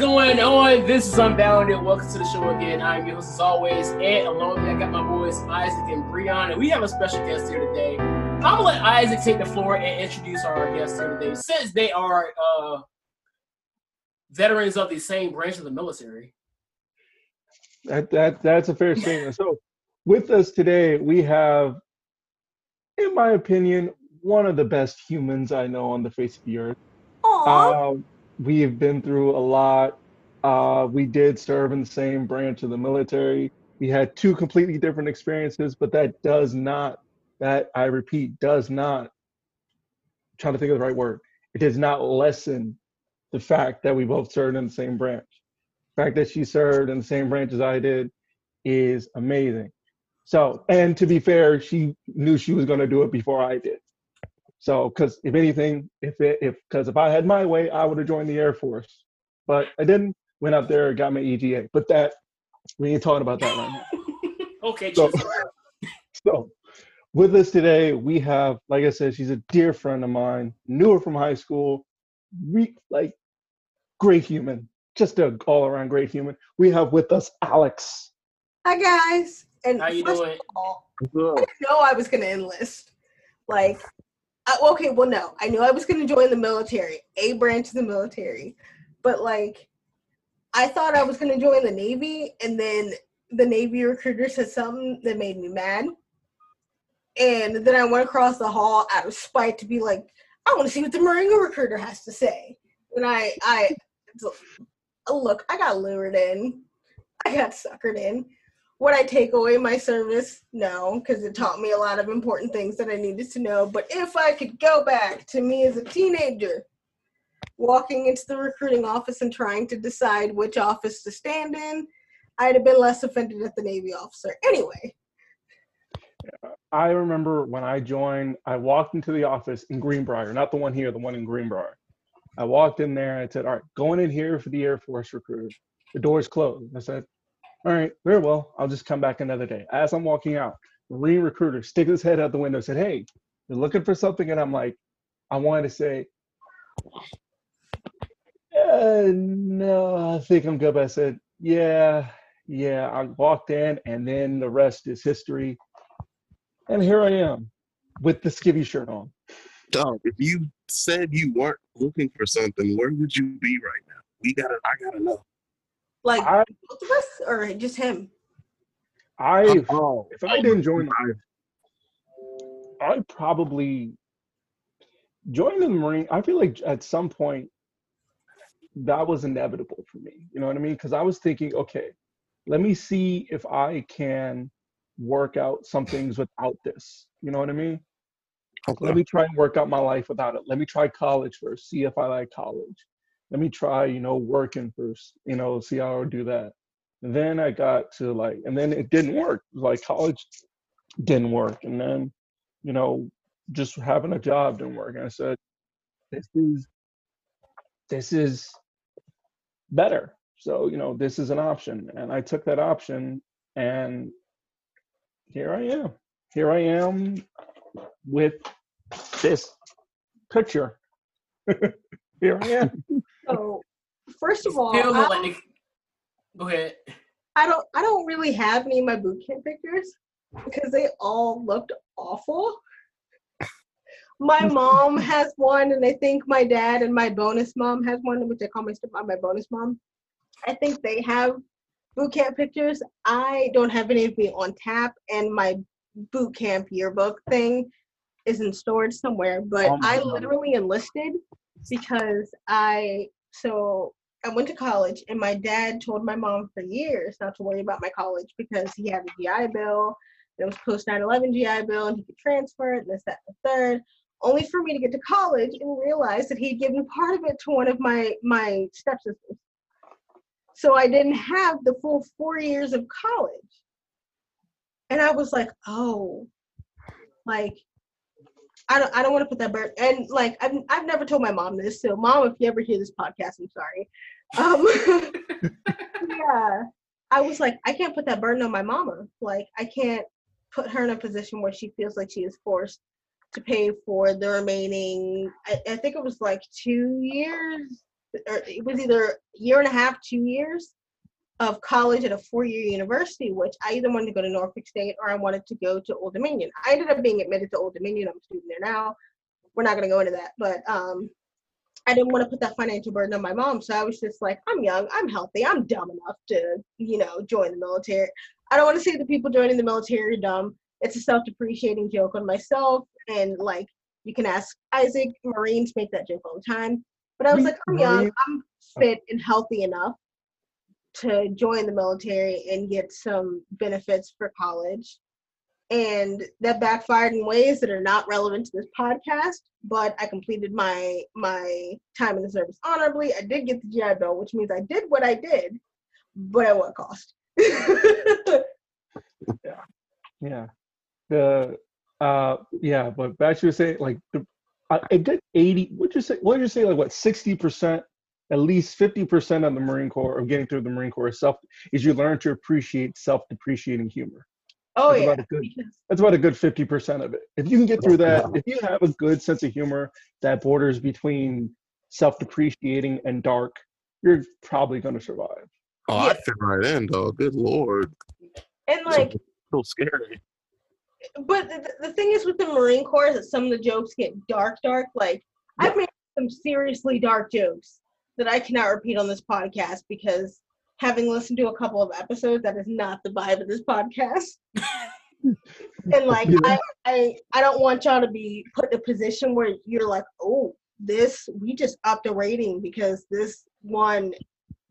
Yo, what is going on? This is Unbounded. Welcome to the show again. I'm your host as always, and along with me, I got my boys Isaac and Breon, and we have a special guest here today. I'm gonna let Isaac take the floor and introduce our guests here today, since they are uh, veterans of the same branch of the military. That that that's a fair statement. So, with us today, we have, in my opinion, one of the best humans I know on the face of the earth. Aww. Uh, we have been through a lot. Uh, we did serve in the same branch of the military. We had two completely different experiences, but that does not, that I repeat, does not, I'm trying to think of the right word, it does not lessen the fact that we both served in the same branch. The fact that she served in the same branch as I did is amazing. So, and to be fair, she knew she was going to do it before I did. So, because if anything, if it, if because if I had my way, I would have joined the Air Force, but I didn't. Went up there, got my EGA. But that we ain't talking about that right now. okay, So, so with us today, we have, like I said, she's a dear friend of mine. Knew her from high school. We like great human, just a all around great human. We have with us Alex. Hi guys. And How you first doing? of all, I didn't know I was gonna enlist. Like, Okay, well, no, I knew I was gonna join the military, a branch of the military, but like, I thought I was gonna join the Navy, and then the Navy recruiter said something that made me mad, and then I went across the hall out of spite to be like, I want to see what the Marine recruiter has to say, and I, I, look, I got lured in, I got suckered in would I take away my service? No, because it taught me a lot of important things that I needed to know. But if I could go back to me as a teenager, walking into the recruiting office and trying to decide which office to stand in, I'd have been less offended at the Navy officer. Anyway, I remember when I joined, I walked into the office in Greenbrier, not the one here, the one in Greenbrier. I walked in there and I said, All right, going in here for the Air Force recruiter. The door's closed. I said, All right, very well. I'll just come back another day. As I'm walking out, Marine recruiter sticks his head out the window said, Hey, you're looking for something? And I'm like, I wanted to say, uh, No, I think I'm good. But I said, Yeah, yeah. I walked in, and then the rest is history. And here I am with the skivvy shirt on. Dog, if you said you weren't looking for something, where would you be right now? We gotta, I gotta know. Like I, both of us or just him? I, Oh, if I didn't join, I, I probably joining the Marine. I feel like at some point that was inevitable for me. You know what I mean? Because I was thinking, okay, let me see if I can work out some things without this. You know what I mean? let me try and work out my life without it. Let me try college first, see if I like college. Let me try, you know, working first, you know, see how I do that. And then I got to like, and then it didn't work. Like college didn't work. And then, you know, just having a job didn't work. And I said, this is, this is better. So, you know, this is an option. And I took that option and here I am. Here I am with this picture. Here I am. So, first of all, Still I, like Go ahead. I don't I don't really have any of my boot camp pictures because they all looked awful. My mom has one, and I think my dad and my bonus mom has one, which I call my stepmom my bonus mom. I think they have boot camp pictures. I don't have any of me on tap, and my boot camp yearbook thing isn't stored somewhere. But Oh my I God. literally enlisted because I so I went to college, and my dad told my mom for years not to worry about my college because he had a GI Bill. It was post 9/11 GI Bill, and he could transfer it, and this, that, and the third. Only for me to get to college and realize that he'd given part of it to one of my my stepsisters. So I didn't have the full four years of college, and I was like, oh, like I don't I don't want to put that burden and like I've I've never told my mom this. So mom, if you ever hear this podcast, I'm sorry. Um, yeah, I was like, I can't put that burden on my mama. Like I can't put her in a position where she feels like she is forced to pay for the remaining. I, I think it was like two years or it was either year and a half, two years of college at a four-year university, which I either wanted to go to Norfolk State or I wanted to go to Old Dominion. I ended up being admitted to Old Dominion. I'm a student there now. We're not going to go into that, but um, I didn't want to put that financial burden on my mom. So I was just like, I'm young, I'm healthy, I'm dumb enough to, you know, join the military. I don't want to say the people joining the military are dumb. It's a self-depreciating joke on myself, and like you can ask Isaac. Marines make that joke all the time. But I was like, I'm young, I'm fit and healthy enough to join the military and get some benefits for college. And that backfired in ways that are not relevant to this podcast. But I completed my my time in the service honorably. I did get the GI Bill, which means I did what I did, but at what cost? yeah, yeah. The uh, yeah, but back to saying like the, I, I did eighty. What you say? What did you say? Like what? Sixty percent at least 50% of the Marine Corps of getting through the Marine Corps self is you learn to appreciate self-depreciating humor. Oh that's yeah. About good, that's about a good 50% of it. If you can get through that, if you have a good sense of humor that borders between self-depreciating and dark, you're probably going to survive. Oh, Yeah. I fit right in, though. Good lord. And like So scary. but the, the thing is with the Marine Corps is that some of the jokes get dark, dark. Like I've made some seriously dark jokes that I cannot repeat on this podcast because having listened to a couple of episodes, that is not the vibe of this podcast. and like Yeah. I, I I don't want y'all to be put in a position where you're like, oh, this we just upped the rating because this one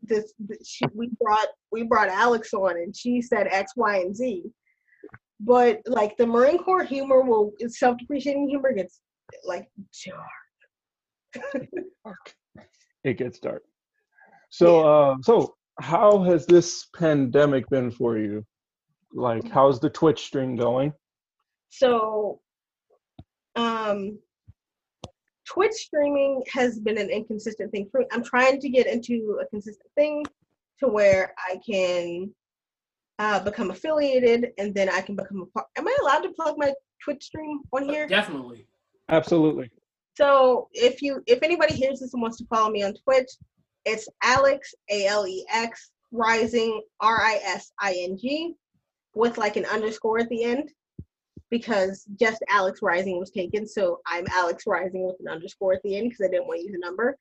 this, this she, we brought we brought Alex on and she said X, Y, and Z but like the Marine Corps humor will self-depreciating humor gets like dark. It gets dark. So, uh, so how has this pandemic been for you? Like, how's the Twitch stream going? So, um, Twitch streaming has been an inconsistent thing for me. I'm trying to get into a consistent thing to where I can uh, become affiliated and then I can become a part. Am I allowed to plug my Twitch stream on here? Definitely. Absolutely. So if you if anybody hears this and wants to follow me on Twitch, it's Alex A L E X Rising R I S I N G with like an underscore at the end because just Alex Rising was taken, so I'm Alex Rising with an underscore at the end because I didn't want to use a number.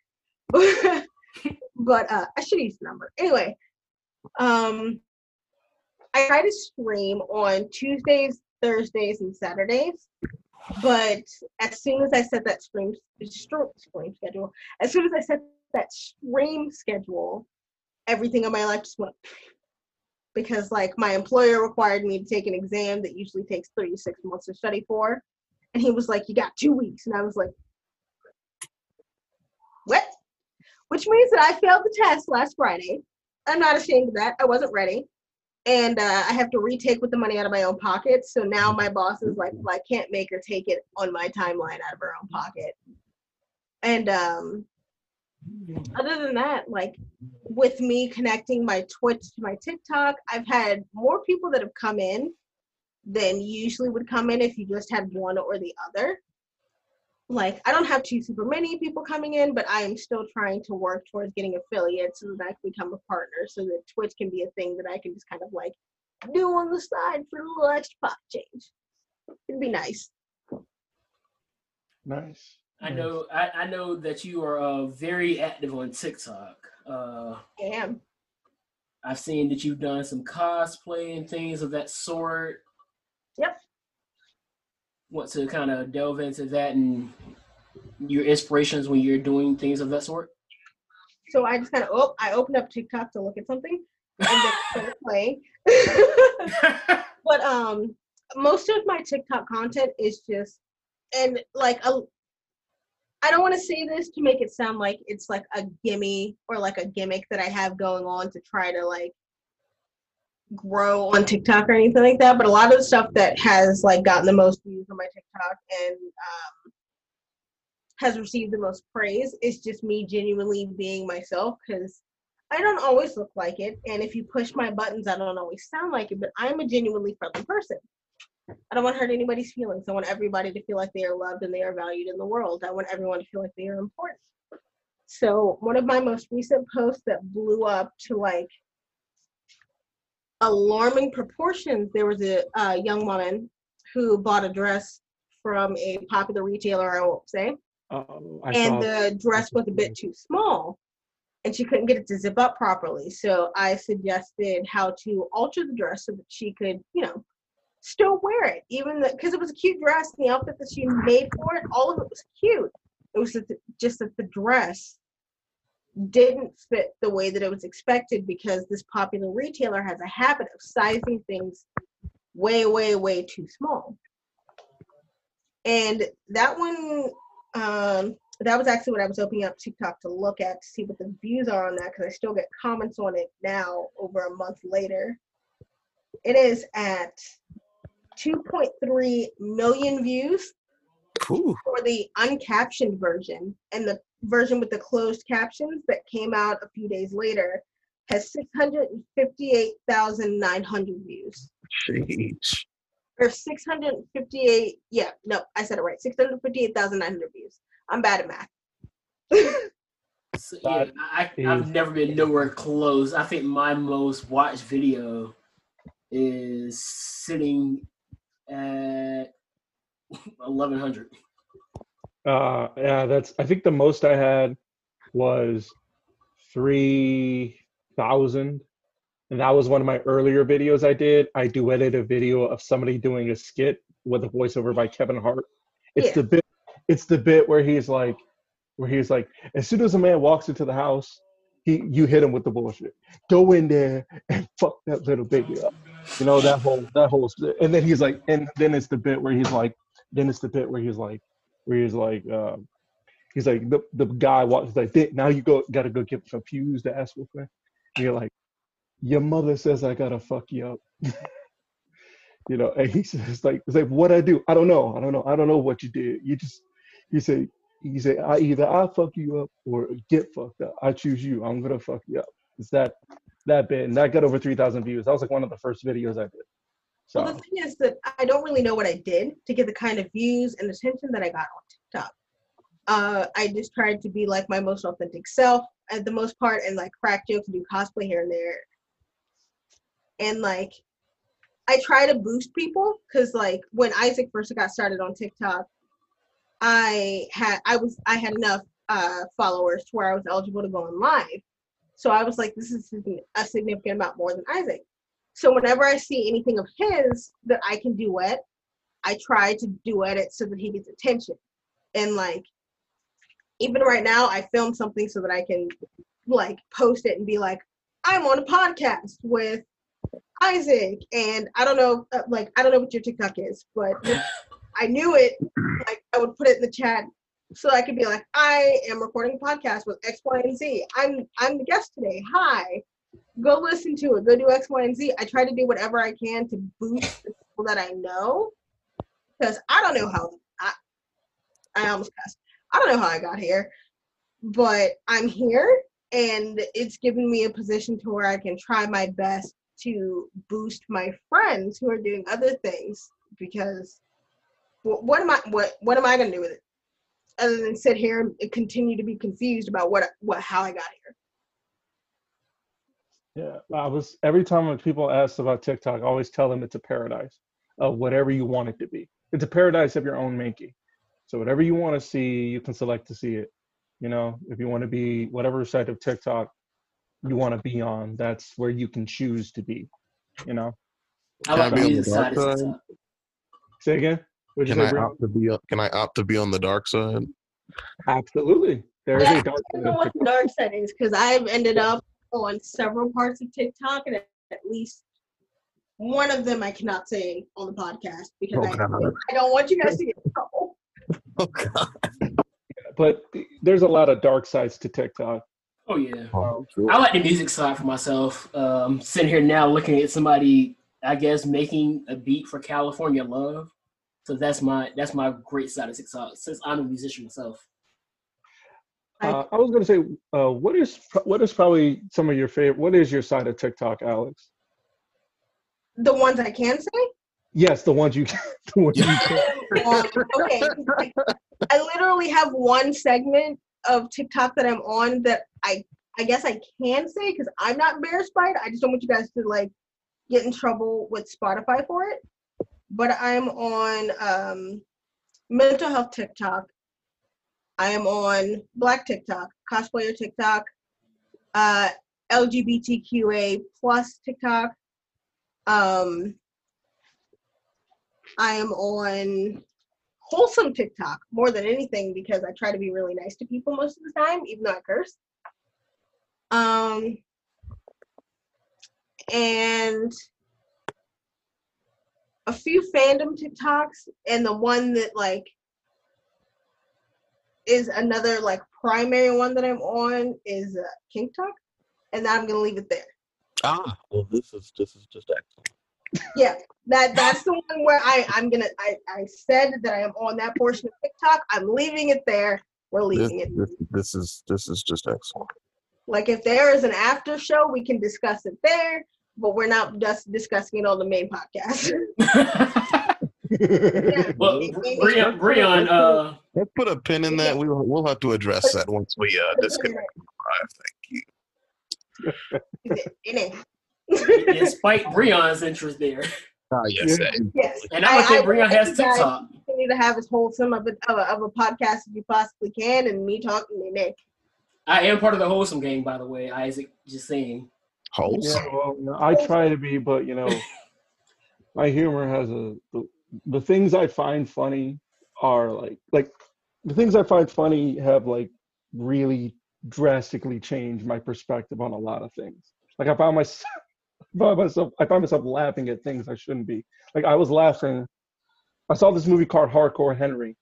but uh, I should use the number anyway. Um, I try to stream on Tuesdays, Thursdays, and Saturdays. But as soon as I set that stream stream schedule, as soon as I set that stream schedule, everything in my life just went because like my employer required me to take an exam that usually takes three to six months to study for. And he was like, You got two weeks. And I was like, What? Which means that I failed the test last Friday. I'm not ashamed of that. I wasn't ready. And uh, I have to retake with the money out of my own pocket. So now my boss is like, well, I can't make her take it on my timeline out of her own pocket. And um, other than that, like with me connecting my Twitch to my TikTok, I've had more people that have come in than usually would come in if you just had one or the other. Like I don't have too super many people coming in, but I am still trying to work towards getting affiliates so that I can become a partner, so that Twitch can be a thing that I can just kind of like do on the side for a little extra pop change. It'd be nice. Nice. I know. I, I know that you are uh, very active on TikTok. Uh, I am. I've seen that you've done some cosplay and things of that sort. Yep. Want to kind of delve into that and your inspirations when you're doing things of that sort? So I just kind of oh, I opened up TikTok to look at something and then started playing. but um, most of my TikTok content is just and like a. I don't want to say this to make it sound like it's like a gimme or like a gimmick that I have going on to try to like grow on TikTok or anything like that. But a lot of the stuff that has like gotten the most views on my TikTok and um, has received the most praise is just me genuinely being myself because I don't always look like it. And if you push my buttons, I don't always sound like it, but I'm a genuinely friendly person. I don't want to hurt anybody's feelings. I want everybody to feel like they are loved and they are valued in the world. I want everyone to feel like they are important. So one of my most recent posts that blew up to like alarming proportions. There was a, young woman who bought a dress from a popular retailer. I won't say, Um, I and the dress was a bit too small and she couldn't get it to zip up properly so i suggested how to alter the dress so that she could you know still wear it even because it was a cute dress and the outfit that she made for it all of it was cute it was just that the dress didn't fit the way that it was expected because this popular retailer has a habit of sizing things way way way too small and that one um that was actually what I was opening up TikTok to look at to see what the views are on that because I still get comments on it now over a month later. It is at 2.3 million views Ooh, for the uncaptioned version, and the version with the closed captions that came out a few days later has 658,900 views. sheesh. Or 658, yeah, no, I said it right. 658,900 views. I'm bad at math. So, yeah, I, I, I've never been nowhere close. I think my most watched video is sitting at 1100. Uh, yeah, that's. I think the most I had was three thousand, and that was one of my earlier videos I did. I duetted a video of somebody doing a skit with a voiceover by Kevin Hart. It's Yeah. the bit. It's the bit where he's like, where he's like, as soon as a man walks into the house, he you hit him with the bullshit. Go in there and fuck that little baby up. You know that whole that whole. And then he's like, and then it's the bit where he's like, then it's the bit where he's like where he's like, um, he's like the the guy walks like now you go gotta go get confused to ask for. You're like, your mother says I gotta fuck you up. you know, and he says like, it's like what I do? I don't know. I don't know. I don't know what you did. You just you say you say I either I fuck you up or get fucked up. I choose you. I'm gonna fuck you up. It's that that bit, and that got over three thousand views. That was like one of the first videos I did. So Well, the thing is that I don't really know what I did to get the kind of views and attention that I got on TikTok. Uh, I just tried to be like my most authentic self at the most part and like crack jokes and do cosplay here and there. And like, I try to boost people because like when Isaac first got started on TikTok, I had I was I had enough uh, followers to where I was eligible to go on live. So I was like, this is a significant amount more than Isaac. So whenever I see anything of his that I can duet, I try to duet it so that he gets attention. And like even right now, I film something so that I can like post it and be like, I'm on a podcast with Isaac, and I don't know, uh, like I don't know what your TikTok is, but I knew it. Like I would put it in the chat so I could be like, I am recording a podcast with X, Y, and Z. I'm I'm the guest today. Hi go listen to it. Go do X, Y, and Z. I try to do whatever I can to boost the people that I know because I don't know how I I almost cussed. I don't know how I got here, but I'm here and it's given me a position to where I can try my best to boost my friends who are doing other things because what, what am I what what am I gonna do with it other than sit here and continue to be confused about what what how I got here. Yeah, I was every time when people ask about TikTok, I always tell them it's a paradise of whatever you want it to be. It's a paradise of your own making. So whatever you want to see, you can select to see it. You know, if you want to be whatever side of TikTok you want to be on, that's where you can choose to be. You know. I Can I like be on the dark side? Say again. What'd Can say, I Brian? opt to be? on- Can I opt to be on the dark side? Absolutely. There is Yeah, a dark I don't know what the dark side is because I've ended up on several parts of TikTok and at least one of them I cannot say on the podcast because Oh, I, I don't want you guys to get in trouble. Oh God. But there's a lot of dark sides to TikTok. Oh yeah. Oh, I like the music side for myself. Um, sitting here now looking at somebody, I guess, making a beat for California Love. So that's my that's my great side of TikTok since I'm a musician myself. Uh, I was going to say, uh, what is what is probably some of your favorite? What is your side of TikTok, Alex? The ones I can say? Yes, the ones you, the ones you can. Um, okay. I literally have one segment of TikTok that I'm on that I I guess I can say because I'm not embarrassed by it. I just don't want you guys to like get in trouble with Spotify for it. But I'm on um, mental health TikTok. I am on Black TikTok, cosplayer TikTok, uh, LGBTQA plus TikTok. Um, I am on wholesome TikTok more than anything because I try to be really nice to people most of the time, even though I curse. Um, and a few fandom TikToks, and the one that like is another like primary one that I'm on is uh, KinkTok, and I'm gonna leave it there. Ah, well, this is this is just excellent. Yeah, that that's the one where I I'm gonna I I said that I am on that portion of TikTok. I'm leaving it there. We're This, leaving it. this, this is this is just excellent. Like if there is an after show, we can discuss it there, but we're not just discussing it on the main podcast. well, Breon, Breon, uh, Let's put a pin in that. We'll we'll have to address that once we uh disconnect. Live. Thank you. It is. despite Breon's interest there, Ah, yes. Yeah. yes. and I would think Breon I has think you guys TikTok. Continue to have as wholesome of a, of a of a podcast as you possibly can, and me talking to Nick. I am part of the wholesome gang, by the way. Isaac, just saying. Wholesome. Yeah, well, you know, I try to be, but you know, my humor has a the, things I find funny are like like the things I find funny have like really drastically changed my perspective on a lot of things. Like I found myself, I found myself, I found myself laughing at things I shouldn't be. Like I was laughing. I saw this movie called Hardcore Henry,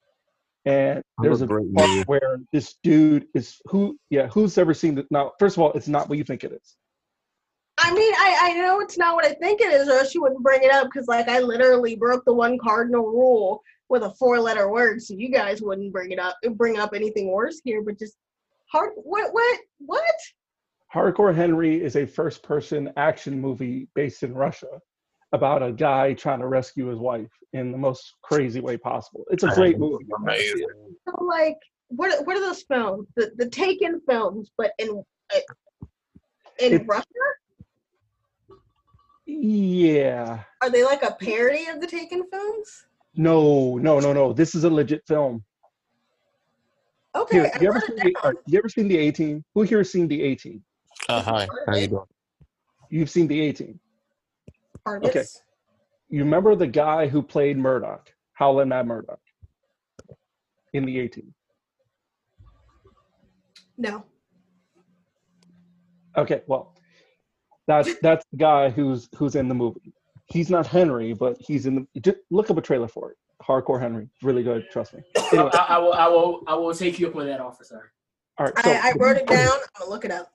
and there's a part movie. where this dude is who yeah who's ever seen it now first of all it's not what you think it is I mean, I, I know it's not what I think it is, or you wouldn't bring it up because, like, I literally broke the one cardinal rule with a four-letter word, so you guys wouldn't bring it up, bring up anything worse here. But just hard. What? What? What? Hardcore Henry is a first person action movie based in Russia about a guy trying to rescue his wife in the most crazy way possible. It's a great movie. Amazing. So, like, what? What are those films? The the Taken films, but in uh, in It's- Russia? Yeah. Are they like a parody of the Taken films? No, no, no, no. This is a legit film. Okay. Here, you ever seen the, down. uh, you ever seen the A-Team? Who here has seen the A-Team? Uh, hi. How you doing? You've seen the A-Team. Part of okay. You remember the guy who played Murdock, Howlin' Mad Murdock, in the A-Team? No. Okay, well, that's that's the guy who's who's in the movie. He's not Henry, but he's in the. Just look up a trailer for it. Hardcore Henry, really good. Trust me. Anyway, I, I will, I will, I will take you up on that offer, sir. all right. So, I, I wrote it down. I'm gonna look it up.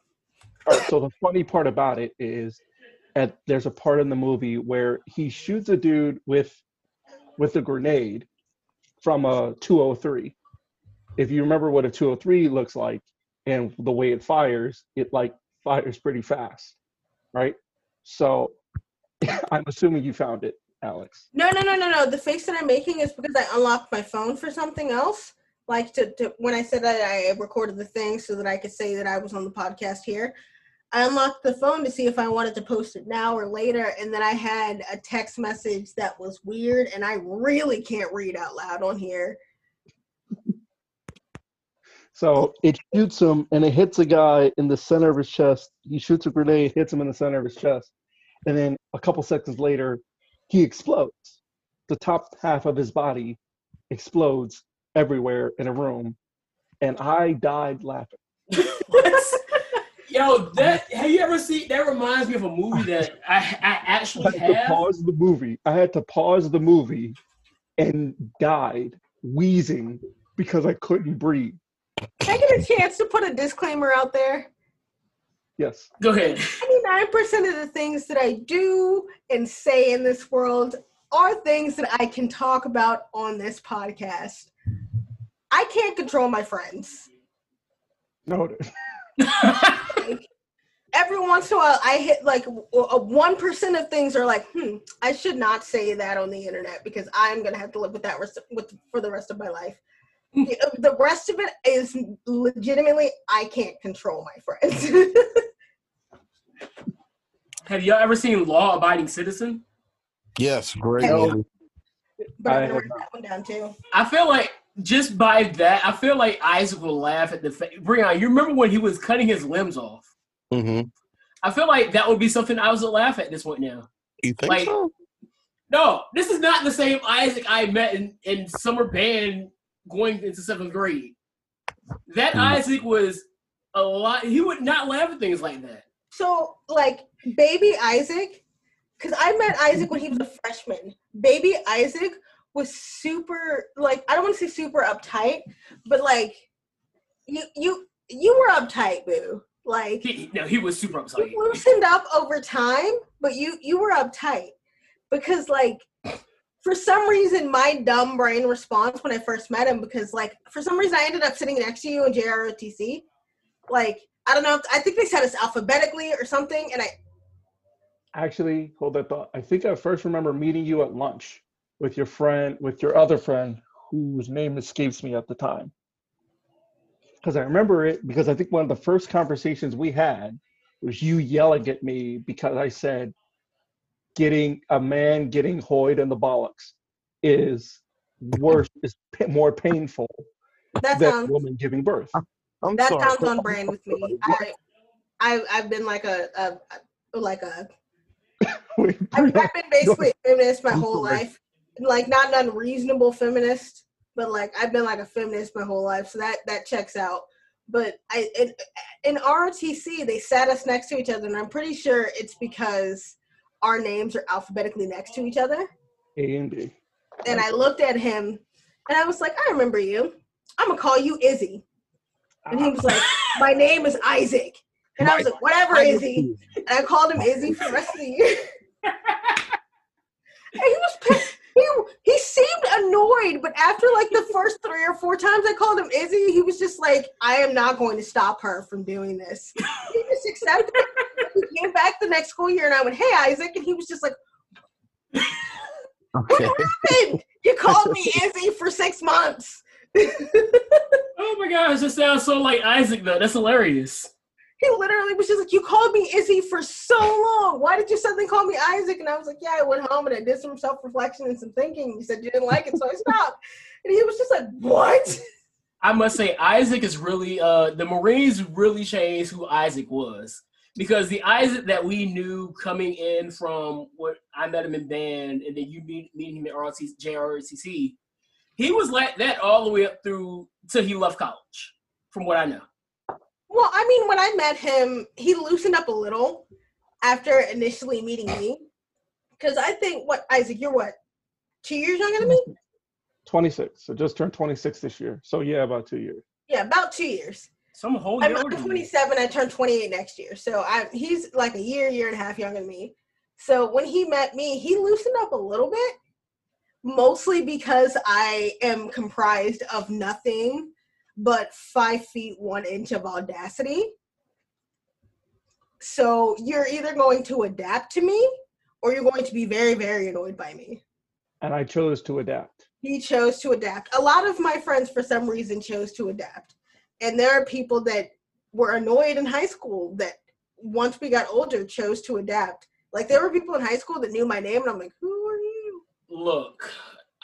all right, so the funny part about it is, at there's a part in the movie where he shoots a dude with, with a grenade, from a 203. If you remember what a 203 looks like, and the way it fires, it like fires pretty fast, right? So, I'm assuming you found it, Alex. No, no, no, no, no. The face that I'm making is because I unlocked my phone for something else. Like to, to when I said that I recorded the thing so that I could say that I was on the podcast here. I unlocked the phone to see if I wanted to post it now or later, and then I had a text message that was weird, and I really can't read out loud on here. So it shoots him and it hits a guy in the center of his chest. He shoots a grenade, hits him in the center of his chest. And then a couple seconds later, he explodes. The top half of his body explodes everywhere in a room. And I died laughing. Yo, that have you ever seen? That reminds me of a movie that I, I I actually had to pause the movie. I had to pause the movie and died wheezing because I couldn't breathe. Can I get a chance to put a disclaimer out there? Yes. Go ahead. 99% of the things that I do and say in this world are things that I can talk about on this podcast. I can't control my friends. No. Like, every once in a while, I hit like a one percent of things are like, hmm, I should not say that on the internet because I'm gonna have to live with that rest- with for the rest of my life. The, the rest of it is legitimately I can't control my friends. Have y'all ever seen Law Abiding Citizen? Yes, great Hell movie. but I I wrote that one down too. I feel like just by that, I feel like Isaac will laugh at the fa- Breon. You remember when he was cutting his limbs off? Mm-hmm. I feel like that would be something I was to laugh at this point now. You think Like- so? No, this is not the same Isaac I met in, in summer band going into seventh grade. That Hmm. Isaac was a lot. He would not laugh at things like that. So like baby Isaac, because I met Isaac when he was a freshman. Baby Isaac was super like I don't want to say super uptight, but like you you you were uptight, boo. Like He, no, he was super uptight. you loosened up over time, but you you were uptight because like for some reason my dumb brain response when I first met him because like for some reason I ended up sitting next to you in JROTC. Like I don't know, I think they said us alphabetically or something, and I Actually, hold that thought. I think I first remember meeting you at lunch with your friend, with your other friend, whose name escapes me at the time. Because I remember it because I think one of the first conversations we had was you yelling at me because I said, "Getting a man getting hoid in the bollocks is worse, is pa- more painful that than a sounds woman giving birth." I'm that sorry. sounds on brand with me. I I I've been like a, a, a like a Wait, I've, I've been basically a feminist my I'm whole sorry. life. Like not an unreasonable feminist, but like I've been like a feminist my whole life. So that that checks out. But I in, in ROTC they sat us next to each other, and I'm pretty sure it's because our names are alphabetically next to each other. A and B. And I looked at him, and I was like, I remember you. I'm gonna call you Izzy. And he was like, My name is Isaac. And I was like, Whatever, Izzy. And I called him Izzy for the rest of the year. and he was pissed. He, he seemed annoyed, but after like the first three or four times I called him Izzy, he was just like, I am not going to stop her from doing this. He just accepted it. He came back the next school year and I went, Hey, Isaac. And he was just like, Okay. happened? You called me Izzy for six months. Oh my gosh, that sounds so like Isaac though. That's hilarious. He literally was just like, You called me Izzy for so long. Why did you suddenly call me Isaac? And I was like, Yeah, I went home and I did some self reflection and some thinking. You said you didn't like it, so I stopped. And he was just like, What? I must say, Isaac is really uh the Marines really changed who Isaac was. Because the Isaac that we knew coming in from what I met him in band and then you meet meeting him at ROTC, JROTC, he was like that all the way up through till he left college, from what I know. Well, I mean, when I met him, he loosened up a little after initially meeting me. Because I think, what, Isaac, you're what? Two years younger than me? 26. So just turned 26 this year. So yeah, about two years. Yeah, about two years. Some whole I'm, I'm older than me. 27. I turn 28 next year. So I, he's like a year, year and a half younger than me. So when he met me, he loosened up a little bit, mostly because I am comprised of nothing but five feet one inch of audacity. So you're either going to adapt to me or you're going to be very, very annoyed by me. And I chose to adapt. He chose to adapt. A lot of my friends, for some reason, chose to adapt. And there are people that were annoyed in high school that once we got older chose to adapt. Like there were people in high school that knew my name, and I'm like, who are you? Look,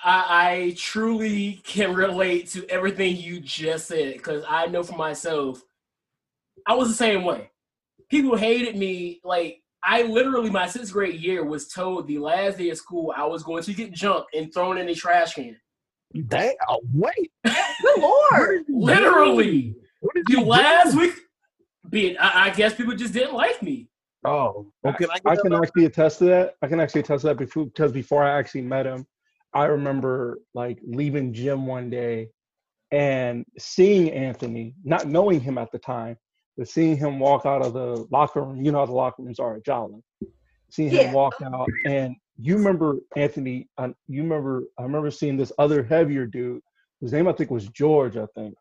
I, I truly can relate to everything you just said because I know for myself, I was the same way. People hated me. Like, I literally, my sixth grade year was told the last day of school I was going to get jumped and thrown in a trash can. Dang, oh, wait. Good lord! Literally. What did The you last do? week, be it, I, I guess people just didn't like me. Oh, well, can I, I can actually attest to that. I can actually attest to that before because before I actually met him, I remember like leaving gym one day and seeing Anthony, not knowing him at the time, but seeing him walk out of the locker room. You know how the locker rooms are at Jolly. Seeing him Yeah. walk out, and you remember Anthony. Uh, you remember I remember seeing this other heavier dude. whose name I think was George. I think.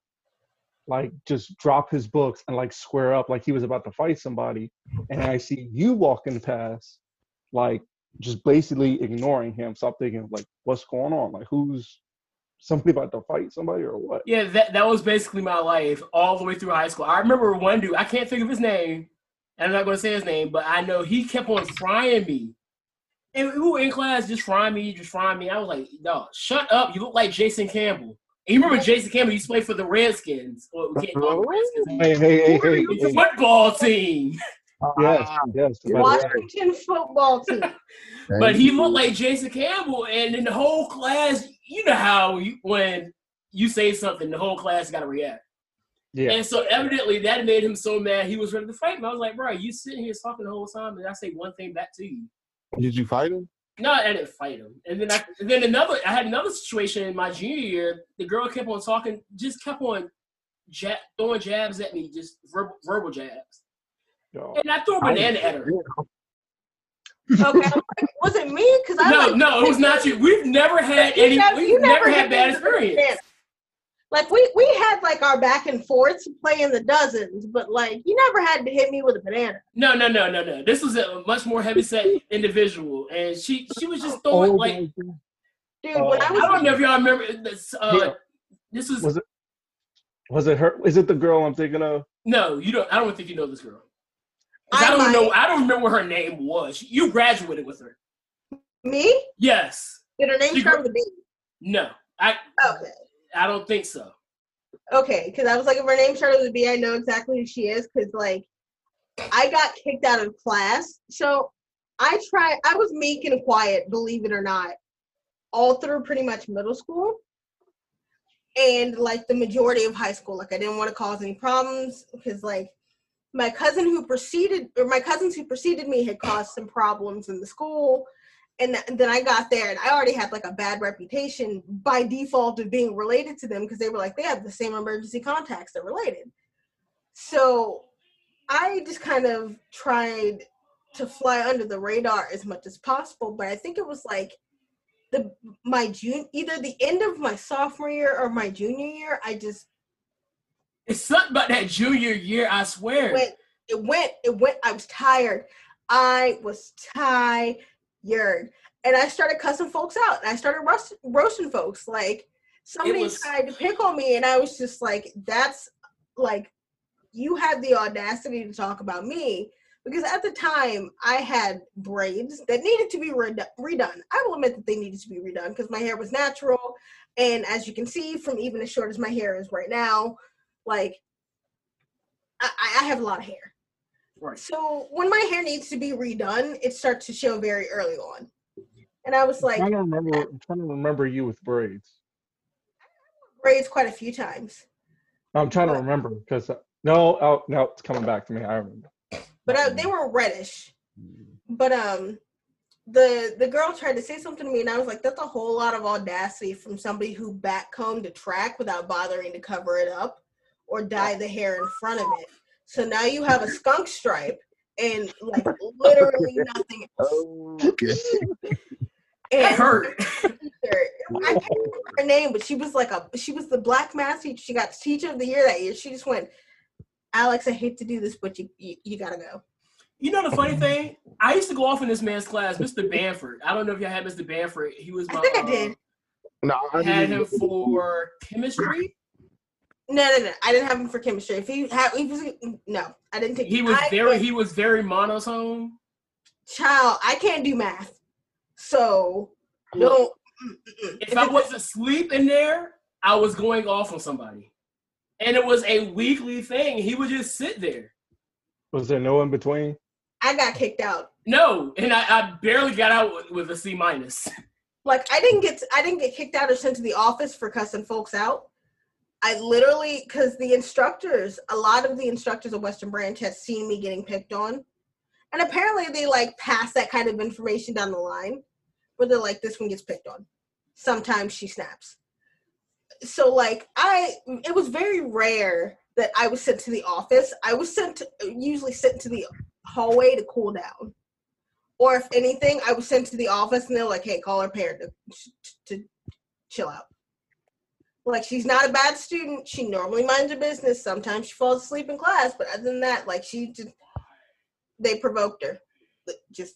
Like just drop his books and like square up like he was about to fight somebody and I see you walking past, like just basically ignoring him. So I'm thinking, like, what's going on? Like, who's somebody about to fight somebody or what? Yeah, that that was basically my life all the way through high school. I remember one dude, I can't think of his name, and I'm not gonna say his name, but I know he kept on frying me. And we were in class just frying me, just frying me. I was like, dog, shut up. You look like Jason Campbell. And you remember Jason Campbell used to play for the Redskins. Or we can't call them Redskins. Hey, hey, hey, hey, It's a hey. football team. Yes, ah, yes. but- Washington football team. But he looked like Jason Campbell, and in the whole class, you know how you, when you say something, the whole class got to react. Yeah. And so evidently that made him so mad he was ready to fight me. I was like, bro, you sitting here talking the whole time, and I say one thing back to you. Did you fight him? No, I didn't fight him. And then I and then another I had another situation in my junior year. The girl kept on talking, just kept on ja- throwing jabs at me, just verbal, verbal jabs. Yo, And I threw a banana at her. Okay, was it me? Because I No, like, no, it was not you. We've never had You any. never- We've you never hit had me bad with experience. banana. Like we we had like our back and forths playing the dozens, but like you never had to hit me with a banana. No, no, no, no, no. This was a much more heavyset individual, and she she was just throwing oh, like Dude, when I I was don't know if y'all remember this. Uh, Yeah. This was, Was it? Was it her? Is it the girl I'm thinking of? no, you don't. I don't think you know this girl. I don't might. know. I don't remember what her name was. You graduated with her. me, Yes. did her name She start with a B? No. I. Okay. I don't think so. Okay, because I was like, if her name started with a B, I know exactly who she is. Because like, I got kicked out of class, so I try. I was meek and quiet, believe it or not, all through pretty much middle school, and like the majority of high school. Like, I didn't want to cause any problems because like my cousin who preceded, or my cousins who preceded me, had caused some problems in the school. And th- then I got there, and I already had like a bad reputation by default of being related to them because they were like they have the same emergency contacts. They're related. So I just kind of tried to fly under the radar as much as possible. But I think it was like the my June either the end of my sophomore year or my junior year. I just It's something about that junior year. I swear. It went. It went. It went. I was tired. I was tired, and I started cussing folks out. And I started roast, roasting folks. Like somebody was- tried to pick on me, and I was just like, "That's like, you had the audacity to talk about me." Because at the time, I had braids that needed to be redone. I will admit that they needed to be redone because my hair was natural, and as you can see from even as short as my hair is right now, like I, I have a lot of hair. Right. So when my hair needs to be redone, it starts to show very early on. And I was like, I'm trying to remember. I'm trying to remember you with braids. braids quite a few times. I'm trying to remember because no, oh, no, it's coming back to me. I remember. But I, they were reddish. But um the the girl tried to say something to me and I was like, that's a whole lot of audacity from somebody who backcombed a track without bothering to cover it up or dye the hair in front of it. So now you have a skunk stripe and like literally nothing else. Oh, okay. It And hurt. I can't remember her name, but she was like a she was the black math teacher. She got teacher of the year that year. She just went, Alex, I hate to do this, but you you, you gotta go. You know the funny thing? I used to go off in this man's class, Mr. Banford. I don't know if y'all had Mr. Banford. He was my. I think I uh, did. No, I Had him for chemistry. No, no, no. I didn't have him for chemistry. If he had, he was no. I didn't take. He was I- very. He was very monotone. child. I can't do math, so no. mm, mm, mm. If I was asleep in there, I was going off on somebody, and it was a weekly thing. He would just sit there. Was there no in between? I got kicked out. No, and I, I barely got out with, with a C minus. like I didn't get I didn't get kicked out or sent to the office for cussing folks out. I literally because the instructors, a lot of the instructors at Western Branch had seen me getting picked on, and apparently they like pass that kind of information down the line, where they're like, "This one gets picked on." Sometimes she snaps. So like I, it was very rare that I was sent to the office. I was sent to, usually sent to the hallway to cool down or if anything, I was sent to the office and they're like, "Hey, call her parent to, to chill out." Like she's not a bad student. She normally minds her business. Sometimes she falls asleep in class, but other than that, like she just they provoked her. Just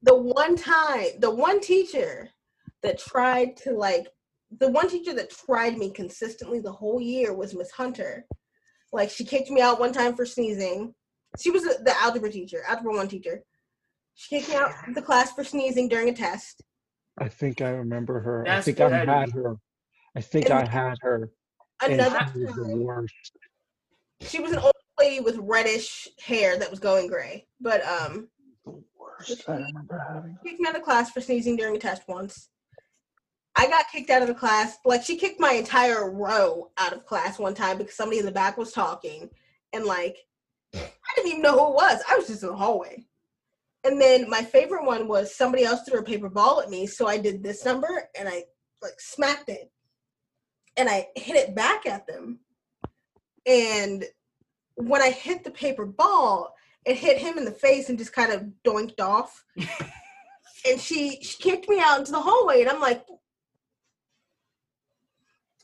the one time, the one teacher that tried to like the one teacher that tried me consistently the whole year was Miss Hunter. Like she kicked me out one time for sneezing. She was the algebra teacher, algebra one teacher. She kicked me out of the class for sneezing during a test. I think I remember her. That's I think I had her. I think And I had her. And Another she was the worst. she was an old lady with reddish hair that was going gray. But um, The worst I remember having. kicked me out of class for sneezing during a test once. I got kicked out of the class. Like she kicked my entire row out of class one time because somebody in the back was talking, and like I didn't even know who it was. I was just in the hallway. And then my favorite one was somebody else threw a paper ball at me, so I did this number and I like smacked it, and I hit it back at them. And when I hit the paper ball, it hit him in the face and just kind of doinked off. And she she kicked me out into the hallway and i'm like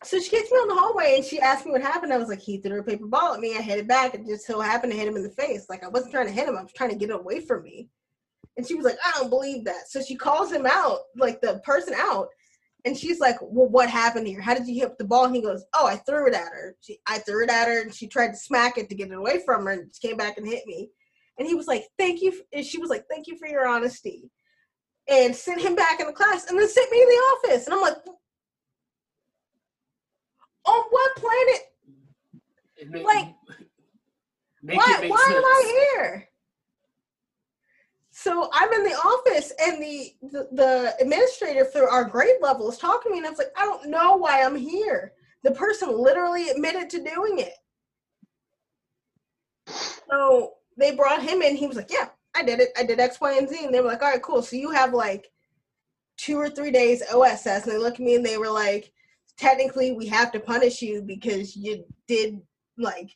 so she kicked me out on the hallway and she asked me what happened. I was like he threw a paper ball at me. I hit it back and just so happened to hit him in the face. Like i wasn't trying to hit him. I was trying to get it away from me. And she was like i don't believe that. So she calls him out like the person out and she's like well what happened here how did you hit the ball and he goes oh i threw it at her she, i threw it at her and she tried to smack it to get it away from her and she came back and hit me and he was like thank you and she was like thank you for your honesty and sent him back in the class and then sent me to the office. And I'm like, on what planet? Make- Like, why why am. I here? So I'm in the office and the, the the administrator for our grade level is talking to me and I was like, I don't know why I'm here. The person literally admitted to doing it. So they brought him in. He was like, Yeah, I did it. I did X, Y, and Z. And they were like, All right, cool. So you have like two or three days OSS. And they looked at me and they were like, Technically, we have to punish you because you did like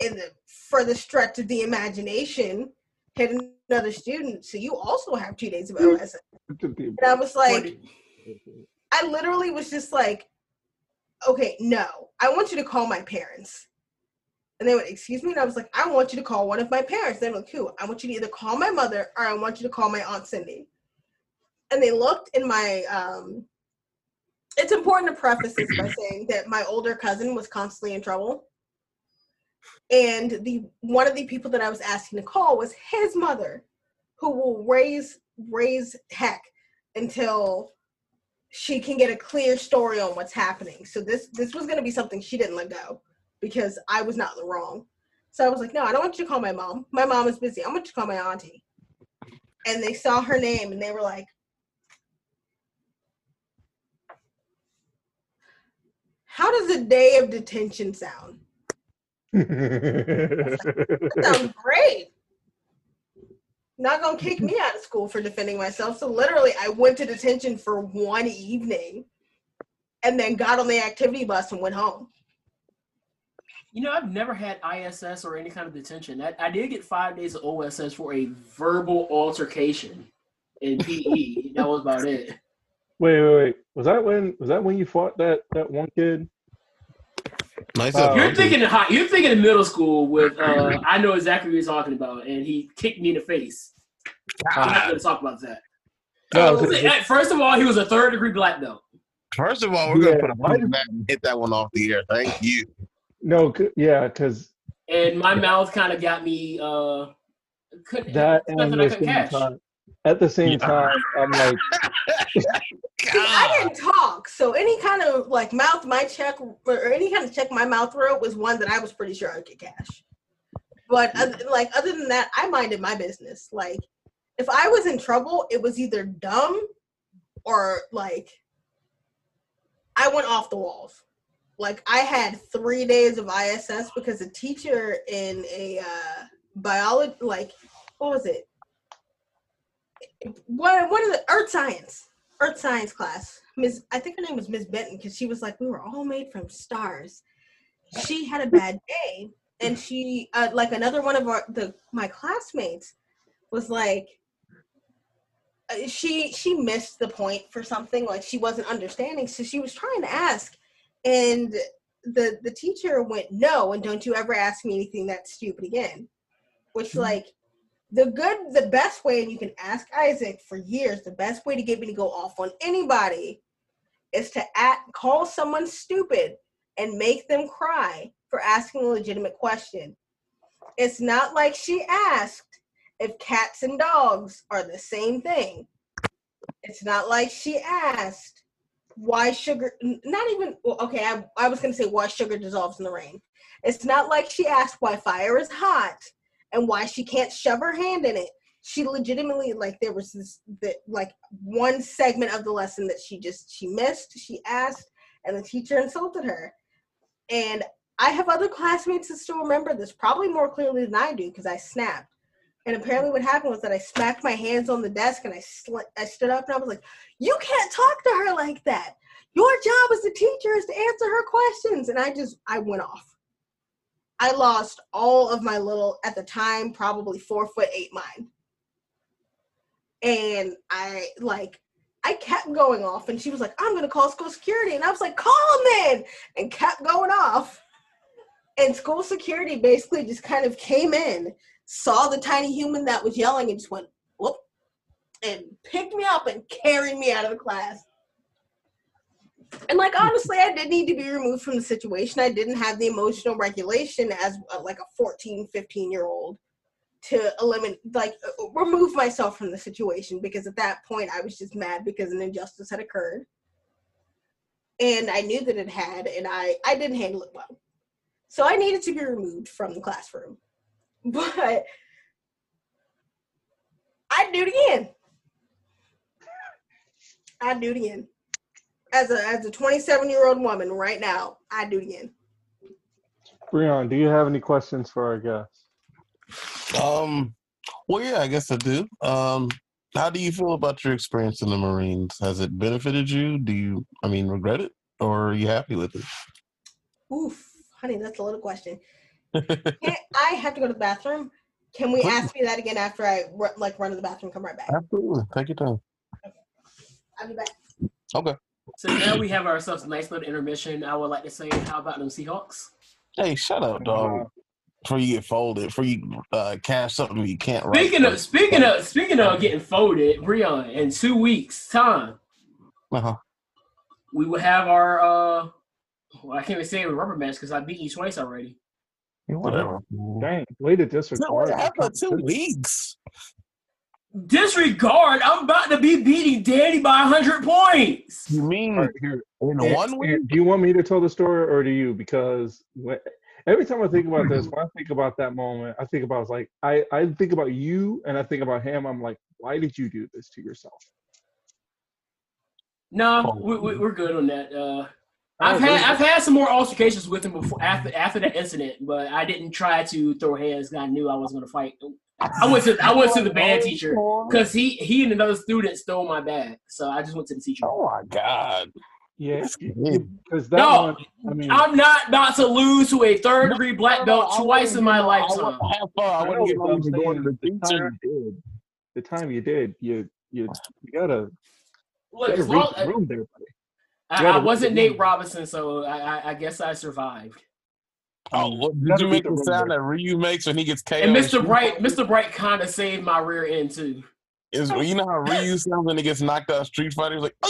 in the further stretch of the imagination hit another student. So you also have two days of OSS. And I was like, I literally was just like, okay, no, I want you to call my parents. And they went, excuse me? And I was like, I want you to call one of my parents. They were like, who? I want you to either call my mother or I want you to call my Aunt Cindy. And they looked in my, um, it's important to preface this by saying that my older cousin was constantly in trouble. And the one of the people that I was asking to call was his mother, who will raise raise heck until she can get a clear story on what's happening. So this this was going to be something she didn't let go because I was not the wrong. So I was like, no, I don't want you to call my mom. My mom is busy. I want you to call my auntie. And they saw her name and they were like, how does a day of detention sound? That sounds great. Not gonna kick me out of school for defending myself. So literally, I went to detention for one evening, and then got on the activity bus and went home. You know, I've never had ISS or any kind of detention. I, I did get five days of OSS for a verbal altercation in PE. that was about it. Wait, wait, wait. Was that when? Was that when you fought that that one kid? Nice Uh, You're thinking of high, you're thinking of middle school with uh, I know exactly what you're talking about, and he kicked me in the face. I'm not going to talk about that. No, it First of all, he was a third degree black belt. First of all, we're gonna put a why pin in that and hit that one off the air. Thank you. no, c- yeah, because and my mouth kind of got me uh couldn't that nothing and I couldn't catch. time, at the same Yeah. time, I'm like, See, I didn't talk, so any kind of like mouth my check or any kind of check my mouth wrote was one that I was pretty sure I could cash. But other, like other than that, I minded my business. Like if I was in trouble, it was either dumb or like I went off the walls. Like I had three days of ISS because a teacher in a uh, biology, like what was it? One one of the earth science, earth science class. Miss, I think her name was Miss Benton because she was like, we were all made from stars. She had a bad day, and she uh, like another one of our the my classmates was like uh, she she missed the point for something like she wasn't understanding so she was trying to ask and the the teacher went no and don't you ever ask me anything that's stupid again which like the good the best way and you can ask isaac for years the best way to get me to go off on anybody is to at, call someone stupid and make them cry for asking a legitimate question. It's not like she asked if cats and dogs are the same thing. It's not like she asked why sugar, not even, well, okay, I, I was going to say why sugar dissolves in the rain. It's not like she asked why fire is hot and why she can't shove her hand in it. She legitimately, like, there was this, that, like, one segment of the lesson that she just, she missed, she asked, and the teacher insulted her. And I have other classmates that still remember this, probably more clearly than I do, because I snapped. And apparently, what happened was that I smacked my hands on the desk and I sl- I stood up and I was like, "You can't talk to her like that. Your job as a teacher is to answer her questions." And I just I went off. I lost all of my little at the time probably four foot eight mine. and I like I kept going off, and she was like, "I'm gonna call school security," and I was like, "Call them then," and kept going off. And school security basically just kind of came in saw the tiny human that was yelling and just went whoop and picked me up and carried me out of the class. And like honestly, I did need to be removed from the situation. I didn't have the emotional regulation as a, like a 14, 15 year old to eliminate like uh, remove myself from the situation because at that point I was just mad because an injustice had occurred. And I knew that it had and I I didn't handle it well. So I needed to be removed from the classroom. But I'd do it again. I'd do it again. As a as a 27 year old woman right now, I'd do it again. Breon, do you have any questions for our guests? Um, well, yeah, I guess I do. Um, how do you feel about your experience in the Marines? Has it benefited you? Do you, I mean, regret it, or are you happy with it? Oof, honey, that's a little question. I have to go to the bathroom. Can we ask me that again after I like run to the bathroom? Come right back. Absolutely, take your time. Okay. I'll be back. Okay. So now we have ourselves a nice little intermission. I would like to say, how about them Seahawks? Hey, shut up, dog. Before you get folded, before you uh, cash something you can't write. Speaking of speaking of speaking of getting folded, Breon, in two weeks' time, uh-huh. we will have our uh well, I can't even say a rubber match because I beat you twice already. Yeah, whatever. Dang, way to disregard. No, after two weeks. Disregard. I'm about to be beating Danny by 100 points. You mean Right, here, in It's- one week? Do you want me to tell the story or do you? Because when, every time I think about this, when I think about that moment, I think about like I I think about you and I think about him. I'm like, why did you do this to yourself? No, we, we, we're good on that. Uh, I've Oh, had? I've had some more altercations with him before after after that incident, but I didn't try to throw hands. I knew I was going to fight. I went to I went to the band teacher because he he and another student stole my bag, so I just went to the teacher. Oh my god. Yeah, because that No, one. I mean, I'm not about to lose to a third degree black belt I twice in my lifetime. I wouldn't have fun. I I wouldn't know give what I'm them going to the. The teacher. time you did, the time you did, you you you gotta, Look, you gotta read long, room there, buddy. I, I wasn't. Nate Robinson, so I, I, I guess I survived. Oh, um, what, did Gotta you make the the sound there. that Ryu makes when he gets KO? And Mr. Bright, Mr. Bright kind of saved my rear end too. Is you know how Ryu sounds when he gets knocked out of Street Fighter? He's like,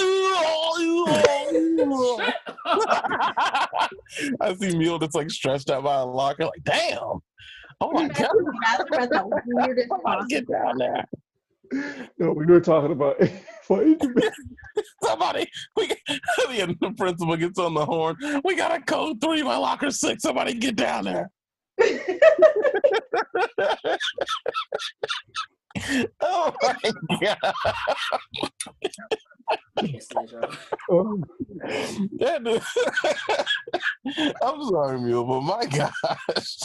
I see Mule that's like stretched out by a locker, like, damn. Oh my god, Bathroom at the get down there. No, we were talking about. Why did you make- Somebody, we the, the principal gets on the horn. We got a code three, my locker six. Somebody get down there. oh my god. Can't stand y'all. That dude- I'm sorry, Mule, but my gosh.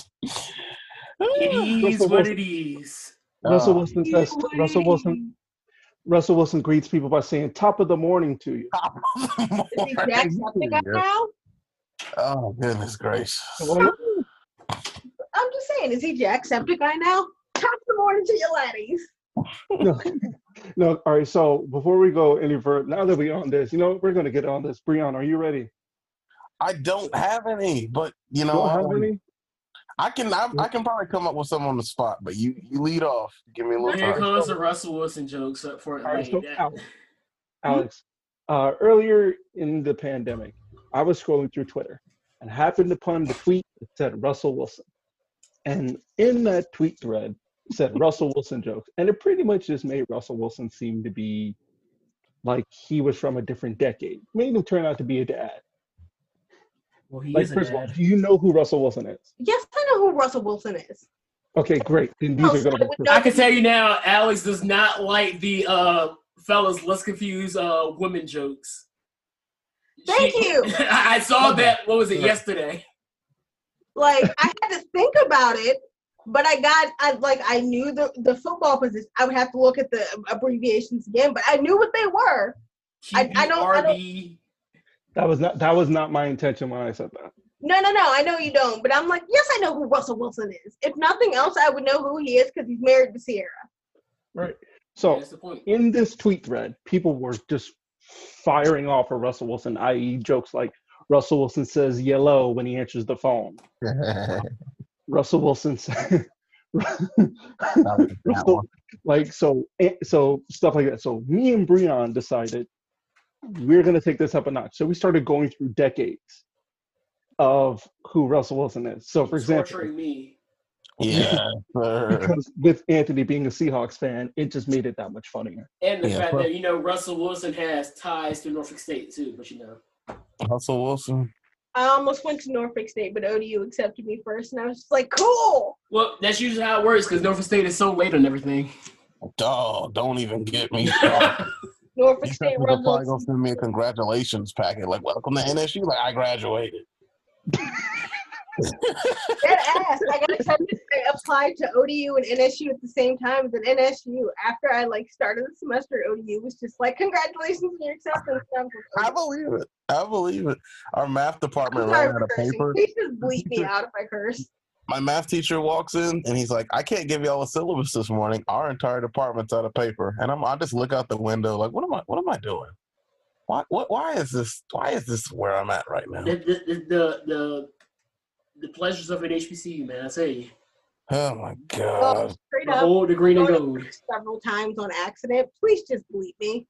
It is what it is. Russell. Wilson ah. says. Russell Wilson. Russell Wilson greets people by saying "top of the morning" to you. Is he Jacksepticeye now? Oh goodness gracious! I'm just saying, is he Jacksepticeye now? Top of the morning to you laddies. no, no. All right. So before we go any further, now that we're on this, you know, we're gonna get on this. Breon, are you ready? I don't have any, but you know, Don't have um, any? I can I, I can probably come up with some on the spot. But you you lead off. Give me a little Here time. comes the Russell Wilson jokes up for it. All right, Like, so that- Alex, Alex, uh, earlier in the pandemic, I was scrolling through Twitter and happened upon the tweet that said Russell Wilson. And in that tweet thread said Russell Wilson jokes. And it pretty much just made Russell Wilson seem to be like he was from a different decade. Made him turn out to be a dad. Well, he Like, is a first of all, dad. do you know who Russell Wilson is? Yes, I know who Russell Wilson is. Okay, great. Then these Oh, are gonna so be I can tell you now, Alex does not like the uh fellas. Let's confuse uh women jokes. Thank you. I I saw that. What was it Yeah. yesterday? Like I had to think about it, but I got I like I knew the the football position. I would have to look at the abbreviations again, but I knew what they were. I- I don't- I don't- that was not that was not my intention when I said that. No, no, no. I know you don't, but I'm like, yes, I know who Russell Wilson is. If nothing else, I would know who he is because he's married to Ciara. Right. So That's the point. in this tweet thread, people were just firing off for Russell Wilson, i.e., jokes like Russell Wilson says yellow when he answers the phone. Russell Wilson said, Russell- like so eh, so stuff like that. So me and Breon decided we're gonna take this up a notch. So we started going through decades of who Russell Wilson is. So for example, torturing me. yeah. because with Anthony being a Seahawks fan, it just made it that much funnier. And the Yeah, fact but- that you know Russell Wilson has ties to Norfolk State too, but you know. Russell Wilson. I almost went to Norfolk State, but ODU accepted me first, and I was just like, cool. Well, that's usually how it works because Norfolk State is so late on everything. Oh, don't even get me started. Norfolk These State people are probably gonna send me a congratulations packet, like "Welcome to NSU." Like I graduated. Dead ass. I got accepted. I applied to ODU and NSU at the same time. But NSU, after I like started the semester, ODU was just like, congratulations on your acceptance. I was like, I believe it. I believe it. Our math department ran out of cursing. paper. Please just bleep me out if I curse. My math teacher walks in and he's like, "I can't give y'all a syllabus this morning. Our entire department's out of paper." And I'm, I just look out the window, like, "What am I? What am I doing? Why? What? Why is this? Why is this where I'm at right now?" the, the, the the the pleasures of an HBCU, man. I tell you, Oh my Well, god! straight up, whole the green and gold. several times on accident. Please just bleep me.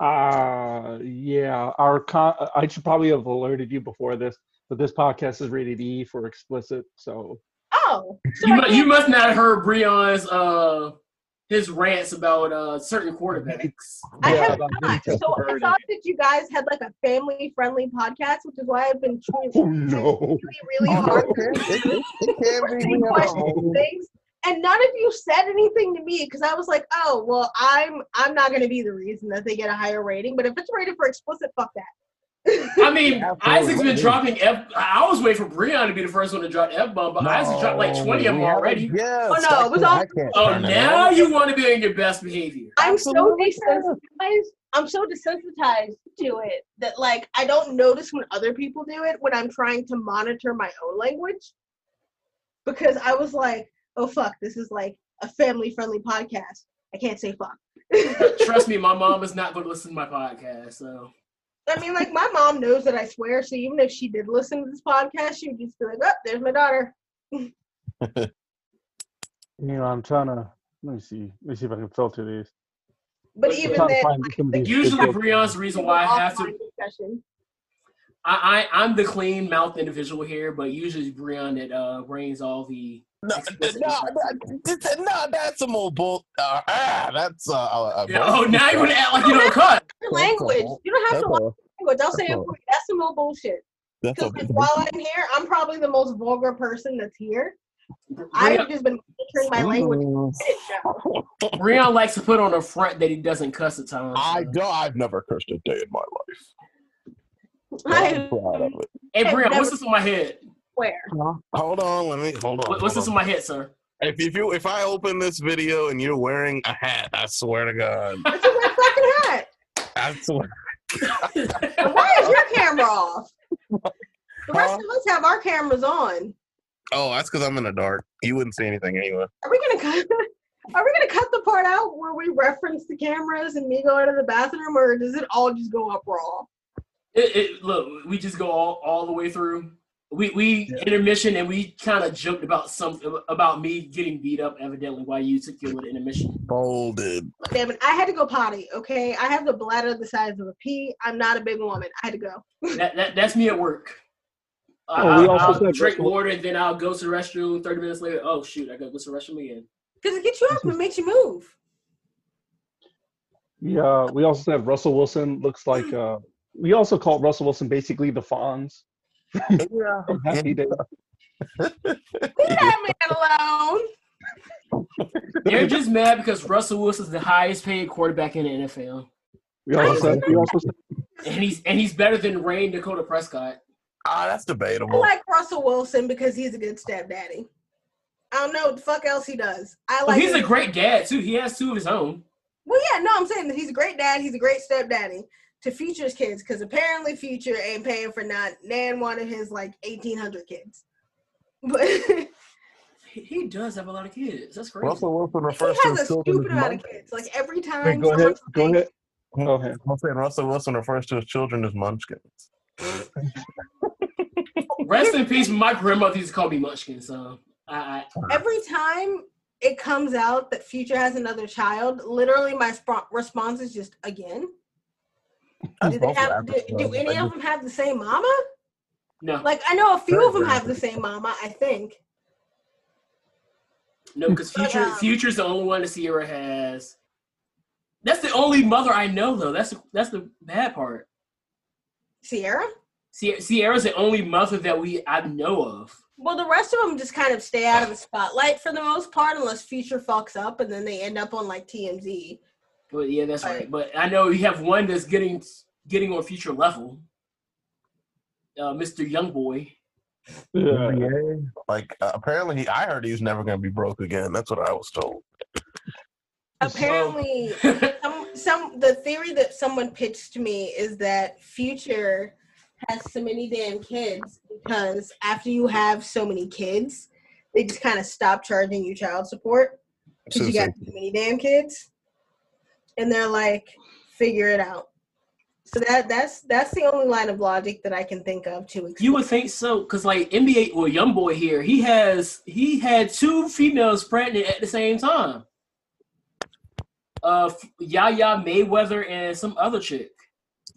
Uh yeah, our con- I should probably have alerted you before this, but this podcast is rated E for explicit, so Oh, so You, mu- you must not have heard Breon's uh his rants about uh certain quarterbacks. I Yeah, have not. So I thought that you guys had like a family-friendly podcast, which is why I've been trying Oh no. really, really Oh, hard it, things. And none of you said anything to me because I was like, oh well, I'm I'm not gonna be the reason that they get a higher rating. But if it's rated for explicit, fuck that. I mean, Absolutely. Isaac's been dropping F. I was waiting for Breon to be the first one to drop F bomb, but Isaac dropped like twenty of them already. Yes. Oh, no, it was all- Oh, now you want to be in your best behavior. I'm so Absolutely. desensitized. I'm so desensitized to it that like I don't notice when other people do it when I'm trying to monitor my own language. Because I was like, oh fuck, this is like a family friendly podcast. I can't say fuck. Trust me, my mom is not going to listen to my podcast. So I mean, like my mom knows that I swear, so even if she did listen to this podcast, she would just be like, "Oh, there's my daughter." You know, I'm trying to let me see. Let me see if I can filter these. But I'm even trying then, find some of these usually good Breon's the reason why I have to. offline discussion. I, I I'm the clean mouth individual here, but usually it's Breon that uh brings all the. No, no, no, that- no, that's a more bull. Uh, ah, that's uh, uh, Yeah, oh, now you're gonna act like you don't cut. Language. You don't have That's to learn a, language. I'll say it that's for you. That's some old bullshit. that's a, Because while I'm here, I'm probably the most vulgar person that's here. I've just been monitoring my language. Breon likes to put on a front that he doesn't cuss at times. I don't. I've never cursed a day in my life. I I'm proud of it. Hey Breon, never- what's this on my head? Where? Hold on, let me hold on. What- What's hold this on. on my head, sir? If, if you if I open this video and you're wearing a hat, I swear to God, It's a red fucking hat. I swear. Why is your camera off? The rest Huh? of us have our cameras on. Oh, that's because I'm in the dark. You wouldn't see anything anyway. Are we gonna cut? Are we gonna cut the part out where we reference the cameras and me going to the bathroom, or does it all just go up raw? It, it, look, we just go all, all the way through. we we intermission and we kind of joked about some about me getting beat up evidently while you took your little intermission. Folded. Damn it! I had to go potty. Okay, I have the bladder the size of a pea. I'm not a big woman. I had to go. that, that that's me at work. Oh, I'll, we also I'll said drink Russell- water and then I'll go to the restroom. Thirty minutes later, oh shoot, I gotta go to the restroom again. Because it gets you up and makes you move. Yeah, we also have Russell Wilson looks like. Uh, we also called Russell Wilson basically the Fonz Yeah. from Happy Days. Leave that man alone. They're just mad because Russell Wilson's the highest paid quarterback in the NFL, We also said. We also and he's and he's better than Ray Dakota Prescott. Ah, that's debatable. I like Russell Wilson because he's a good stepdaddy. I don't know what the fuck else he does. I Oh, like. he's a great dad too. He has two of his own. Well, yeah, no, I'm saying that he's a great dad. He's a great stepdaddy to Future's kids because apparently Future ain't paying for not nan one of his like 1,800 kids. But he He, he does have a lot of kids. That's crazy. Russell Wilson refers to has a his children stupid as amount of kids. Like every time. Wait, go ahead. Go says- ahead. Go ahead. I'm saying Russell Wilson refers to his children as munchkins. Rest in peace. My grandmother used to call me Munchkin. So I, I Every time it comes out that Future has another child, literally my sp- response is just again. Do, they have, do, do any of them have the same mama? no Like I know a few of them have the same mama. I think. no because But, future um, future's the only one that Ciara has. That's the only mother I know though. That's that's the bad part. Ciara. Sie- Ciara's the only mother that we I know of. Well, the rest of them just kind of stay out of the spotlight for the most part, unless Future fucks up and then they end up on like TMZ. But yeah, that's right. Right. But I know you have one that's getting getting on future level. Uh, Mr. Youngboy. Yeah. Like uh, apparently, he, I heard he's never going to be broke again. That's what I was told. Apparently, some, some the theory that someone pitched to me is that Future has so many damn kids because after you have so many kids, they just kind of stop charging you child support because you got too many damn kids, and they're like, figure it out. So that that's that's the only line of logic that I can think of to explain. You would think so, because like NBA, well, YoungBoy here, he has he had two females pregnant at the same time. Uh, Yaya Mayweather and some other chick.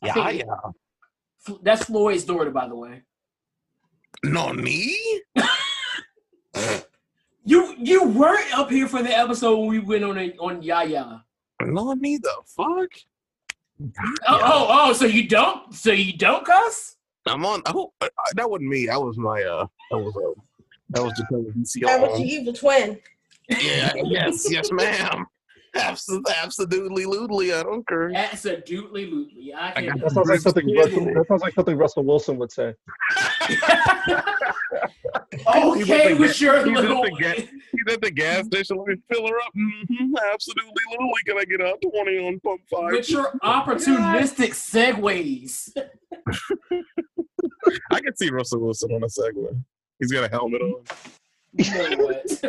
I Yeah, think- yeah. That's Floyd's daughter, by the way. No me. You you weren't up here for the episode when we went on a, on Yaya. No me. The fuck. Oh, oh oh so you don't so you don't cuss? I'm on. Oh, uh, that wasn't me. That was my. Uh, that was. Uh, that was just VCR. How about your evil twin? Yeah. yes. Yes, ma'am. Absolutely. Absolutely. Loodly. I don't care. Absolutely, lutely. I I can. That sounds like something. Russell, that sounds like something Russell Wilson would say. okay, He's with your at the little. ga- He's at the gas station. Let me fill her up. Mm-hmm, absolutely. Loodly. Can I get out 20 on pump five? With your opportunistic segues. I can see Russell Wilson on a Segway. He's got a helmet on. You know what?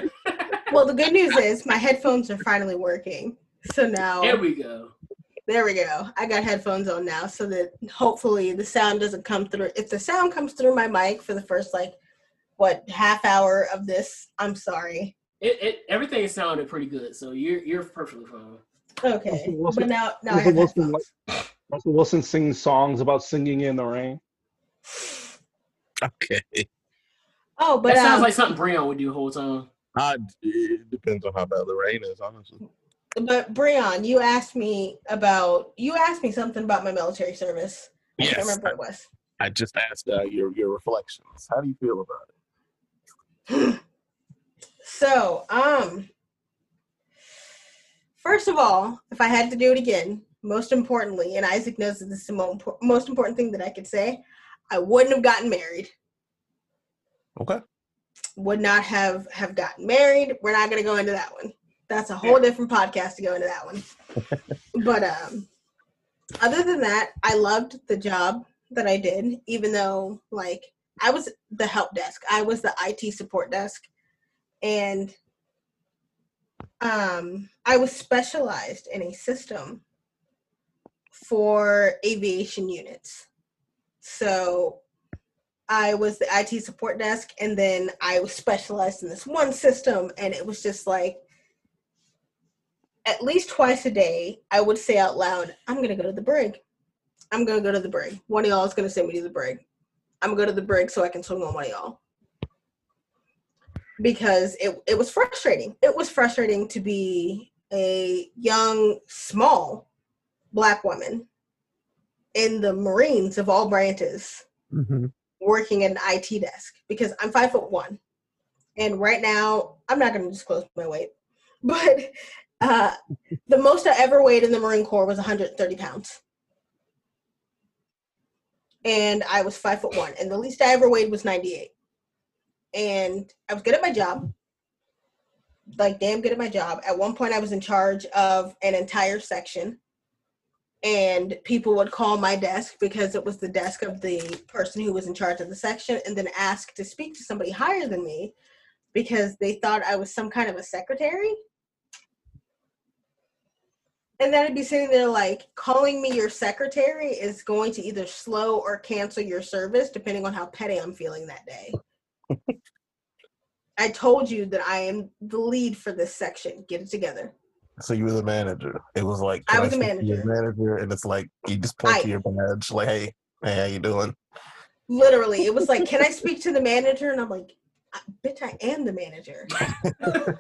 Well, the good news is my headphones are finally working. So now There we go. there we go. I got headphones on now so that hopefully the sound doesn't come through. If the sound comes through my mic for the first like what half hour of this, I'm sorry. It, it everything sounded pretty good, so you're you're perfectly fine. Okay. Russell Wilson- But now now I Russell have Wilson, headphones. Russell Wilson sings songs about singing in the rain. Okay. Oh, but that sounds um, like something Breon would do the whole time. Uh, it depends on how bad the rain is, honestly. but Breon, you asked me about you asked me something about my military service. Yes, I remember what it was. I just asked uh, your your reflections. How do you feel about it? So, um, first of all, if I had to do it again, most importantly, and Isaac knows that this is the most important thing that I could say, I wouldn't have gotten married. Okay. Would not have have gotten married. We're not going to go into that one. That's a whole different podcast to go into that one. but um, other than that, I loved the job that I did, even though like I was the help desk, I was the IT support desk, and um, I was specialized in a system for aviation units. So I was the IT support desk, and then I was specialized in this one system, and it was just like at least twice a day, I would say out loud, I'm gonna go to the brig. I'm gonna go to the brig. One of y'all is gonna send me to the brig. I'm gonna go to the brig so I can swing on one of y'all. Because it, it was frustrating. It was frustrating to be a young, small black woman in the Marines of all branches mm-hmm. Working at an IT desk because I'm five foot one. And right now, I'm not going to disclose my weight, but uh, the most I ever weighed in the Marine Corps was 130 pounds. And I was five foot one. And the least I ever weighed was 98. And I was good at my job. Like, damn good at my job. At one point, I was in charge of an entire section and people would call my desk because it was the desk of the person who was in charge of the section and then ask to speak to somebody higher than me because they thought I was some kind of a secretary. And then I'd be sitting there like, calling me your secretary is going to either slow or cancel your service depending on how petty I'm feeling that day. I told you that I am the lead for this section. Get it together. So you were the manager. It was like I was a manager. Manager, and it's like you just point I, to your badge, like, "Hey, hey, how you doing?" Literally, it was like, "Can I speak to the manager?" And I'm like, "Bitch, I am the manager."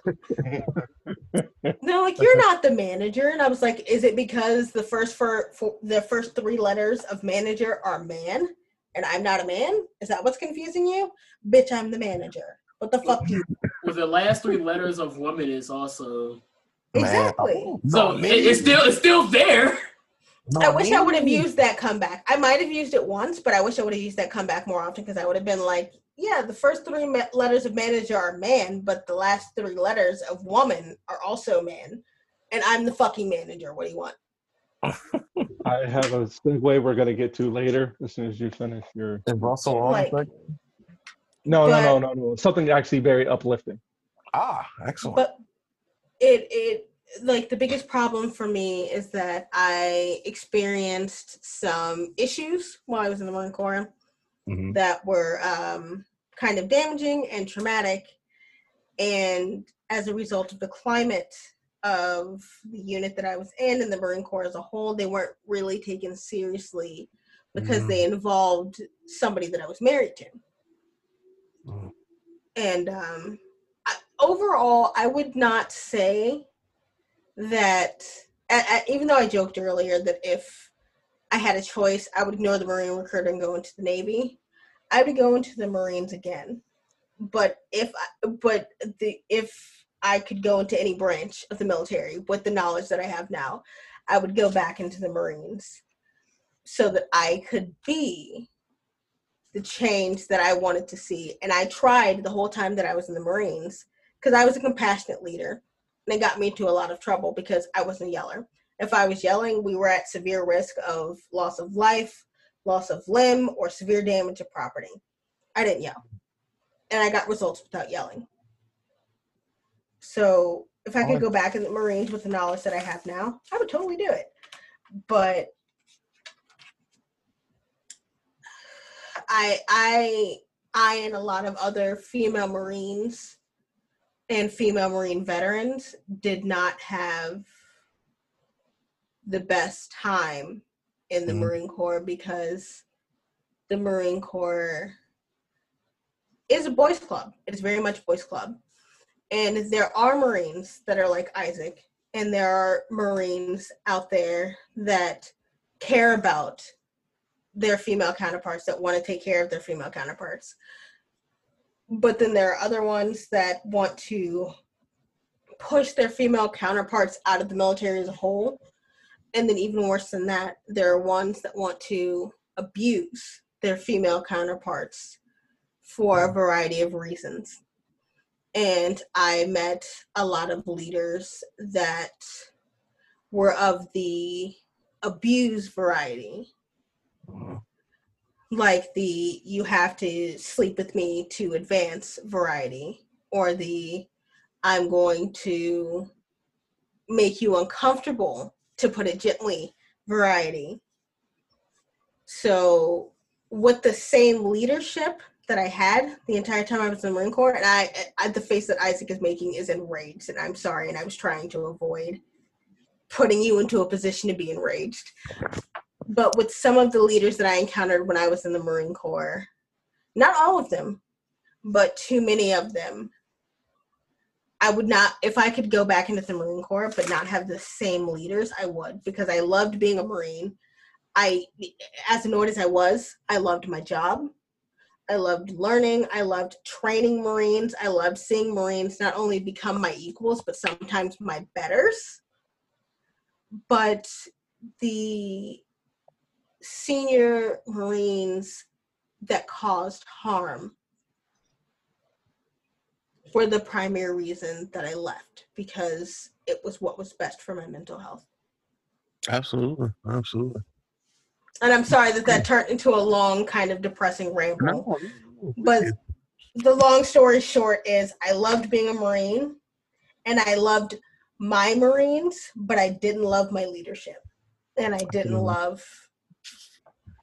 They're like, "You're not the manager," and I was like, "Is it because the first for, for the first three letters of manager are man, and I'm not a man? Is that what's confusing you?" Bitch, I'm the manager. What the fuck do you? Well, the last three letters of woman is also Exactly. so it, it's still it's still there. I wish I would have used that comeback. I might have used it once, but I wish I would have used that comeback more often because I would have been like, yeah, the first three me- letters of manager are man, but the last three letters of woman are also man. And I'm the fucking manager. What do you want? I have a segue we're going to get to later as soon as you finish your. Is Russell on? Like, no, but, no, no, no, no. Something actually very uplifting. Ah, excellent. But it it like the biggest problem for me is that I experienced some issues while I was in the Marine Corps mm-hmm. that were um, kind of damaging and traumatic. And as a result of the climate of the unit that I was in and the Marine Corps as a whole, they weren't really taken seriously because mm-hmm. they involved somebody that I was married to. Mm-hmm. And um, overall, I would not say that, even though I joked earlier that if I had a choice, I would ignore the Marine recruiter and go into the Navy. I would go into the Marines again. But if, but the if I could go into any branch of the military with the knowledge that I have now, I would go back into the Marines so that I could be the change that I wanted to see. And I tried the whole time that I was in the Marines because I was a compassionate leader. And it got me into a lot of trouble because I wasn't a yeller. If I was yelling, we were at severe risk of loss of life, loss of limb, or severe damage to property. I didn't yell. And I got results without yelling. So if I could go back in the Marines with the knowledge that I have now, I would totally do it. But I I I and a lot of other female Marines and female Marine veterans did not have the best time in the mm-hmm. Marine Corps because the Marine Corps is a boys' club. It is very much boys' club. And there are Marines that are like Isaac, and there are Marines out there that care about their female counterparts, that want to take care of their female counterparts but then there are other ones that want to push their female counterparts out of the military as a whole. And then, even worse than that, there are ones that want to abuse their female counterparts for a variety of reasons. And I met a lot of leaders that were of the abuse variety. Like the you have to sleep with me to advance variety or the I'm going to make you uncomfortable to put it gently variety. So with the same leadership that I had the entire time I was in Marine Corps, and I, I the face that Isaac is making is enraged, and I'm sorry, and I was trying to avoid putting you into a position to be enraged. But with some of the leaders that I encountered when I was in the Marine Corps, not all of them, but too many of them, I would not, if I could go back into the Marine Corps but not have the same leaders, I would because I loved being a Marine. I, as annoyed as I was, I loved my job. I loved learning. I loved training Marines. I loved seeing Marines not only become my equals, but sometimes my betters. But the senior Marines that caused harm were the primary reason that I left because it was what was best for my mental health. Absolutely, absolutely. And I'm sorry that that turned into a long, kind of depressing ramble. But the long story short is I loved being a Marine and I loved my Marines, but I didn't love my leadership. And I didn't mm-hmm. love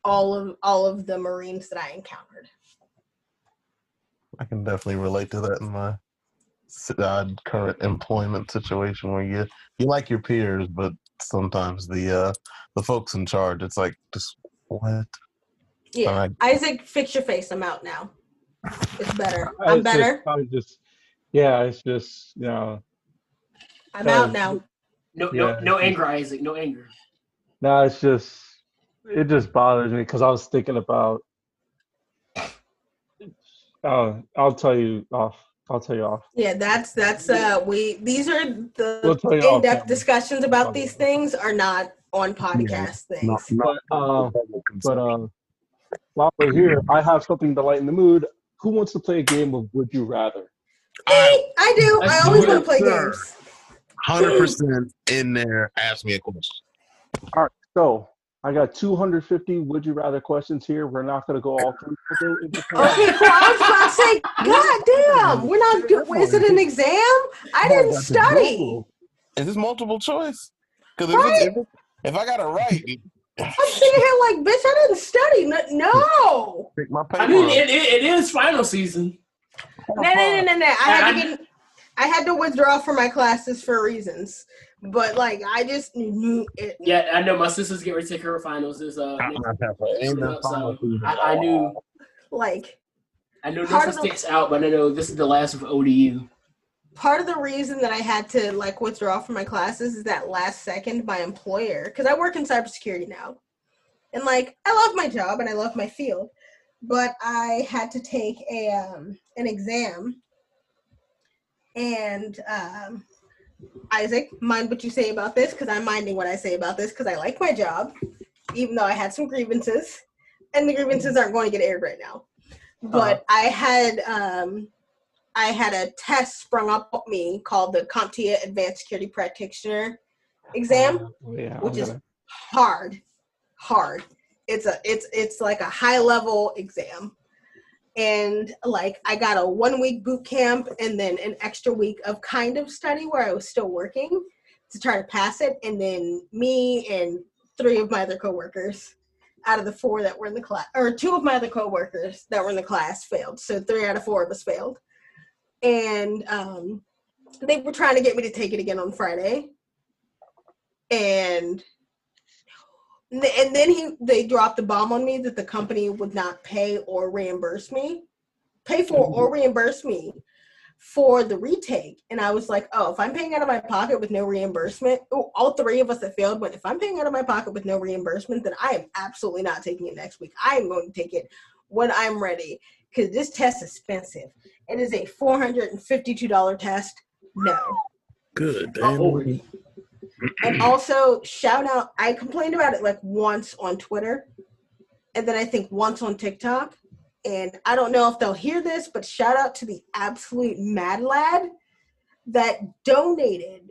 all of all of the Marines that I encountered. I can definitely relate to that in my uh, current employment situation where you you like your peers, but sometimes the uh, the folks in charge, it's like just what? Yeah, right. Isaac, fix your face. I'm out now. It's better. I'm it's better. Just, just, yeah, it's just you know. I'm out now. No, yeah. no, no anger, Isaac. No anger. No, it's just it just bothers me because I was thinking about. Uh, I'll tell you off. I'll tell you off. Yeah, that's that's uh we these are the we'll in-depth off, discussions about these things are not on podcast yeah, things. Not, but uh, but uh, while we're here, I have something to lighten the mood. Who wants to play a game of Would You Rather? Me, I do. I always want to play games. Hundred percent in there. Ask me a question. All right, so I got 250 would you rather questions here. We're not going to go all through. okay, cool. I was about to say, God damn, we're not. Do- is it an exam? I didn't study. Is this multiple choice? Because right? if, if, I got it right, I'm sitting here like, bitch, I didn't study. No. Pick my paper I mean, it, it, it is final season. No, no, no, no, no. I had to get. I had to withdraw from my classes for reasons. But like I just knew it. Yeah, I know my sister's getting ready to take her finals. Is uh, so I, I, knew. Like, I know Norfolk State's out, but I know this is the last of ODU. Part of the reason that I had to like withdraw from my classes is that last second my employer, because I work in cybersecurity now, and like I love my job and I love my field, but I had to take a um, an exam, and um, Isaac, mind what you say about this because I'm minding what I say about this because I like my job, even though I had some grievances, and the grievances aren't going to get aired right now. But uh-huh. I had um, I had a test sprung up on me called the CompTIA Advanced Security Practitioner exam, uh, yeah, which is hard, hard. It's a it's it's like a high level exam and like I got a one week boot camp and then an extra week of kind of study where I was still working to try to pass it. And then me and three of my other coworkers out of the four that were in the class, or two of my other coworkers that were in the class failed. So three out of four of us failed. And um, they were trying to get me to take it again on Friday. And and then he they dropped the bomb on me that the company would not pay or reimburse me pay for or mm-hmm. reimburse me for the retake. And i was like oh if i'm paying out of my pocket with no reimbursement oh, all three of us that failed but if i'm paying out of my pocket with no reimbursement then i am absolutely not taking it next week. I am going to take it when i'm ready because this test is expensive. It is a $452 test. No. Good damn and also shout out i complained about it like once on twitter and then i think once on tiktok and i don't know if they'll hear this but shout out to the absolute mad lad that donated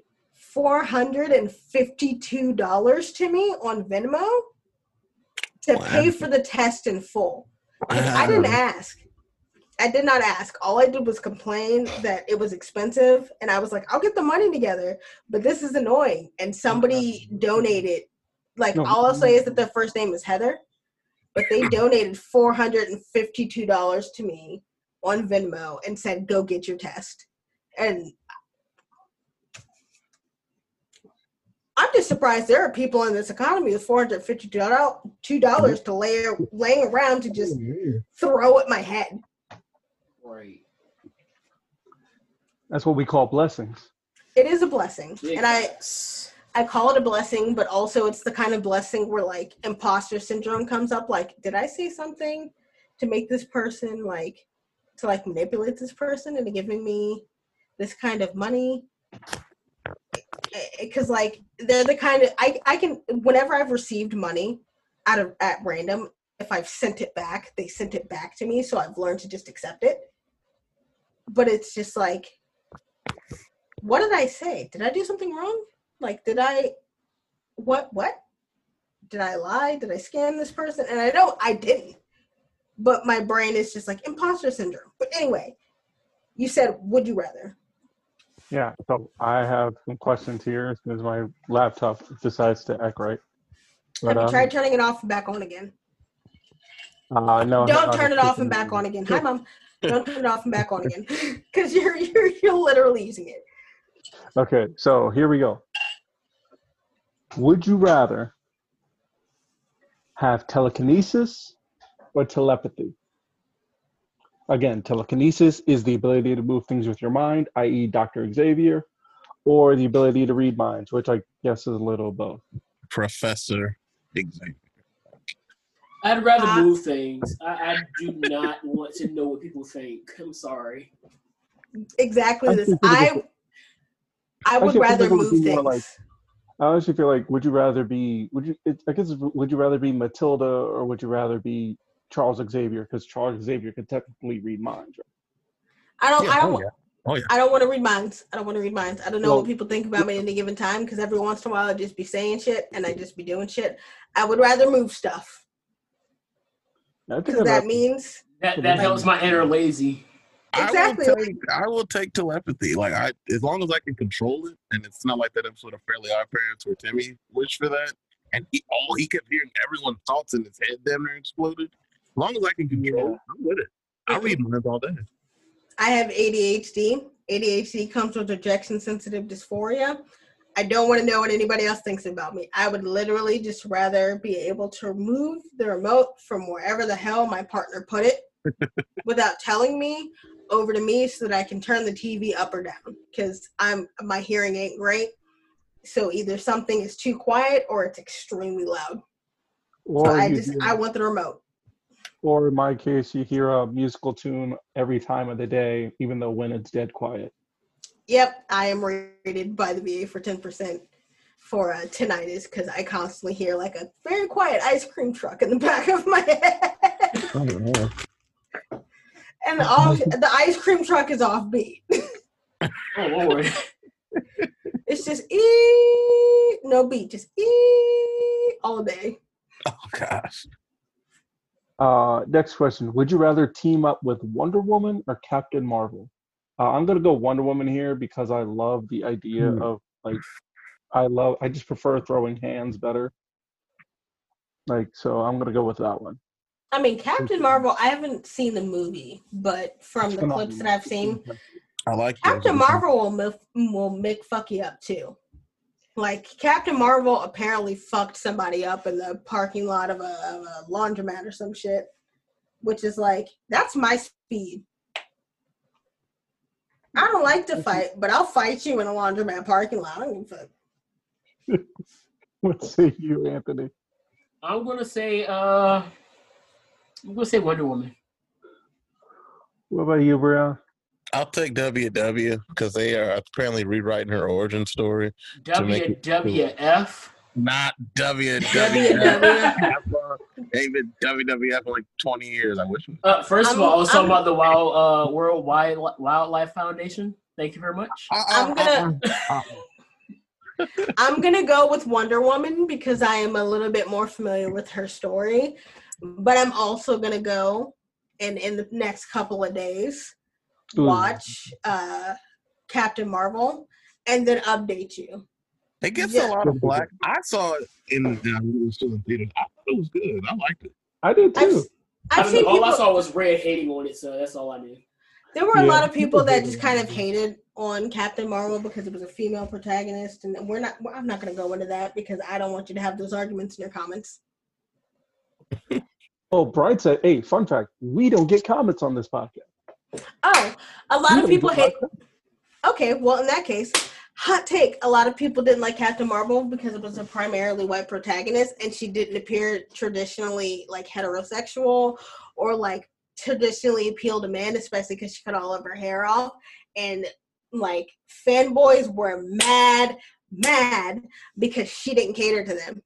$452 to me on venmo to wow. pay for the test in full. I didn't ask I did not ask. All I did was complain that it was expensive, and I was like, "I'll get the money together," but this is annoying. And somebody donated. Like no. all I'll say is that their first name is Heather, but they donated four hundred and fifty-two dollars to me on Venmo and said, "Go get your test." And I'm just surprised there are people in this economy with four hundred fifty-two dollars to lay laying around to just oh, throw at my head. Right. That's what we call blessings. It is a blessing, Yeah. and I I call it a blessing, but also it's the kind of blessing where like imposter syndrome comes up. Like, did I say something to make this person like to like manipulate this person into giving me this kind of money? Because like they're the kind of I I can whenever I've received money out of at random, if I've sent it back, they sent it back to me, so I've learned to just accept it. But it's just like, what did I say? Did I do something wrong? Like, did I, what, what? Did I lie? Did I scam this person? And I know I didn't. But my brain is just like imposter syndrome. But anyway, you said, would you rather? Yeah. So I have some questions here because my laptop decides to act right. But, Have you um, tried turning it off and back on again? uh, no, Don't no, turn it off and back on again. Hi, mom. Don't turn it off and back on again, because you're you're you're literally using it. Okay, so here we go. Would you rather have telekinesis or telepathy? Again, telekinesis is the ability to move things with your mind, i.e., Dr. Xavier, or the ability to read minds, which I guess is a little of both. Professor Xavier. I'd rather Uh, move things. I, I do not want to know what people think. I'm sorry. Exactly I this. I I would I rather move things. like- I actually feel like, would you rather be? Would you? It, I guess, would you rather be Matilda or would you rather be Charles Xavier? Because Charles Xavier could technically read minds. Right? I don't. Yeah, I don't. oh, yeah. Oh, yeah. I don't want to read minds. I don't want to read minds. I don't know Well- what people think about me at any given time because every once in a while I just be saying shit and I just be doing shit. I would rather move stuff I think because that means That that helps my inner lazy. Exactly. I will take, I will take telepathy. Like I, as long as I can control it, and it's not like that episode of Fairly Odd Parents where Timmy wished for that, and he all he kept hearing everyone's thoughts in his head damn near exploded. As long as I can control it, I'm with it. I read minds all day. I have ADHD. ADHD comes with rejection sensitive dysphoria. I don't want to know what anybody else thinks about me. I would literally just rather be able to remove the remote from wherever the hell my partner put it without telling me over to me so that I can turn the TV up or down because I'm my hearing ain't great. So either something is too quiet or it's extremely loud. So I just hear- I want the remote. or in my case, you hear a musical tune every time of the day, even though when it's dead quiet. Yep, I am rated by the VA for 10% for uh, tinnitus because I constantly hear like a very quiet ice cream truck in the back of my head. and off, the ice cream truck is offbeat. Oh lord. It's just ee, no beat, just ee all day. Oh gosh. Uh, next question: Would you rather team up with Wonder Woman or Captain Marvel? Uh, I'm gonna go Wonder Woman here because I love the idea Hmm. of like, I love. I just prefer throwing hands better. Like, so I'm gonna go with that one. I mean, Captain Marvel, I haven't seen the movie, but from the clips that I've seen, I like Captain those. Marvel will mif- will make fuck you up too. Like Captain Marvel apparently fucked somebody up in the parking lot of a, of a laundromat or some shit, which is like that's my speed. I don't like to fight, but I'll fight you in a laundromat parking lot. I don't give a fuck. What say you, Anthony? I'm gonna say uh I'm gonna say Wonder Woman. What about you, Brian? I'll take WW because they are apparently rewriting her origin story. To make it WWF. Not WWF. WWF. Ain't been WWF for like 20 years. I wish. Uh, first of all, I was talking I'm- about the Wild uh, World Wild Wildlife Foundation. Thank you very much. I'm gonna- I'm gonna go with Wonder Woman because I am a little bit more familiar with her story, but I'm also gonna go and in the next couple of days watch uh, Captain Marvel and then update you. It gets Yeah. a lot of black. I saw it in the when it was still in theaters. I thought it was good. I liked it. I did I've, too. I've I seen all people. I saw was Red hating on it, so that's all I knew. There were a Yeah, lot of people people that just kind of hated on Captain Marvel because it was a female protagonist, and we're not. I'm not going to go into that because I don't want you to have those arguments in your comments. Oh, Brian said, "Hey, fun fact: we don't get comments on this podcast." Oh, a lot We of people hate. comments. Okay, well, in that case, hot take: a lot of people didn't like Captain Marvel because it was a primarily white protagonist, and she didn't appear traditionally like heterosexual or like traditionally appeal to men, especially because she cut all of her hair off. And like fanboys were mad, mad because she didn't cater to them.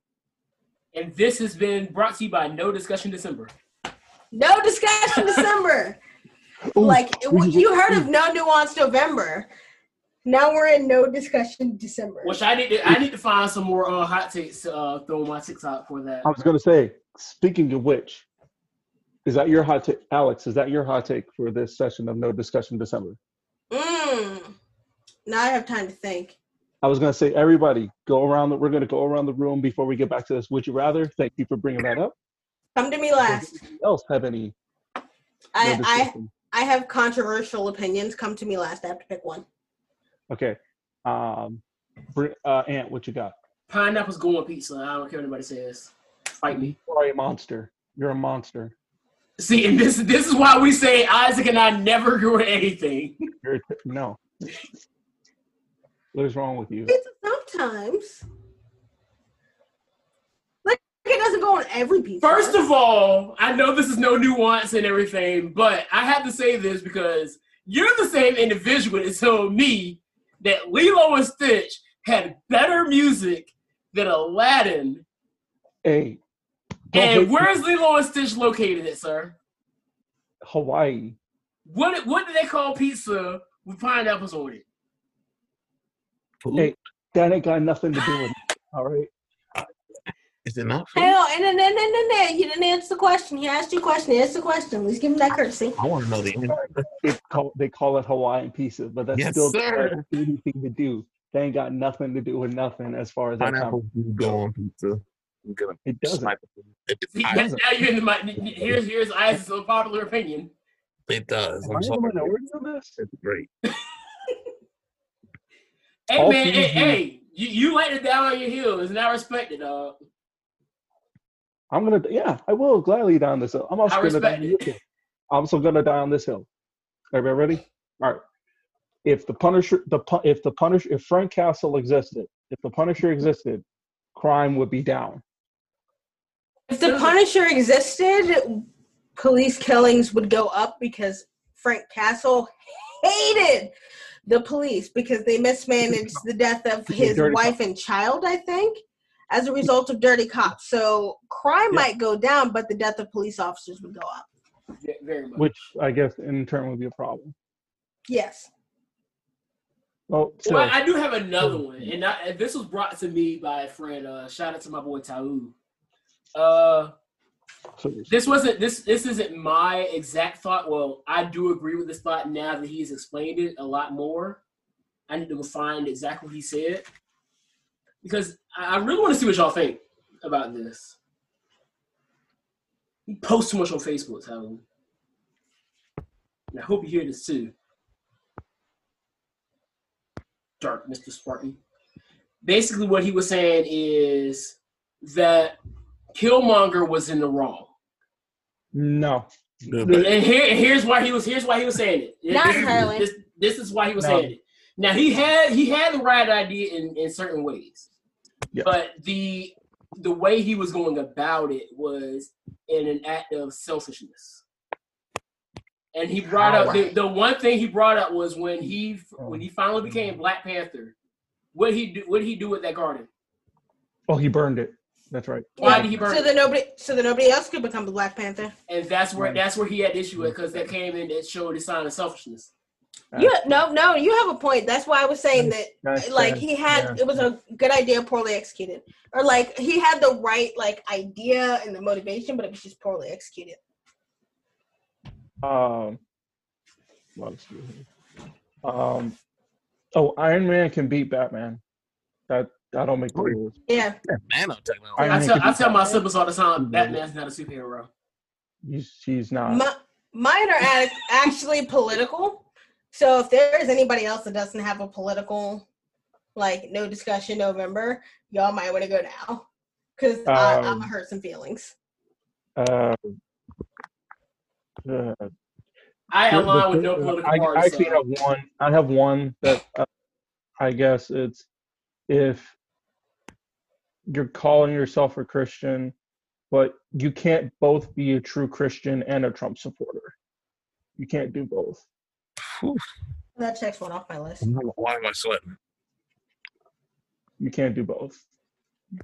And this has been brought to you by No Discussion December. No discussion December. Like we you heard of no nuance November. Now we're in no discussion December. Which I need to I need to find some more uh, hot takes to uh, throw on my TikTok for that. I was going to say, speaking of which, is that your hot take, Alex? Is that your hot take for this session of No Discussion December? Mm. Now I have time to think. I was going to say, everybody, go around. The, we're going to go around the room before we get back to this. Would you rather? Thank you for bringing that up. Come to me last. anyone else have any? no I, I? I have controversial opinions. Come to me last. I have to pick one. Okay. Um, uh, Ant, what you got? Pineapples go on pizza. I don't care what anybody says. Fight me. You are a monster. You're a monster. See, and this this is why we say Isaac and I never agree with anything. You're a t- no. What is wrong with you? Pizza sometimes. Like it doesn't go on every pizza. First of all, I know this is no nuance and everything, but I have to say this because you're the same individual as told me that Lilo and Stitch had better music than Aladdin. Hey. And where is Lilo and Stitch located at, sir? Hawaii? What what do they call pizza with pineapples on it? Hey, that ain't got nothing to do with it. All right. Is it not? food? Hell, and then, then, then, then, then, you didn't answer the question. He asked you a question. Answer the question. Let's give him that courtesy. I want to know the answer. It's called, they call it Hawaiian pizza, but that's Yes, still sir. doesn't have anything to do. They ain't got nothing to do with nothing as far as that Pineapple do go on pizza. I'm gonna It doesn't. it. It, See, I- now you're in the mi- here's here's Isaac's unpopular opinion. it does. Am I I'm the sorry. minority on this? It's great. Hey All man, hey, you- hey, you, you laid it down on your heels, and I respect it, dog. I'm gonna, yeah, I will gladly die on this hill. I'm also I gonna die respect on it. this hill. I'm also gonna die on this hill. Everybody ready? All right. If the Punisher, the if the Punisher, if Frank Castle existed, if the Punisher existed, crime would be down. If the Punisher existed, police killings would go up because Frank Castle hated the police because they mismanaged the death of his wife and child, I think, as a result of dirty cops. So crime Yeah. might go down, but the death of police officers would go up. Yeah, very much. which I guess in turn would be a problem. Yes. Well, still, Well, I, I do have another one, and, I, and this was brought to me by a friend. Uh, shout out to my boy Tau. Uh, this wasn't this. This isn't my exact thought. Well, I do agree with this thought now that he's explained it a lot more. I need to go find exactly what he said because I I really want to see what y'all think about this. He posts too much on Facebook, Tau. And I hope you hear this too. Dark Mr. Spartan. Basically, what he was saying is that Killmonger was in the wrong. no, And, and here, here's why he was. Here's why he was saying it. Not this, is- entirely. This, this is why he was No. saying it. Now he had he had the right idea in, in certain ways, Yeah. but the the way he was going about it was in an act of selfishness. And he brought up the, the one thing he brought up was when he when he oh. finally became Black Panther. What he do? What did he do with that garden? oh, he burned it. That's right. Why did he burn So that nobody, so that nobody else could become the Black Panther. And that's where Right. that's where he had issue with because that came in that showed a sign of selfishness. You no, no, you have a point. That's why I was saying that Nice like try. he had Yeah. it was a good idea poorly executed or like he had the right like idea and the motivation but it was just poorly executed Um, what else do um, oh, Iron Man can beat Batman. That I don't make the rules. yeah Nanotechnology. I- I mean, tell could I be tell my Batman. siblings all the time. Batman's not a superhero. He's not. My, mine are actually political. So if there is anybody else that doesn't have a political, like no discussion November, y'all might want to go now because um, I'm gonna hurt some feelings. Uh, uh, I align with no political I, party. I actually so. have one. I have one that uh, I guess it's if you're calling yourself a Christian, but you can't both be a true Christian and a Trump supporter. You can't do both. That checks one off my list. Why am I sweating? You can't do both.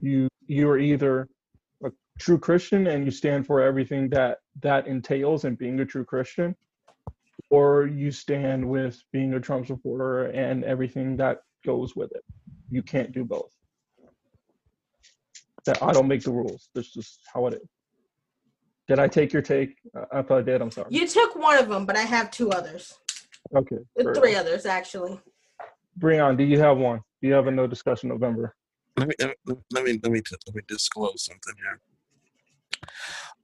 You you are either a true Christian and you stand for everything that that entails in being a true Christian, or you stand with being a Trump supporter and everything that goes with it. You can't do both. That I don't make the rules. That's just how it is. Did I take your take? Uh, I thought I did. I'm sorry. You took one of them, but I have two others. Okay. Three others actually. Breon, do you have one? Do you have a no discussion November? Let me let me let me let me, let me disclose something here.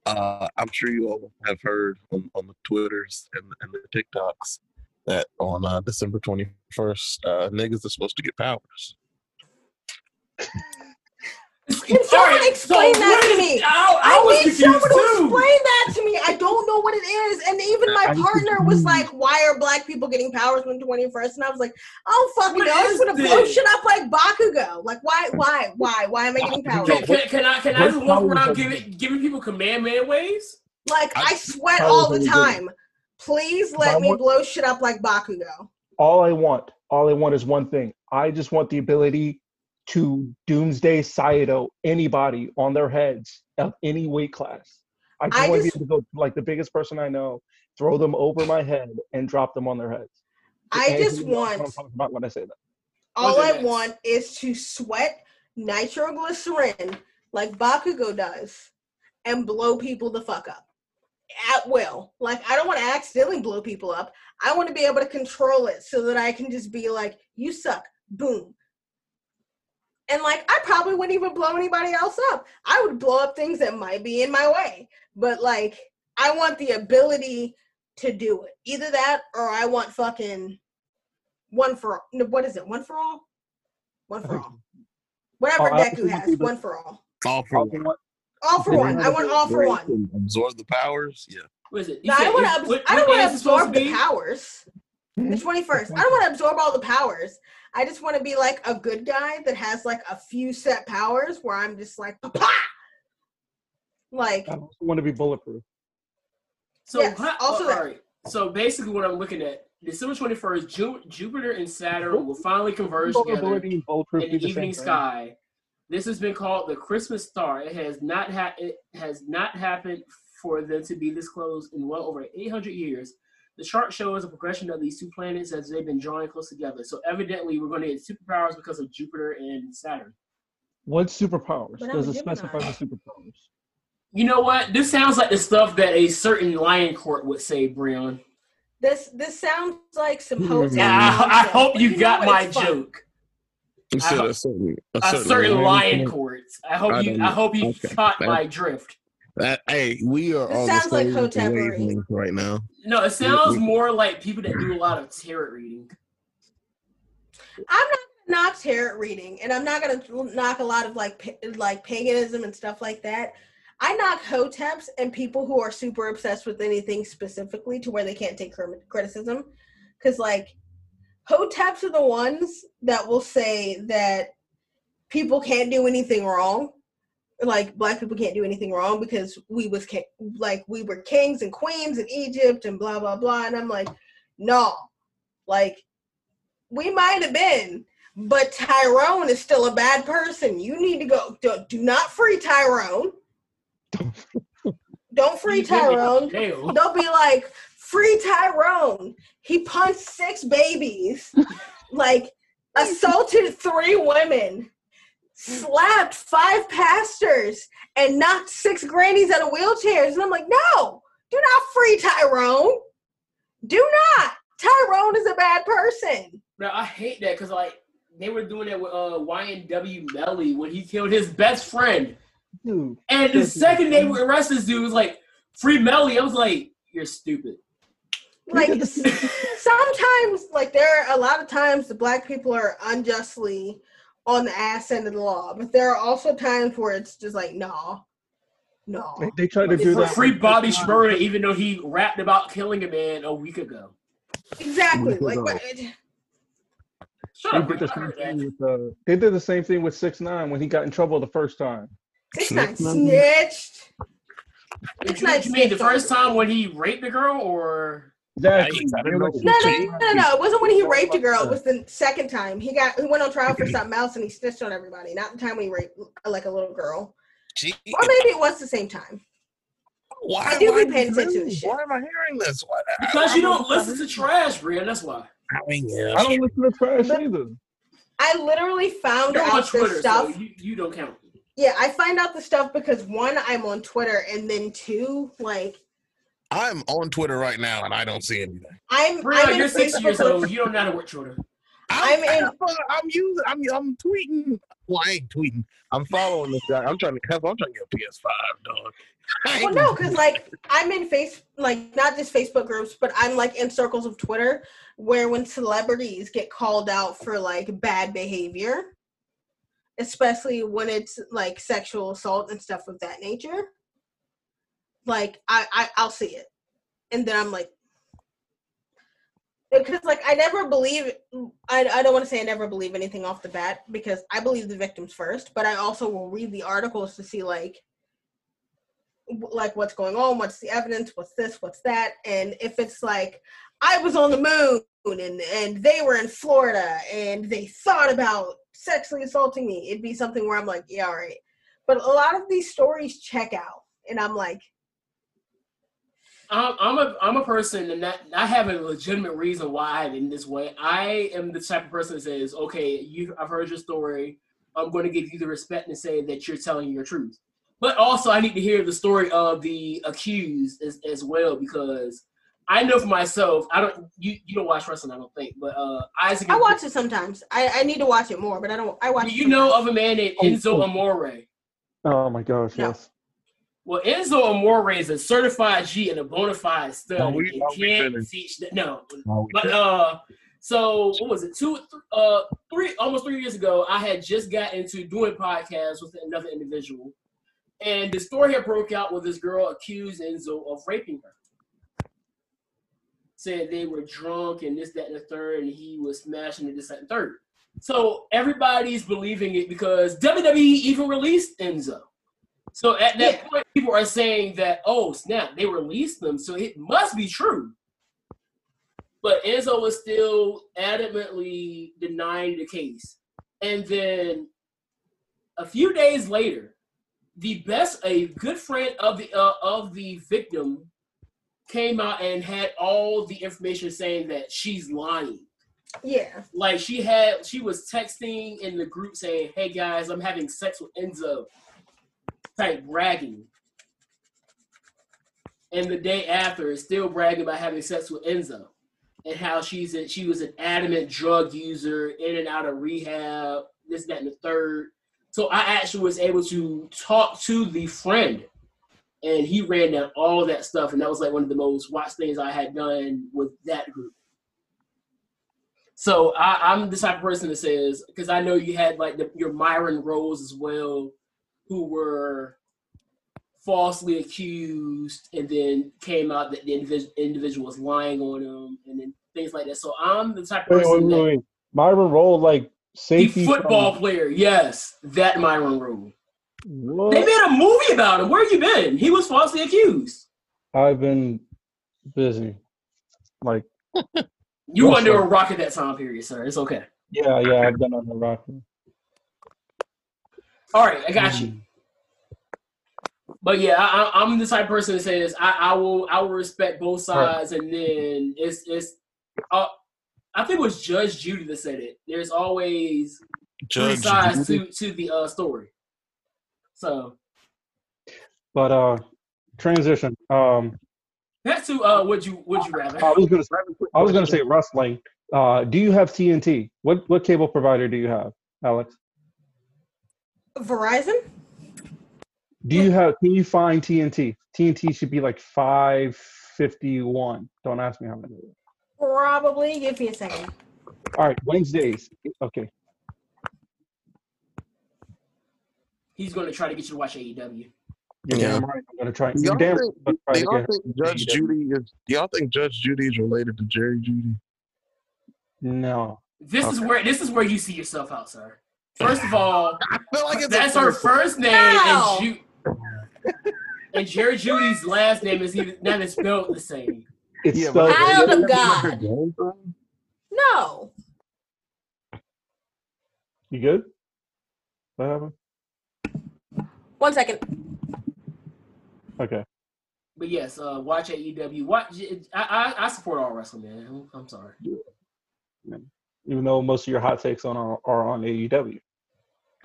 Uh, I'm sure you all have heard on, on the Twitters and, and the TikToks that on uh, December 21st, uh, niggas are supposed to get powers. Can someone right, explain so that to me? I, I, I need someone to explain that to me. I don't know what it is. And even my I partner was like, "Why are black people getting powers on the twenty first? And I was like, "Oh fucking know. I just want to blow shit up like Bakugo. Like, why, why, why, why am I getting powers? Can, can, can I can I just walk around giving giving people command man ways? Like I sweat all the time. Please let me blow shit up like Bakugo. All I want, all I want is one thing. I just want the ability to Doomsday Saito anybody on their heads of any weight class. I just I want just, to be able to go like the biggest person I know, throw them over my head and drop them on their heads. I and just want about when I say that. All I want is to sweat nitroglycerin like Bakugo does and blow people the fuck up at will. Like I don't want to accidentally blow people up. I want to be able to control it so that I can just be like, "You suck." Boom. And like, I probably wouldn't even blow anybody else up. I would blow up things that might be in my way. But like, I want the ability to do it. Either that or I want fucking one for all. What is it? One for all? One for all. Whatever oh, Deku has, one for all. All for one. All for one. I want all for one. Absorb the powers. Yeah. What is it? No, I, wanna, I don't want to absorb the powers. The mm-hmm. 21st. I don't want to absorb all the powers. I just want to be like a good guy that has like a few set powers where I'm just like, pa Like, I want to be bulletproof. So, yes, how, also, oh, all right. So basically, what I'm looking at, December 21st, Ju- Jupiter and Saturn will finally converge together in the evening sky. This has been called the Christmas star. It has not ha- it has not happened for them to be this close in well over 800 years. The chart shows a progression of these two planets as they've been drawing close together. So evidently, we're going to get superpowers because of Jupiter and Saturn. What superpowers? Does it specify the superpowers? You know what? This sounds like the stuff that a certain lion court would say, Breon. This this sounds like some hmm. hope. Yeah, I, I hope you, you got my joke. You said a certain, a certain, a certain lion court. I hope I you I hope you okay. caught my drift. That hey, we are all sounds like Hotep right now. No, it sounds more like people that do a lot of tarot reading. I'm not gonna knock tarot reading, and I'm not gonna knock a lot of like like paganism and stuff like that. I knock hoteps and people who are super obsessed with anything specifically to where they can't take criticism, because like hoteps are the ones that will say that people can't do anything wrong like black people can't do anything wrong because we was like we were kings and queens in Egypt and blah blah blah. And I'm like no like we might have been but Tyrone is still a bad person. You need to go do, do not free Tyrone. Don't free Tyrone. they'll be like free Tyrone. He punched six babies. Like assaulted three women slapped five pastors and knocked six grannies out of wheelchairs. And I'm like, no, do not free Tyrone. Do not. Tyrone is a bad person. Now I hate that because like they were doing that with uh YNW Melly when he killed his best friend. Dude, and the second they were arrested this dude was like, Free Melly, I was like, you're stupid. Like sometimes, like there are a lot of times the black people are unjustly on the ass end of the law, but there are also times where it's just like, no, no. They, they try to do For that. free Bobby Shmurda, even though he rapped about killing a man a week ago. Exactly. Like, what- They did the same thing with uh, they did the same thing with six nine when he got in trouble the first time. six nine Snitch. snitched. Did Six you, nine you mean the first time when he raped the girl, or Exactly. I didn't They were know. like, No, no, no, no, no. It wasn't when he raped a girl. It was the second time. He got he went on trial for something else and he snitched on everybody. Not the time when he raped like a little girl. Gee, Or maybe it was the same time. why, I do why be paying attention to news? shit. Why am I hearing this? Why, because you don't listen to trash, Brian? That's why. I mean, yeah. I don't listen to trash But- either. I literally found You're on out Twitter, this stuff. so you, you don't count. Yeah, I find out the stuff because one, I'm on Twitter, and then two, like I'm on Twitter right now and I don't see anything. I'm Brian, I'm you're 60 years old. You don't know how to work Twitter. I'm I'm, in- I'm, I'm using. I'm, I'm tweeting. Well, I ain't tweeting. I'm following this guy. I'm trying to. I'm trying to get a PS5, dog. Well, no, because like I'm in face, like not just Facebook groups, but I'm like in circles of Twitter where when celebrities get called out for like bad behavior, especially when it's like sexual assault and stuff of that nature, like I, I I'll see it, and then I'm like. Because like I never believe I, I don't want to say I never believe anything off the bat because I believe the victims first, but I also will read the articles to see like like what's going on, what's the evidence, what's this, what's that, and if it's like I was on the moon and and they were in Florida and they thought about sexually assaulting me, it'd be something where I'm like, yeah, all right. But a lot of these stories check out, and I'm like, I'm, I'm a I'm a person, and that I have a legitimate reason why I'm in this way. I am the type of person that says, "Okay, you, I've heard your story. I'm going to give you the respect and say that you're telling your truth." But also, I need to hear the story of the accused as, as well because I know for myself. I don't. You you don't watch wrestling, I don't think. But uh, Isaac, I watch it sometimes. I, I need to watch it more, but I don't. I watch. Do it you know of a man named Oh, Enzo oh. Amore? Oh my gosh, No. yes. Well, Enzo Amore is a certified G and a bona fide stud. No, we- can't finished. teach that. No, Oh, But uh, so what was it? Two, th- uh, three, almost three years ago, I had just got into doing podcasts with another individual, and the story had broke out with this girl accused Enzo of raping her. Said they were drunk and this, that, and the third, and he was smashing it, this, that, and third. So everybody's believing it because WWE even released Enzo. So at that Yeah. point, people are saying that, oh snap, they released them, so it must be true. But Enzo was still adamantly denying the case. And then a few days later, the best, a good friend of the uh, of the victim, came out and had all the information saying that she's lying. Yeah. Like she had, she was texting in the group saying, "Hey guys, I'm having sex with Enzo," type bragging. And the day after, is still bragging about having sex with Enzo, and how she's a, she was an adamant drug user, in and out of rehab, this, that, and the third. So I actually was able to talk to the friend, and he ran down all that stuff, and that was like one of the most watched things I had done with that group. So I, I'm the type of person that says, because I know you had like the, your Myron Rose as well, who were falsely accused, and then came out that the individual, individual was lying on them, and then things like that. So I'm the type of Wait, wait, person wait, that wait. Myron Rolle like the safety. football from- player, yes, that Myron Rose. What? They made a movie about him. Where have you been? He was falsely accused. I've been busy. Like, You were under a rock at that time period, sir. It's okay. yeah, yeah, I've been on a rock. All right, I got you. But yeah, I, I- I'm the type of person that says I, I will I will respect both sides, and then it's it's. Uh, I think it was Judge Judy that said it. There's always three Judge sides Judy. to to the uh, story. So But uh, transition. Um, that's to uh, would you would you rather? I was gonna I was gonna say wrestling. Uh, do you have TNT? What what cable provider do you have, Alex? Verizon. Do you have? Can you find TNT? TNT should be like five fifty one. Don't ask me how many. Probably. Give me a second. All right, Wednesdays. Okay. He's going to try to get you to watch AEW. You're Yeah. damn right. I'm gonna try. Do You're y'all damn think, right. Do y'all think Judge get- Judy is? Do y'all think Judge Judy is related to Jerry Judy? No. This is where this is where you see yourself out, sir. First of all, I feel like it's that's her person. first name, No. and, Ju- and Jerry Judy's last name is even not even spelled the same. It's Yeah, spelled. Child of Isn't that like her God. No. You good? What happened? One second. Okay. But yes, uh, watch AEW. Watch. I, I I support all wrestling, man. I'm, I'm sorry. Even though most of your hot takes on are, are on AEW.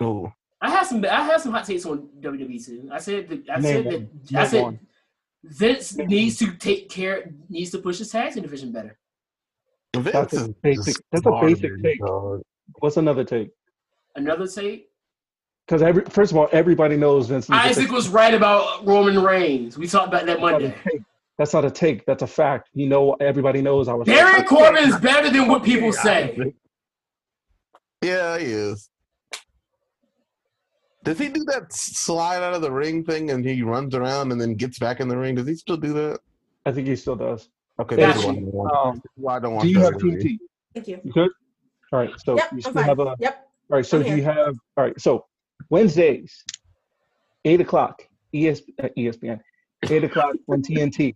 Oh, I have some. I have some hot takes on WWE too. I said that. I Name said that. I said one. Vince Name needs to take care. Needs to push his tag team division better. Vince That's a basic- that's a basic take. dog. What's another take? Another take. Because every first of all, everybody knows Vince. needs to Isaac fix- was right about Roman Reigns. We talked about that That's Monday. take. That's not a take. That's a fact. You know, everybody knows I was. Baron Corbin is better than what people say. Yeah, he is. Does he do that slide out of the ring thing and he runs around and then gets back in the ring? Does he still do that? I think he still does. Okay, Yeah, that's she- why I don't want- Um, that's why I don't want do you have WWE. TNT? Thank you. You good? All right. So Yep, you still have a. Yep. All right. So do you have? All right. So Wednesdays, eight o'clock, ES, uh, ESPN, eight o'clock on TNT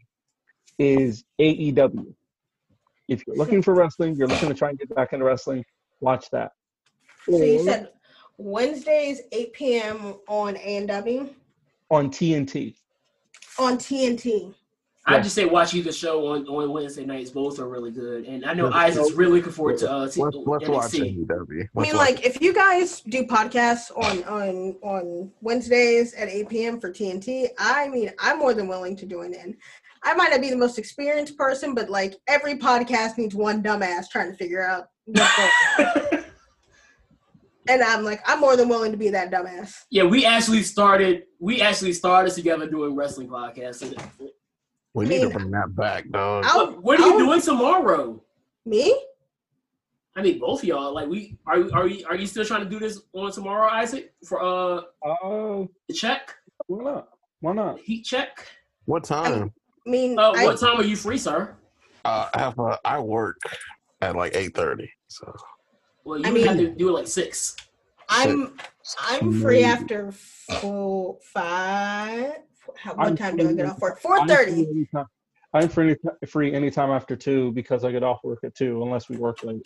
is AEW. If you're looking for wrestling, you're looking to try and get back into wrestling, watch that. So you said Wednesdays, 8 p.m. on A&W on TNT. on TNT. I just say watch either show on, on Wednesday nights. Both are really good, and I know Yeah, Isaac's so- really looking forward to uh, t- Let's, let's watch NXT. AEW. I Let's mean, watch like, if you guys do podcasts on on on Wednesdays at 8 p.m. for TNT, I mean, I'm more than willing to join in. I might not be the most experienced person, but like every podcast needs one dumbass trying to figure out what's going on. and I'm like, I'm more than willing to be that dumbass. yeah, we actually started. We actually started together doing wrestling podcasts. We need to bring that back, dog. I'll- what, what are you I'll- doing tomorrow? Me? I mean, both of y'all. Like, we are. you- Are you? Are you still trying to do this on tomorrow, Isaac? For uh, Uh, the check, why not? Why not? heat check. What time? I mean, Uh, I, what time are you free, sir? Uh, I have a, I work at like eight thirty. So Well, you I would have mean- to do it like six. I'm I'm free after four five. How, what I'm time do I get off work? Four I'm free thirty. I'm free, free anytime after two because I get off work at two, unless we work late.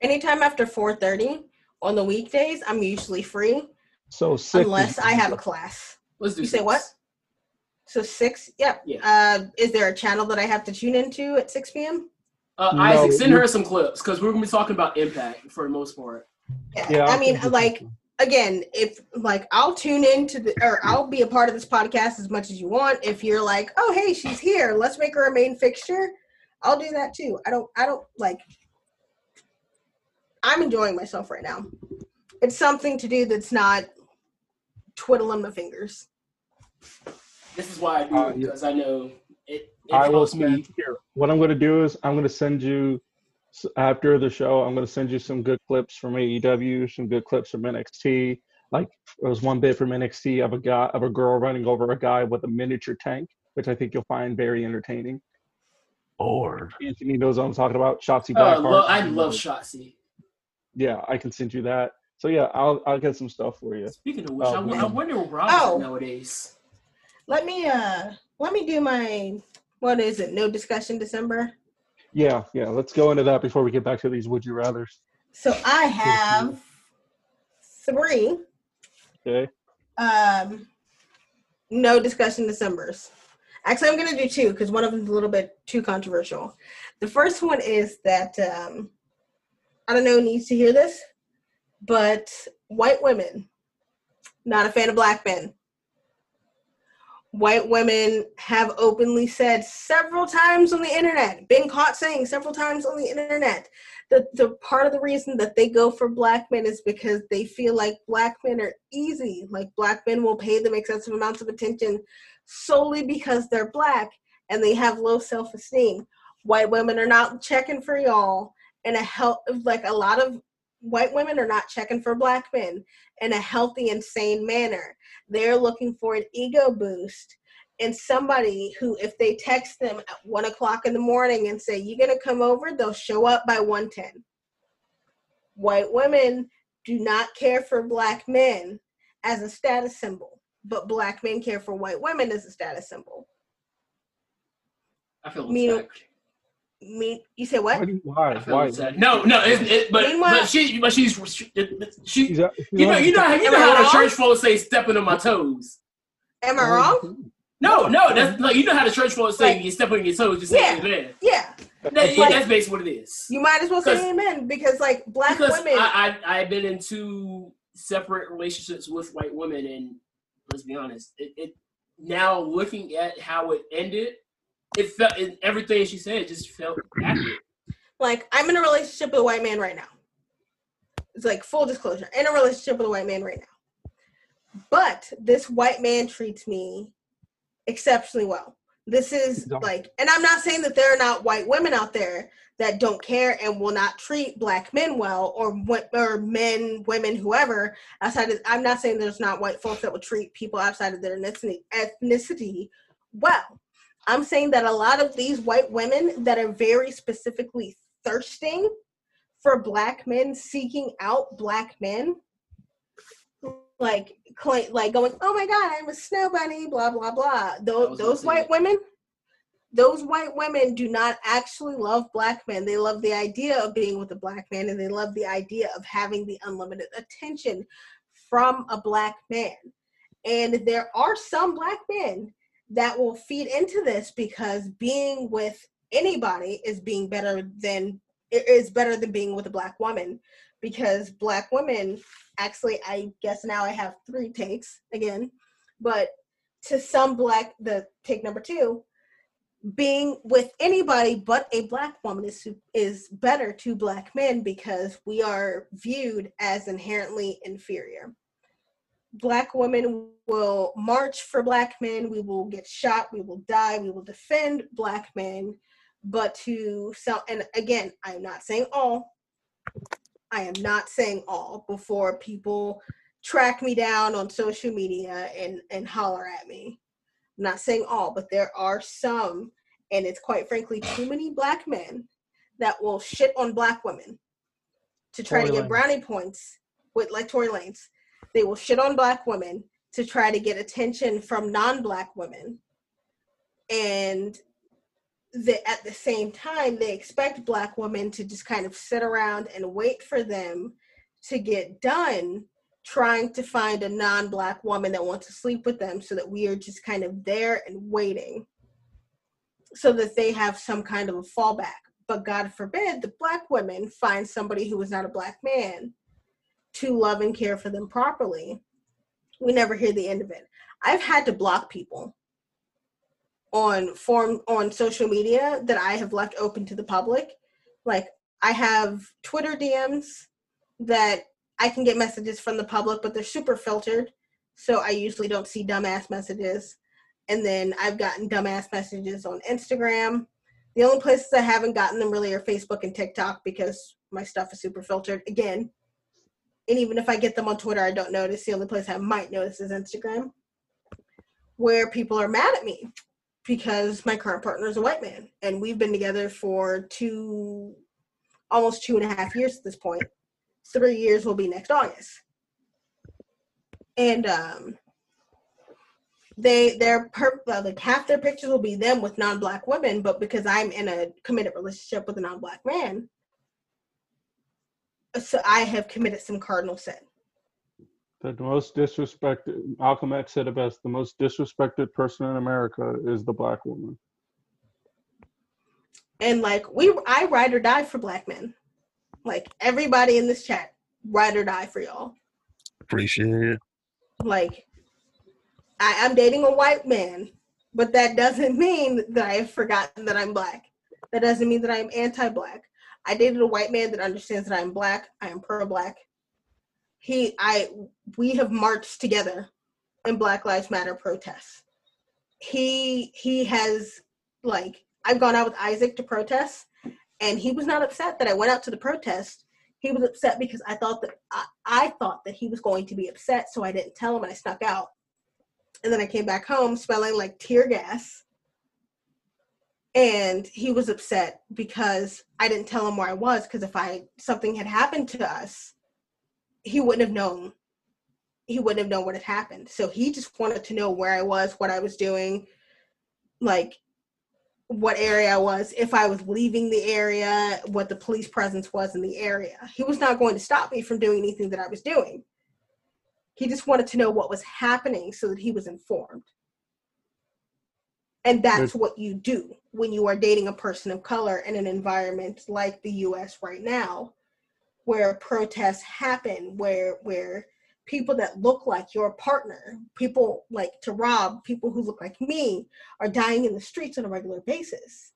Anytime after four thirty on the weekdays, I'm usually free So six. unless I have a class. Let's do. You say what? So six. Yep. Yeah. Uh, is there a channel that I have to tune into at six p.m.? Uh, No, Isaac, send her some clips because we're gonna be talking about Impact for the most part. Yeah. Yeah, I mean, like again, if like I'll tune into the or I'll be a part of this podcast as much as you want. If you're like, oh hey, she's here, let's make her a main fixture. I'll do that too. I don't I don't like I'm enjoying myself right now. It's something to do that's not twiddling my fingers. This is why I do Uh, it yeah. because I know it. it I will helps me. send here. What I'm going to do is I'm going to send you after the show. I'm going to send you some good clips from AEW, some good clips from NXT. Like there was one bit from NXT of a guy of a girl running over a guy with a miniature tank, which I think you'll find very entertaining. or Anthony knows what I'm talking about. Shotzi Uh, Blackheart. lo- I love Shotzi. Yeah, I can send you that. So yeah, I'll I'll get some stuff for you. Speaking of which, Oh, I, w- wow. I wonder where Rob's Oh. at nowadays. Let me uh let me do my what is it? No discussion December. Yeah, yeah. Let's go into that before we get back to these would you rather's. So I have three Okay. um no discussion decembers actually i'm going to do two because one of them's a little bit too controversial the first one is that um i don't know who needs to hear this but white women not a fan of black men white women have openly said several times on the internet, been caught saying several times on the internet, that the part of the reason that they go for black men is because they feel like black men are easy. Like black men will pay them excessive amounts of attention solely because they're black and they have low self esteem. White women are not checking for y'all and a health like a lot of white women are not checking for black men in a healthy and sane manner. They're looking for an ego boost and somebody who, if they text them at one o'clock in the morning and say, You're going to come over, they'll show up by 110. White women do not care for black men as a status symbol, but black men care for white women as a status symbol. I feel Mean- Me, you say what? Why? Why? I feel why? upset. No, no, it, it, but Meanwhile- but she but she's she, she He's a- you know you know how you know how the church folks say stepping on my toes. Am I wrong? No, no, that's like you know how the church folks say Like- you step on your toes, just say Yeah. amen. Yeah. That, Like- that's basically what it is. You might as well say amen because, like, black because women. I, I I've been in two separate relationships with white women, and let's be honest, it, it now looking at how it ended, it felt it, everything she said just felt accurate. like I'm in a relationship with a white man right now. It's like full disclosure, in a relationship with a white man right now. But this white man treats me exceptionally well. This is like, and I'm not saying that there are not white women out there that don't care and will not treat black men well, or or men, women, whoever outside. Of, I'm not saying there's not white folks that will treat people outside of their ethnicity, ethnicity well. I'm saying that a lot of these white women that are very specifically thirsting for black men, seeking out black men, like like going, oh my god, I'm a snow bunny, blah blah blah. Those those white women, those white women do not actually love black men. They love the idea of being with a black man, and they love the idea of having the unlimited attention from a black man. And there are some black men that will feed into this because being with anybody is being better than is better than being with a black woman. Because black women actually i guess now i have three takes again but to some black the take number two being with anybody but a black woman is is better to black men because we are viewed as inherently inferior black women will march for black men. We will get shot. We will die. We will defend black men. But to sell and again i'm not saying all. I am not saying all before people track me down on social media and and holler at me. I'm not saying all but there are some and it's quite frankly too many black men that will shit on black women to try Tory to get brownie points with like Tory Lanez. They will shit on black women to try to get attention from non-black women. And at the same time, they expect black women to just kind of sit around and wait for them to get done trying to find a non-black woman that wants to sleep with them so that we are just kind of there and waiting so that they have some kind of a fallback but god forbid the black women find somebody who is not a black man to love and care for them properly we never hear the end of it. I've had to block people on form on social media that i have left open to the public. Like i have twitter dms that i can get messages from the public but they're super filtered so i usually don't see dumbass messages. And then i've gotten dumbass messages on instagram. The only places i haven't gotten them really are facebook and tiktok because my stuff is super filtered. Again and even if I get them on Twitter, I don't notice. The only place I might notice is Instagram, where people are mad at me because my current partner is a white man, and we've been together for two, almost two and a half years at this point. Three years will be next August, and um, they they're per, like half their pictures will be them with non-black women, but because I'm in a committed relationship with a non-black man, so I have committed some cardinal sin. The most disrespected, Malcolm X said it best, the most disrespected person in America is the black woman. And like we I ride or die for black men. Like everybody in this chat, ride or die for y'all. Appreciate it. Like I, I'm dating a white man, but that doesn't mean that I have forgotten that I'm black. That doesn't mean that I'm anti-black. I dated a white man that understands that I'm black. I am pro-black. He, I, we have marched together in Black Lives Matter protests. He, he has like I've gone out with Isaac to protest, and he was not upset that I went out to the protest. He was upset because I thought that I, I thought that he was going to be upset, so I didn't tell him and I snuck out. And then I came back home smelling like tear gas. And he was upset because I didn't tell him where I was because if I something had happened to us, he wouldn't have known. He wouldn't have known what had happened. So he just wanted to know where I was, what I was doing, like what area I was, if I was leaving the area, what the police presence was in the area. He was not going to stop me from doing anything that I was doing. He just wanted to know what was happening so that he was informed. And that's what you do when you are dating a person of color in an environment like the US right now, where protests happen, where where people that look like your partner, people like to rob, people who look like me are dying in the streets on a regular basis.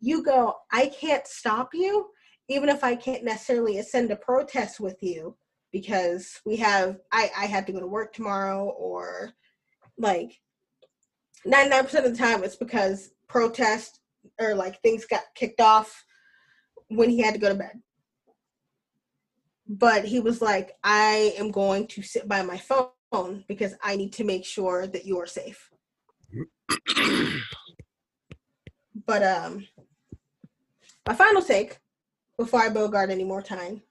You go, I can't stop you, even if I can't necessarily send a protest with you because we have I, I have to go to work tomorrow or like 99% of the time it's because protest or like things got kicked off when he had to go to bed. But he was like, I am going to sit by my phone because I need to make sure that you are safe. but um my final take before I bogart any more time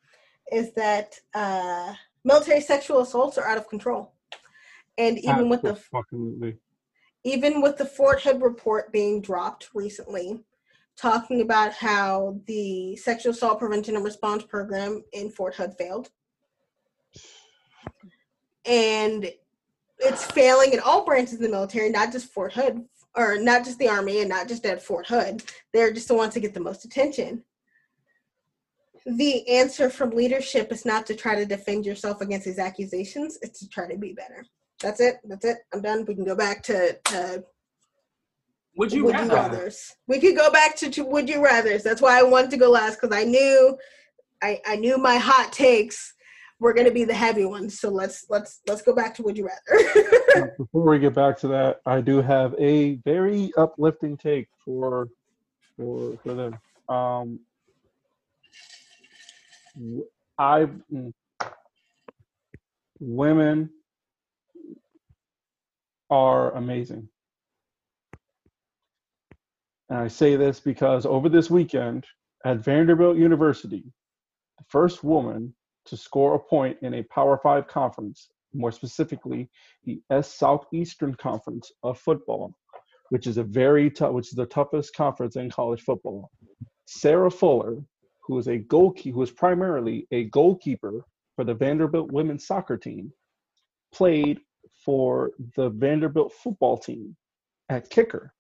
is that uh military sexual assaults are out of control. And even with the Absolutely. Even with the Fort Hood report being dropped recently, talking about how the sexual assault prevention and response program in Fort Hood failed. And it's failing in all branches of the military, not just Fort Hood, or not just the Army and not just at Fort Hood. They're just the ones to get the most attention. The answer from leadership is not to try to defend yourself against these accusations, it's to try to be better. That's it. That's it. I'm done. We can go back to, to Would you would rather? you rather's. We could go back to, to would you rather's. That's why I wanted to go last because I knew, I, I knew my hot takes were going to be the heavy ones. So let's let's let's go back to would you rather. Before we get back to that, I do have a very uplifting take for for for them. Um, w- I mm, women are amazing. And I say this because over this weekend at Vanderbilt University, the first woman to score a point in a Power Five conference, more specifically the S Southeastern Conference of Football, which is a very tough, which is the toughest conference in college football. Sarah Fuller, who is a goalkeeper, who is primarily a goalkeeper for the Vanderbilt women's soccer team, played for the Vanderbilt football team at kicker.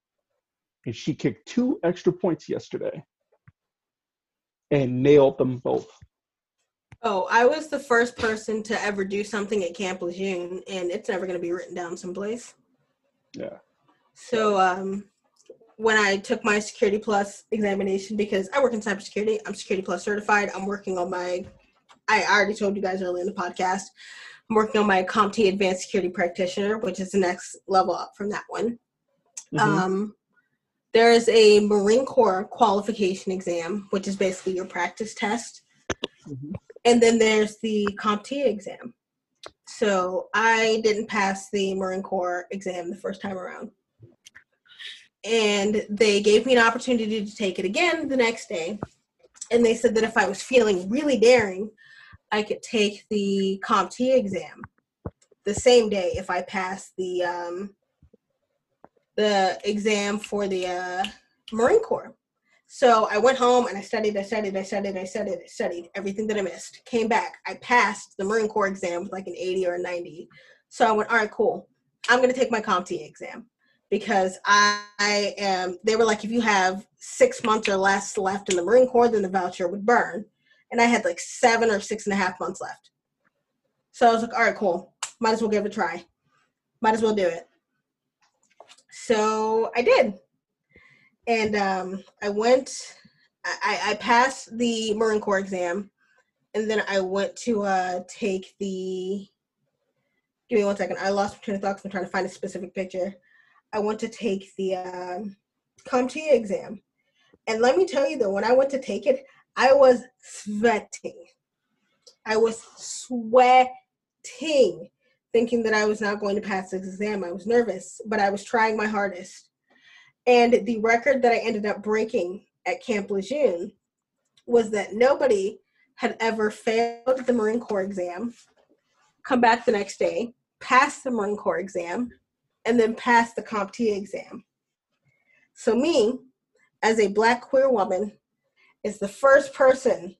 And she kicked two extra points yesterday and nailed them both. oh, I was the first person to ever do something at Camp Lejeune, and it's never going to be written down someplace. Yeah. So um, when I took my Security Plus examination, because I work in cybersecurity, I'm Security Plus certified. I'm working on my. I already told you guys earlier in the podcast. I'm working on my CompTIA Advanced Security Practitioner, which is the next level up from that one. Mhm. Um, there is a Marine Corps qualification exam, which is basically your practice test. Mhm. And then there's the CompTIA exam. So I didn't pass the Marine Corps exam the first time around. And they gave me an opportunity to take it again the next day. And they said that if I was feeling really daring, I could take the CompTIA exam the same day if I passed the um, the exam for the uh, Marine Corps. So I went home and I studied, I studied, I studied, I studied, I studied everything that I missed. Came back, I passed the Marine Corps exam with like an 80 or a 90. So I went, all right, cool. I'm gonna take my CompTIA exam because I, I am. They were like, if you have six months or less left in the Marine Corps, then the voucher would burn. And I had like seven or six and a half months left. So I was like, all right, cool. Might as well give it a try. might as well do it. So I did. And um, I went, I, I passed the Marine Corps exam, and then I went to uh, take the. Give me one second. I lost my train of thoughts. I'm trying to find a specific picture. I went to take the um, CompTIA exam. And let me tell you though, when I went to take it, I was sweating. I was sweating, thinking that I was not going to pass this exam. I was nervous, but I was trying my hardest. And the record that I ended up breaking at Camp Lejeune was that nobody had ever failed the Marine Corps exam, come back the next day, pass the Marine Corps exam, and then pass the CompTIA exam. So me, as a black queer woman, is the first person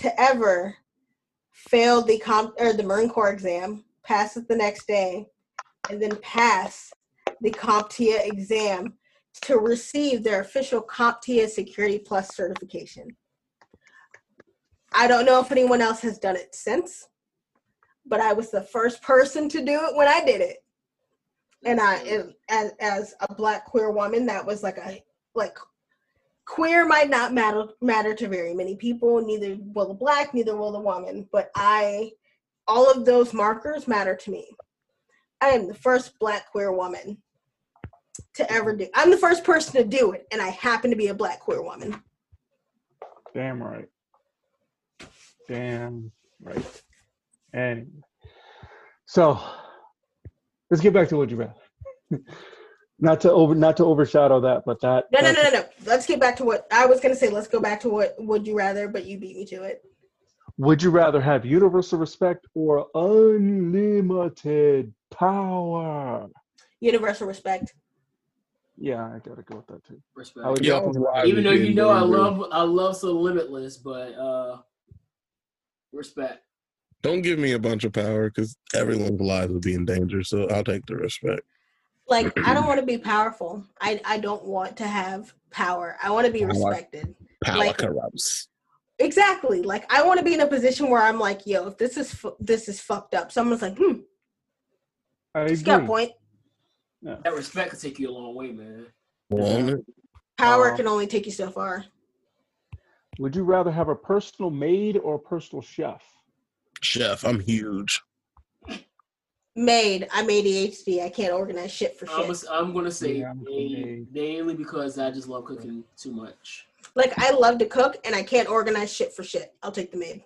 to ever fail the comp or the Marine Corps exam, pass it the next day, and then pass the CompTIA exam to receive their official CompTIA Security Plus certification. I don't know if anyone else has done it since, but I was the first person to do it when I did it. And I, as, as a black queer woman, that was like a like queer might not matter matter to very many people. Neither will the black, neither will the woman. But I, all of those markers matter to me. I am the first black queer woman to ever do. I'm the first person to do it, and I happen to be a black queer woman. Damn right. Damn right. And so let's get back to what you read. not to over not to overshadow that, but that No no no no no. Let's get back to what I was gonna say, let's go back to what would you rather, but you beat me to it. Would you rather have universal respect or unlimited power? Universal respect. Yeah, I gotta go with that too. Respect. I would Yeah, Even though you know I love I love so limitless, but uh respect. Don't give me a bunch of power because everyone's lives would be in danger. So I'll take the respect. Like I don't want to be powerful. I I don't want to have power. I want to be Power. respected. Power Like- corrupts. Exactly. Like I want to be in a position where I'm like, yo, if this is fu- this is fucked up. Someone's like, hmm, I he's got a agree. point. That respect could take you a long way, man. Won't? Power Uh, can only take you so far. Would you rather have a personal maid or a personal chef? Chef, I'm huge. Made. I'm ADHD. I can't organize shit for I'm, shit. I'm gonna say Yeah, I'm mainly, mainly because I just love cooking too much. Like I love to cook and I can't organize shit for shit. I'll take the maid.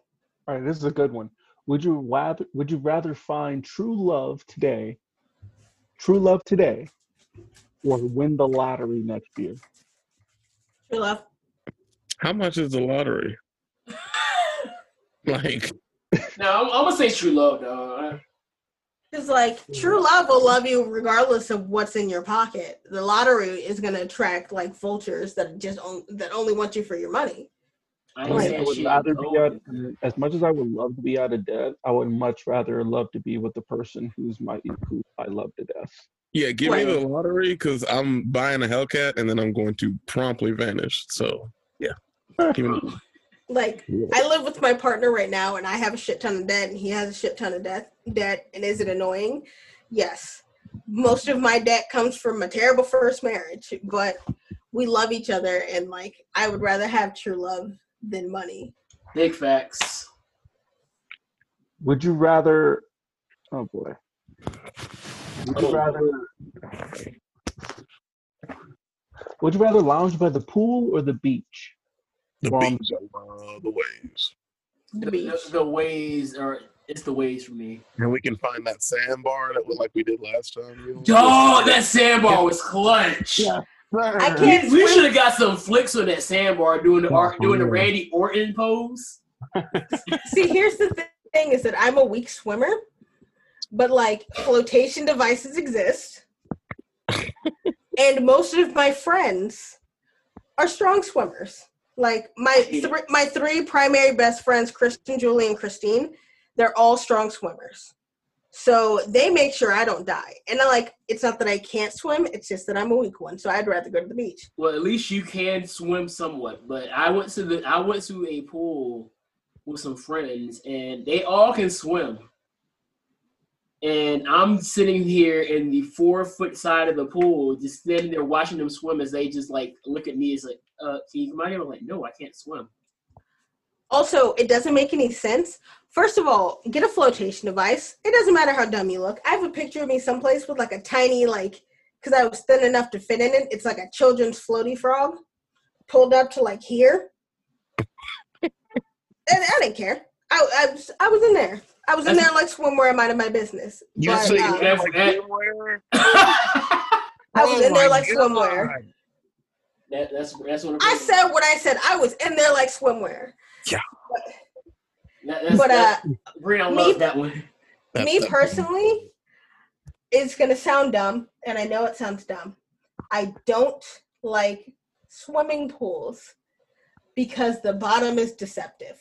All right, this is a good one. Would you rather would you rather find true love today, true love today, or win the lottery next year? True love. How much is the lottery? Like, No, I'm, I'm gonna say true love, though. It's like true love will love you regardless of what's in your pocket. The lottery is gonna attract like vultures that just on, that only want you for your money. I I Like, saying would rather be out, as much as I would love to be out of debt, I would much rather love to be with the person who's my who I love to death. yeah, give me the lottery because I'm buying a Hellcat and then I'm going to promptly vanish. So, yeah. Give me the- Like I live with my partner right now, and I have a shit ton of debt, and he has a shit ton of debt. Debt, and is it annoying? Yes. Most of my debt comes from a terrible first marriage, but we love each other, and like I would rather have true love than money. Big facts. Would you rather? Oh boy. Would you Oh. rather? Would you rather lounge by the pool or the beach? The Well, beach, the waves. The The, beach. the, the ways are it's the ways for me. And we can find that sandbar that was like we did last time. you know? Dog, that sandbar was clutch. Yeah. I can't We, we should have got some flicks on that sandbar doing the Oh, art, doing the yeah. Randy Orton pose. See, here's the thing: is that I'm a weak swimmer, but like flotation devices exist, and most of my friends are strong swimmers. Like my thr- my three primary best friends, Kristen, Julie, and Christine, they're all strong swimmers. So they make sure I don't die. And I like it's not that I can't swim; it's just that I'm a weak one. So I'd rather go to the beach. Well, at least you can swim somewhat. But I went to the I went to a pool with some friends, and they all can swim. and I'm sitting here in the four foot side of the pool, just standing there watching them swim as they just like look at me as like, uh, can you come out here? I'm like, no, I can't swim. Also, it doesn't make any sense. First of all, get a flotation device. It doesn't matter how dumb you look. I have a picture of me someplace with like a tiny, like, because I was thin enough to fit in it. It's like a children's floaty frog pulled up to like here. and I didn't care. I, I, was, I was in there. I was in there like swimwear, I minded my business. You But, say um, you have? I was Oh in there my like swimwear. God. that, that's that's what I said what I said. I was in there like swimwear. That, that's, But uh, that's, Brianna me- loves that one. That's me the- personally, it's gonna sound dumb, and I know it sounds dumb. I don't like swimming pools because the bottom is deceptive.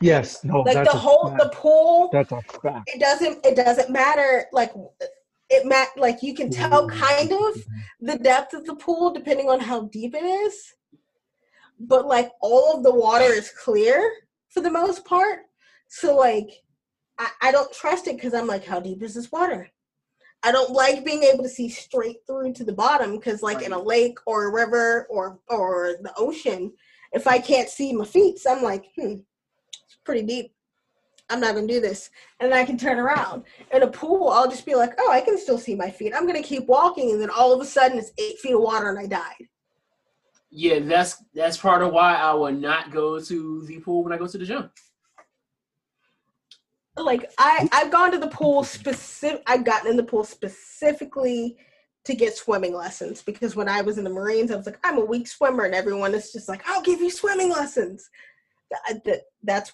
Yes, no, Like that's the a whole fact. the pool, That's a fact. it doesn't it doesn't matter. Like it ma- like you can tell kind of the depth of the pool depending on how deep it is. But like all of the water is clear for the most part. So like I, I don't trust it because I'm like, how deep is this water? I don't like being able to see straight through to the bottom because like in a lake or a river or or the ocean, if I can't see my feet, so I'm like, hmm, it's pretty deep. I'm not gonna do this. And then I can turn around. In a pool, I'll just be like, oh, I can still see my feet. I'm gonna keep walking, and then all of a sudden it's eight feet of water and I died. Yeah, that's that's part of why I would not go to the pool when I go to the gym. Like I, I've gone to the pool specific I've gotten in the pool specifically to get swimming lessons because when I was in the Marines, I was like, I'm a weak swimmer, and everyone is just like, I'll give you swimming lessons. That, that that's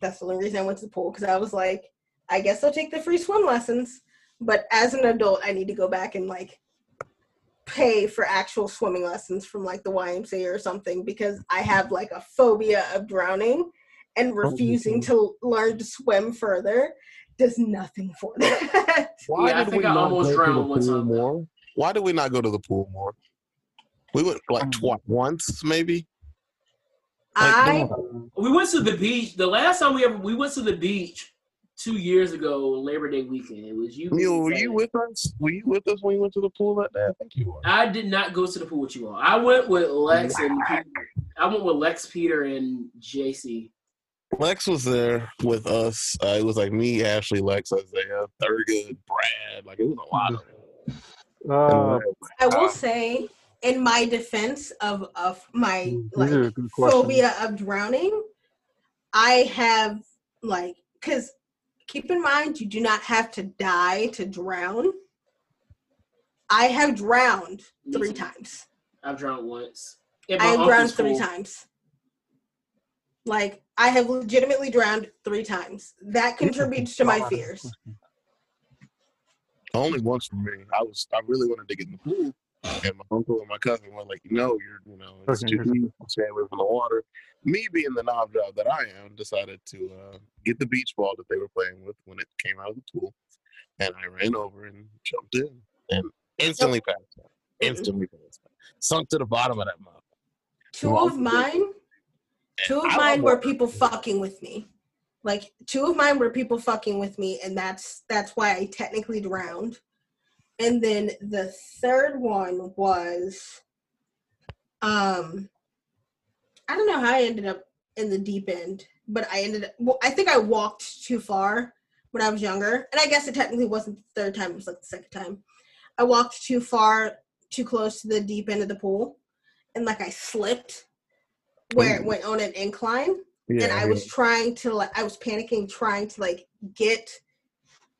that's the only reason I went to the pool because I was like, I guess I'll take the free swim lessons. But as an adult, I need to go back and like pay for actual swimming lessons from like the YMCA or something because I have like a phobia of drowning and refusing to learn to swim further does nothing for that. Why Yeah, I did think we I not almost go to drowned the pool more? Why did we not go to the pool more? We went like Um, twice, once maybe. I We went to the beach. The last time we ever we went to the beach two years ago, Labor Day weekend. It was you. Neil, were Saturday. you with us? Were you with us when we went to the pool that day? I think you were. I did not go to the pool with you all. I went with Lex and I went with Lex, Peter, and JC. Lex was there with us. Uh, it was like me, Ashley, Lex, Isaiah, Thurgood, Brad. Like it was a lot of. Uh, I will say in my defense of of my hmm, like are good questions. phobia of drowning, I have like because keep in mind you do not have to die to drown. I have drowned three times. I've drowned once. I have drowned three pool. times. Like I have legitimately drowned three times. That contributes to my fears. Only once for me. I was. I really wanted to get in the pool, and my uncle and my cousin were like, "No, you're. You know, it's Okay, too deep. Stay away from the water." Me being the knob job that I am, decided to uh, get the beach ball that they were playing with when it came out of the pool, and I ran over and jumped in and instantly passed out. Instantly passed out. Sunk to the bottom of that mug. Two Well, of mine, two of mine were people fucking with me. Like two of mine were people fucking with me, and that's that's why I technically drowned. And then the third one was, um, I don't know how I ended up in the deep end, but I ended up. Well, I think I walked too far when I was younger, and I guess it technically wasn't the third time; it was like the second time. I walked too far, too close to the deep end of the pool, and like I slipped where it went on an incline. Yeah, and I was trying to like I was panicking trying to like get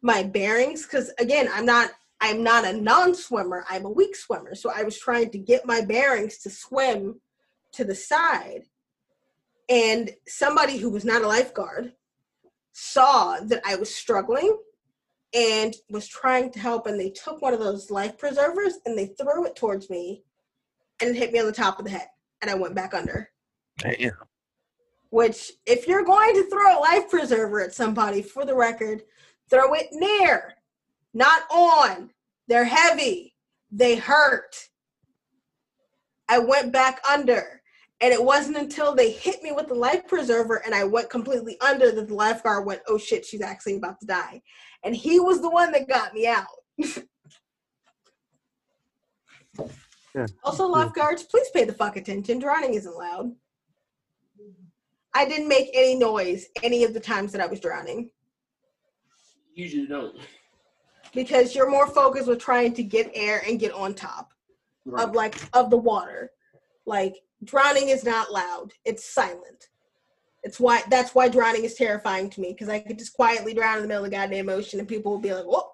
my bearings. Because again I'm not I'm not a non-swimmer I'm a weak swimmer. So I was trying to get my bearings to swim to the side. And somebody who was not a lifeguard saw that I was struggling and was trying to help and they took one of those life preservers and they threw it towards me and it hit me on the top of the head and I went back under. Damn. which if you're going to throw a life preserver at somebody for the record throw it near not on they're heavy they hurt i went back under and it wasn't until they hit me with the life preserver and i went completely under that the lifeguard went oh shit she's actually about to die and he was the one that got me out. Yeah. Also, lifeguards, please pay the fuck attention. Drowning isn't loud. I didn't make any noise any of the times that I was drowning Usually don't. Because you're more focused with trying to get air and get on top Right. of like of the water. Like drowning is not loud; it's silent. It's why that's why drowning is terrifying to me because I could just quietly drown in the middle of the goddamn ocean and people will be like, "Whoa,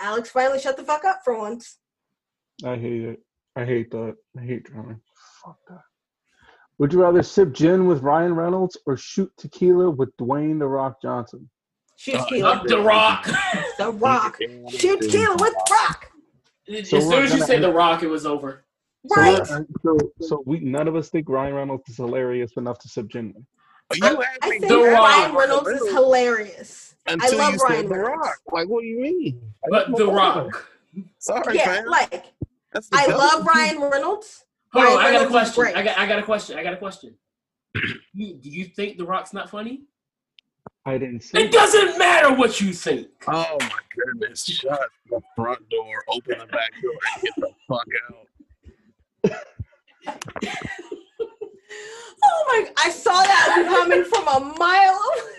Alex finally shut the fuck up for once." I hate it. I hate that. I hate drowning. Fuck that. Would you rather sip gin with Ryan Reynolds or shoot tequila with Dwayne the Rock Johnson? Shoot Uh, tequila, Up the rock. the rock. Shoot tequila with the rock. as soon as you gonna said end- the rock, it was over. So, Right. uh, so, so we none of us think Ryan Reynolds is hilarious enough to sip gin with. You had I think The doing Rock. Ryan Reynolds is hilarious. until love you said Ryan The Reynolds. Rock. Like, what do you mean? But the rock. Sorry, Yeah, fam. like I devil. love Ryan Reynolds. Hold on, Ryan I got a question. I got I got a question. I got a question. Do you think the rock's not funny? I didn't see. It doesn't matter what you think. Oh my goodness! Shut the front door, open the back door, and get the fuck out. Oh my! I saw that coming from a mile. away.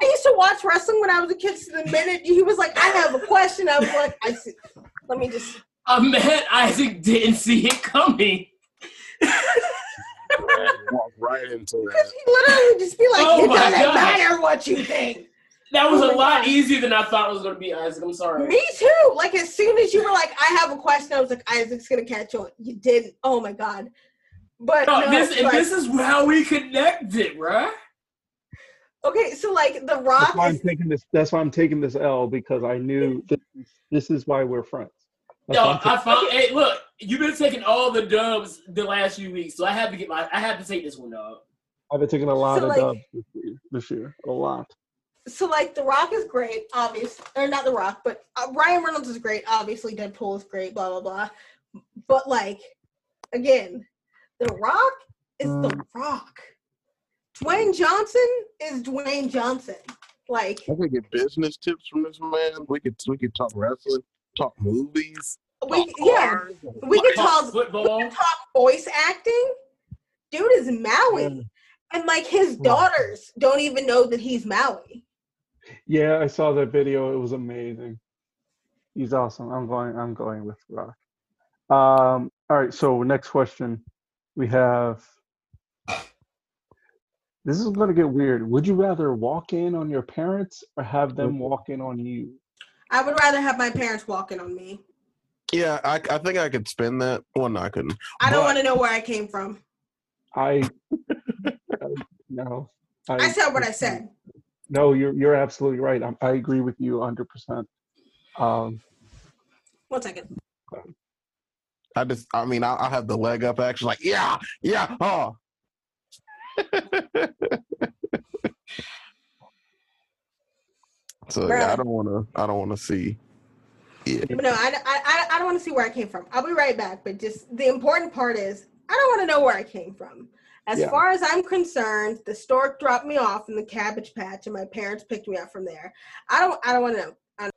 I used to watch wrestling when I was a kid. So the minute he was like, "I have a question," I was like, "I see." Let me just. I met Isaac didn't see it coming. Walk right into that. Because that. he literally just be like, Oh "It doesn't gosh. matter what you think." That was Oh a lot God. easier than I thought it was going to be, Isaac. I'm sorry. Me too. Like as soon as you were like, "I have a question," I was like, "Isaac's gonna catch on." You didn't. Oh my god. But No, no, this, like- this is how we connected, bruh. okay. So like, The rock. That's Rock why I'm is taking this. That's why I'm taking this L because I knew this, this is why we're friends. That's Yo, why I'm I taking- found. Hey, look, you've been taking all the dubs the last few weeks, so I have to get my. I have to take this one, dog. I've been taking a lot So, of like- dubs this year, this year. A lot. so like The Rock is great, obviously, or not The Rock, but uh, Ryan Reynolds is great. Obviously, Deadpool is great. Blah blah blah. But like, again, The Rock is The Rock. Dwayne Johnson is Dwayne Johnson. Like, I could get business tips from this man. We could we could talk wrestling, talk movies, we yeah, we could Talk talk football. talk voice acting. Dude is Maui, and like his Yeah. daughters don't even know that he's Maui. Yeah, I saw that video. It was amazing. He's awesome. I'm going. I'm going with Rock. Um. All right. So next question, we have. This is going to get weird. Would you rather walk in on your parents or have them walk in on you? I would rather have my parents walking on me. Yeah, I, I think I could spin that. Well, no, I couldn't. I don't want to know where I came from. I. I no. I said what I said. No, you're you're absolutely right. I, I agree with you 100. percent Um. One second. I just, I mean, I, I have the leg up action, like, yeah, yeah, oh. so yeah, I don't want to. I don't want to see. Yeah, But no, I, I, I don't want to see where I came from. I'll be right back. But just the important part is I don't want to know where I came from. As Yeah. far as I'm concerned, the stork dropped me off in the cabbage patch, and my parents picked me up from there. I don't. I don't want to know. I,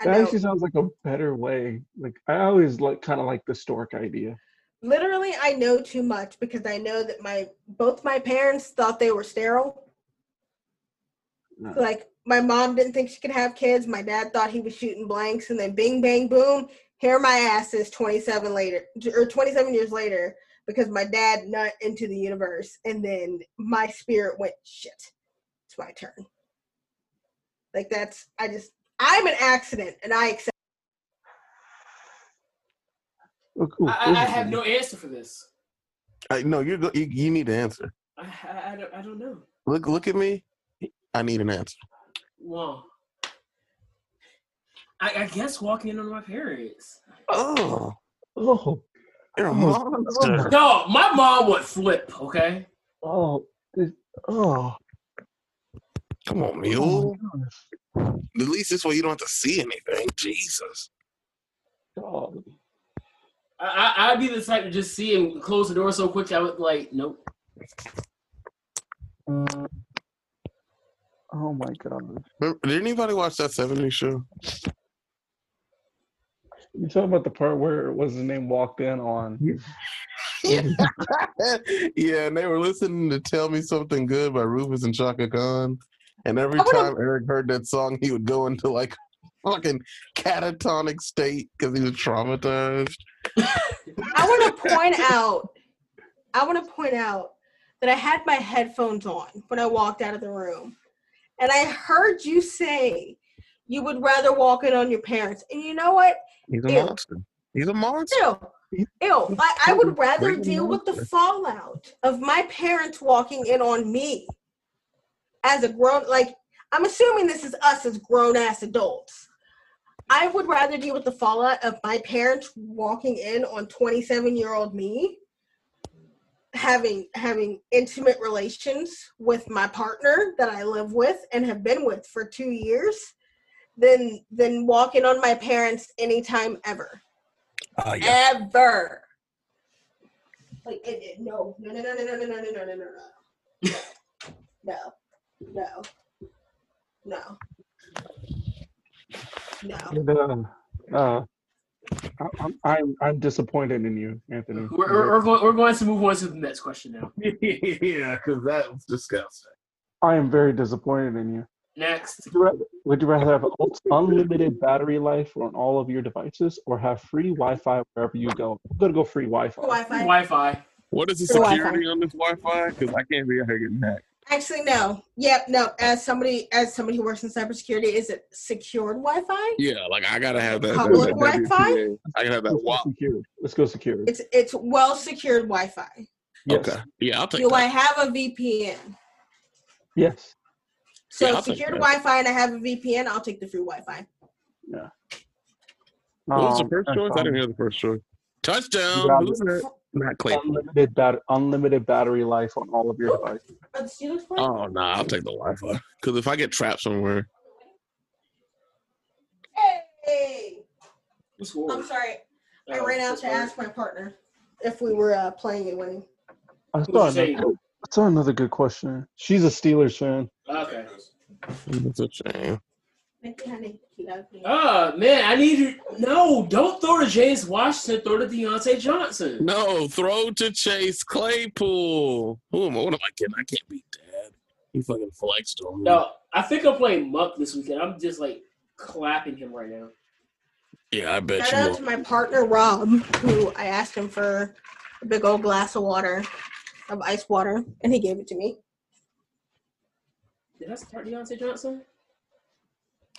I That know. actually sounds like a better way. Like I always like kind of like the stork idea. Literally, I know too much because I know that my both my parents thought they were sterile. No. Like my mom didn't think she could have kids. My dad thought he was shooting blanks, and then bing bang boom, here my ass is 27 later or 27 years later because my dad nut into the universe, and then my spirit went shit. It's my turn. Like that's I just I'm an accident, and I accept. Look, ooh, I, I, this I is have no answer for this. I, no, you're go- you, you need to answer. I, I, I, don't, I don't know. Look, look at me. I need an answer. Well, I, I guess walking in on my parents. Oh, Oh, you're a Oh, monster. Oh. No, my mom would flip. Okay. oh, this, oh. Come on, oh mule. my gosh. At least this way you don't have to see anything. Jesus. Oh, I, I, I'd be the type to just see him close the door so quick. I would like, nope. Oh my god. Remember, did anybody watch that 70s show? You talking about the part where what's his name walked in on? yeah, and they were listening to "Tell Me Something Good" by Rufus and Chaka Khan, and every time Eric heard that song, he would go into like fucking catatonic state because he was traumatized. I want to point out. I want to point out that I had my headphones on when I walked out of the room, and I heard you say you would rather walk in on your parents. And you know what? He's a Ew. monster. He's a monster. Ew. Ew. I, I would rather deal with the fallout of my parents walking in on me as a grown like I'm assuming this is us as grown ass adults. I would rather deal with the fallout of my parents walking in on 27 year old me having having intimate relations with my partner that I live with and have been with for 2 years than than walking on my parents anytime ever Oh, yeah. ever. Like it, it, no, no, no, no, no, no, no, no, no, no, no, no, no, no, no, no. And, uh, uh, I- I'm, I'm I'm disappointed in you, Anthony. We're, we're, we're, going, we're going to move on to the next question now. yeah, because that was disgusting. I am very disappointed in you. Next. Would you rather, would you rather have unlimited battery life on all of your devices, or have free Wi-Fi wherever you go? I'm gonna go free Wi-Fi. Wi-Fi. Wi-Fi. What is the For Wi-Fi. security on this Wi-Fi? Because I can't be out here getting hacked. Actually, no. Yep, no. As somebody, as somebody who works in cybersecurity, is it secured Wi-Fi? Yeah, like I gotta have that. Public that Wi-Fi? WPA. I can have that Let's go WAP. secured. Let's go secured. It's it's well secured Wi-Fi. Yes. Okay. Yeah, I'll take Do I have a VPN? Yes. So Yeah, I'll secured. Wi-Fi and I have a VPN. I'll take the free Wi-Fi. Yeah. What was the first and, choice? I didn't hear the first choice. Touchdown. Yeah. Not Claypool. unlimited bat- unlimited battery life on all of your devices. Are the Steelers playing? Oh no, I'll take the Wi-Fi. Because if I get trapped somewhere, Hey, Who's scoring? I'm sorry. I Oh, ran out to ask my partner if we were uh, playing and winning. I Who's saw, another. I saw another good question. She's a Steelers fan. Okay. it's a shame. Thank you, honey. You got me. Oh, man, I need you. No, don't throw to James Washington. Throw to Diontae Johnson. No, throw to Chase Claypool. Who am I? What am I kidding? I can't beat Dad. He fucking flexed on me. No, I think I'm playing Muck this weekend. I'm just like clapping him right now. Yeah, I bet Shout you Shout out will. to my partner Rob, who I asked him for a big old glass of water, of ice water, and he gave it to me. Did I start Diontae Johnson?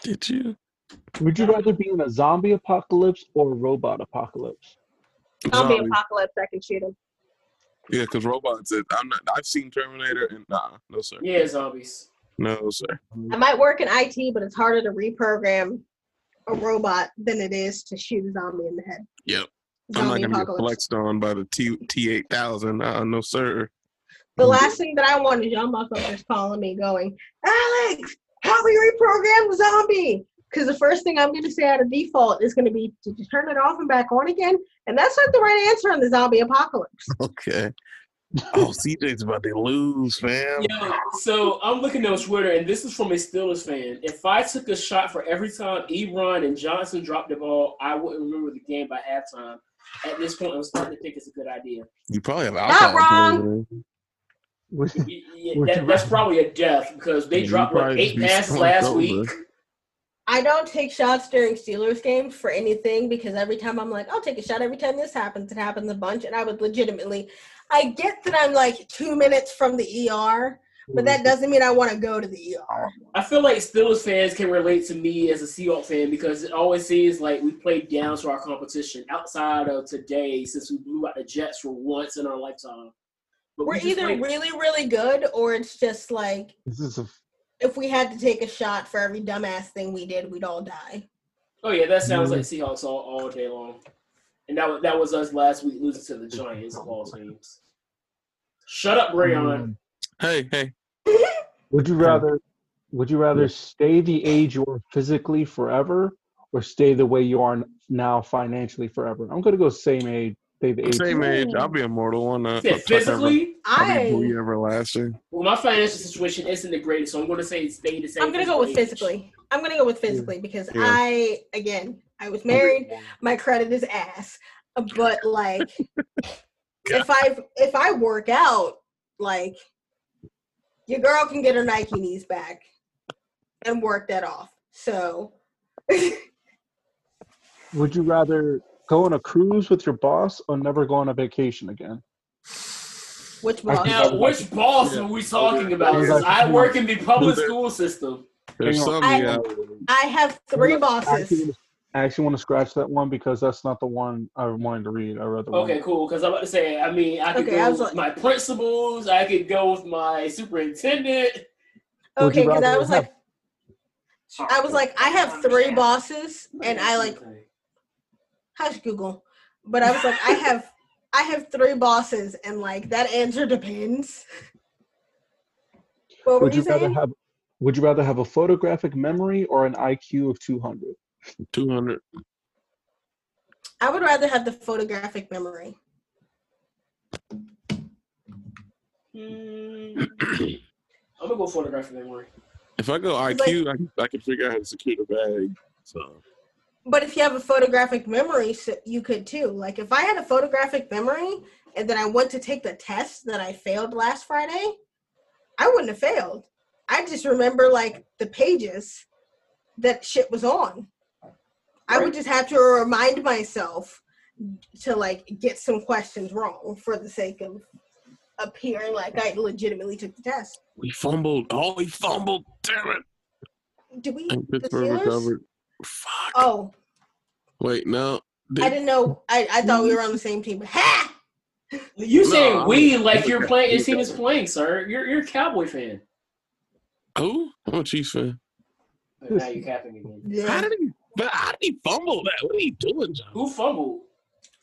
Did you? Would you rather be in a zombie apocalypse or a robot apocalypse? Zombie Zombie. apocalypse, I can shoot him. Yeah, because robots. Is, I'm not. I've seen Terminator, and nah, no sir, Yeah, zombies. no sir. I might work in IT, but it's harder to reprogram a robot than it is to shoot a zombie in the head. Yep. I'm not gonna get apocalypse. flexed on by the T T eight thousand. Uh, no sir. The last thing that I want is y'all motherfuckers calling me going, Alex, how we reprogram the zombie? Because the first thing I'm going to say out of default is going to be to turn it off and back on again. And that's not the right answer on the zombie apocalypse. Okay. Oh, CJ's about to lose, fam. Yo, so I'm looking on Twitter, and this is from a Steelers fan. If I took a shot for every time Ebron and Johnson dropped the ball, I wouldn't remember the game by halftime. At this point, I'm starting to think it's a good idea. You probably have Not alcohol. wrong. Poisoning. Would- Y- y- Would that- that's probably a death because they You dropped like eight be passes last over. week. I don't take shots during Steelers games for anything because every time I'm like, I'll take a shot. Every time this happens, it happens a bunch. And I would legitimately, I get that I'm like two minutes from the ER, but that doesn't mean I want to go to the ER. I feel like Steelers fans can relate to me as a Seahawks fan because it always seems like we played down to our competition outside of today since we blew out the Jets for once in our lifetime. But We're we either played- really, really good or it's just like This is a if we had to take a shot for every dumbass thing we did, we'd all die. Oh yeah, that sounds like mm-hmm. Seahawks all, all day long. And that was that was us last week losing to the Giants of all teams. Shut up, Brayon. Mm. Hey, hey. Would you rather would you rather stay the age you are physically forever or stay the way you are now financially forever? I'm gonna go same age they've aged. Same age. I'll be immortal one. Uh, Yeah, physically, I'll be I Booty everlasting. well, my financial situation isn't the greatest, so I'm going to say stay the same. I'm gonna go with age. physically. I'm gonna go with physically because Yeah. I again I was married. My credit is ass, but like if I if I work out, like your girl can get her Nike knees back and work that off. So Would you rather go on a cruise with your boss or never go on a vacation again? which boss? Now, which boss Yeah. are we talking about? Yeah. 'Cause I work in the public Yeah. school system. There's some, I- yeah. I have three bosses. I actually want to scratch that one because that's not the one I wanted to read. I read the one. Okay, cool. Because I'm about to say, I mean, I could Okay, go I with like- my principals. I could go with my superintendent. Okay, because I was have- like I was like I have three bosses and I like hush Google. But I was like I have I have three bosses and like that answer depends. What were Would you you rather have Would you rather have a photographic memory or an IQ of 200? 200. I would rather have the photographic memory. Hmm. I'm gonna go photographic memory. If I go IQ, I, can, I can figure out how to secure the bag. So But if you have a photographic memory, so you could too. Like if I had a photographic memory and then I went to take the test that I failed last Friday, I wouldn't have failed. I just remember like the pages that shit was on. I would just have to remind myself to like get some questions wrong for the sake of appearing like I legitimately took the test. we fumbled. Oh, we fumbled. Damn it. Did we? And The Pittsburgh recovered. Fuck. Oh, Wait, no. Did- I didn't know. I, I thought we mm-hmm. were on the same team. Ha! You No, saying I'm- we like you're playing? Your team is playing, sir. You're you're a Cowboy fan. Who? I'm a Chiefs fan. Now you're capping again. How Yeah. did he? But how did he fumble that? What are you doing, John? Who fumbled?